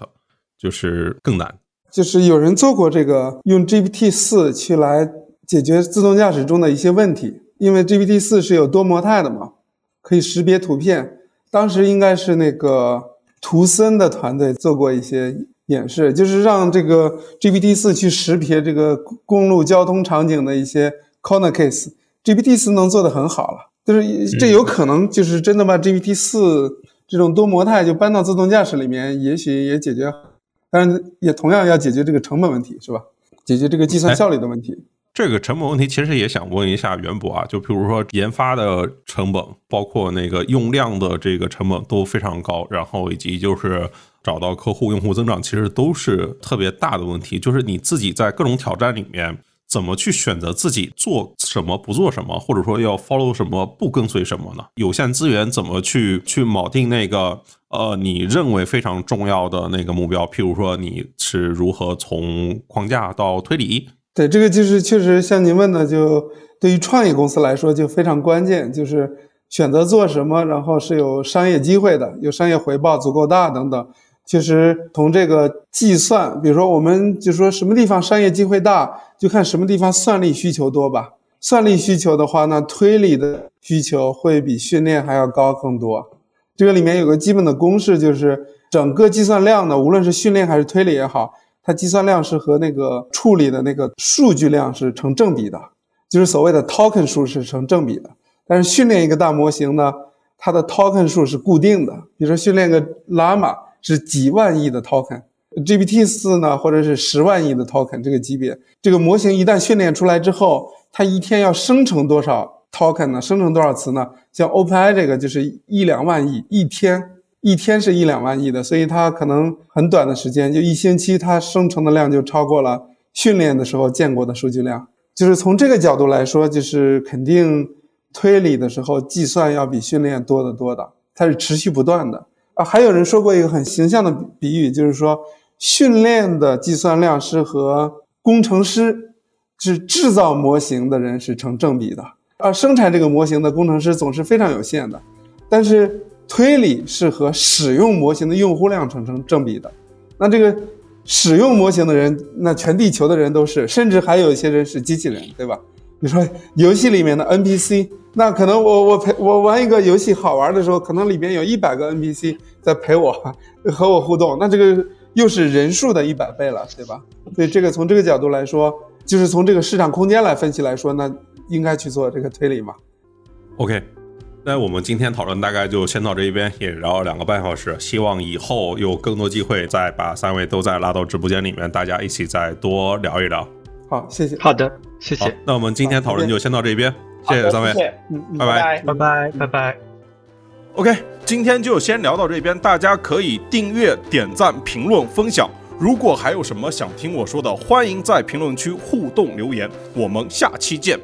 就是更难。就是有人做过这个，用 GPT 四去来解决自动驾驶中的一些问题，因为 GPT 四是有多模态的嘛，可以识别图片。当时应该是那个图森的团队做过一些演示，就是让这个 GPT 四去识别这个公路交通场景的一些 corner case。GPT 四能做得很好了，就是这有可能就是真的把 GPT 四这种多模态就搬到自动驾驶里面，也许也解决，但是也同样要解决这个成本问题，是吧？解决这个计算效率的问题。这个成本问题其实也想问一下袁博啊，就比如说研发的成本，包括那个用量的这个成本都非常高，然后以及就是找到客户、用户增长，其实都是特别大的问题。就是你自己在各种挑战里面，怎么去选择自己做什么、不做什么，或者说要 follow 什么、不跟随什么呢？有限资源怎么去去锚定那个呃，你认为非常重要的那个目标，譬如说你是如何从框架到推理？对，这个就是确实像您问的，就对于创业公司来说就非常关键，就是选择做什么，然后是有商业机会的，有商业回报足够大等等。其实从这个计算，比如说我们就说什么地方商业机会大，就看什么地方算力需求多吧。算力需求的话，那推理的需求会比训练还要高更多。这个里面有个基本的公式，就是整个计算量呢，无论是训练还是推理也好，它计算量是和那个处理的那个数据量是成正比的，就是所谓的 token 数是成正比的。但是训练一个大模型呢，它的 token 数是固定的。比如说训练个 llama 是几万亿的 token，GPT 四呢，或者是十万亿的 token 这个级别，这个模型一旦训练出来之后，它一天要生成多少 token 呢？生成多少词呢？像 OpenAI 这个就是一两万亿一天，一天是一两万亿的，所以它可能很短的时间，就一星期，它生成的量就超过了训练的时候见过的数据量。就是从这个角度来说，就是肯定推理的时候计算要比训练多得多的，它是持续不断的啊。还有人说过一个很形象的比喻，就是说训练的计算量是和工程师。是制造模型的人是成正比的，而生产这个模型的工程师总是非常有限的。但是推理是和使用模型的用户量成成正比的。那这个使用模型的人，那全地球的人都是，甚至还有一些人是机器人，对吧？你说游戏里面的 NPC，那可能我我陪我玩一个游戏好玩的时候，可能里边有一百个 NPC 在陪我和我互动，那这个又是人数的一百倍了，对吧？所以这个从这个角度来说。就是从这个市场空间来分析来说，那应该去做这个推理嘛？OK，那我们今天讨论大概就先到这一边，也聊了两个半小时。希望以后有更多机会再把三位都再拉到直播间里面，大家一起再多聊一聊。好，谢谢。好的，谢谢。那我们今天讨论就先到这边，谢谢三位，嗯，拜拜，拜拜，拜拜。OK，今天就先聊到这边，大家可以订阅、点赞、评论、分享。如果还有什么想听我说的，欢迎在评论区互动留言。我们下期见。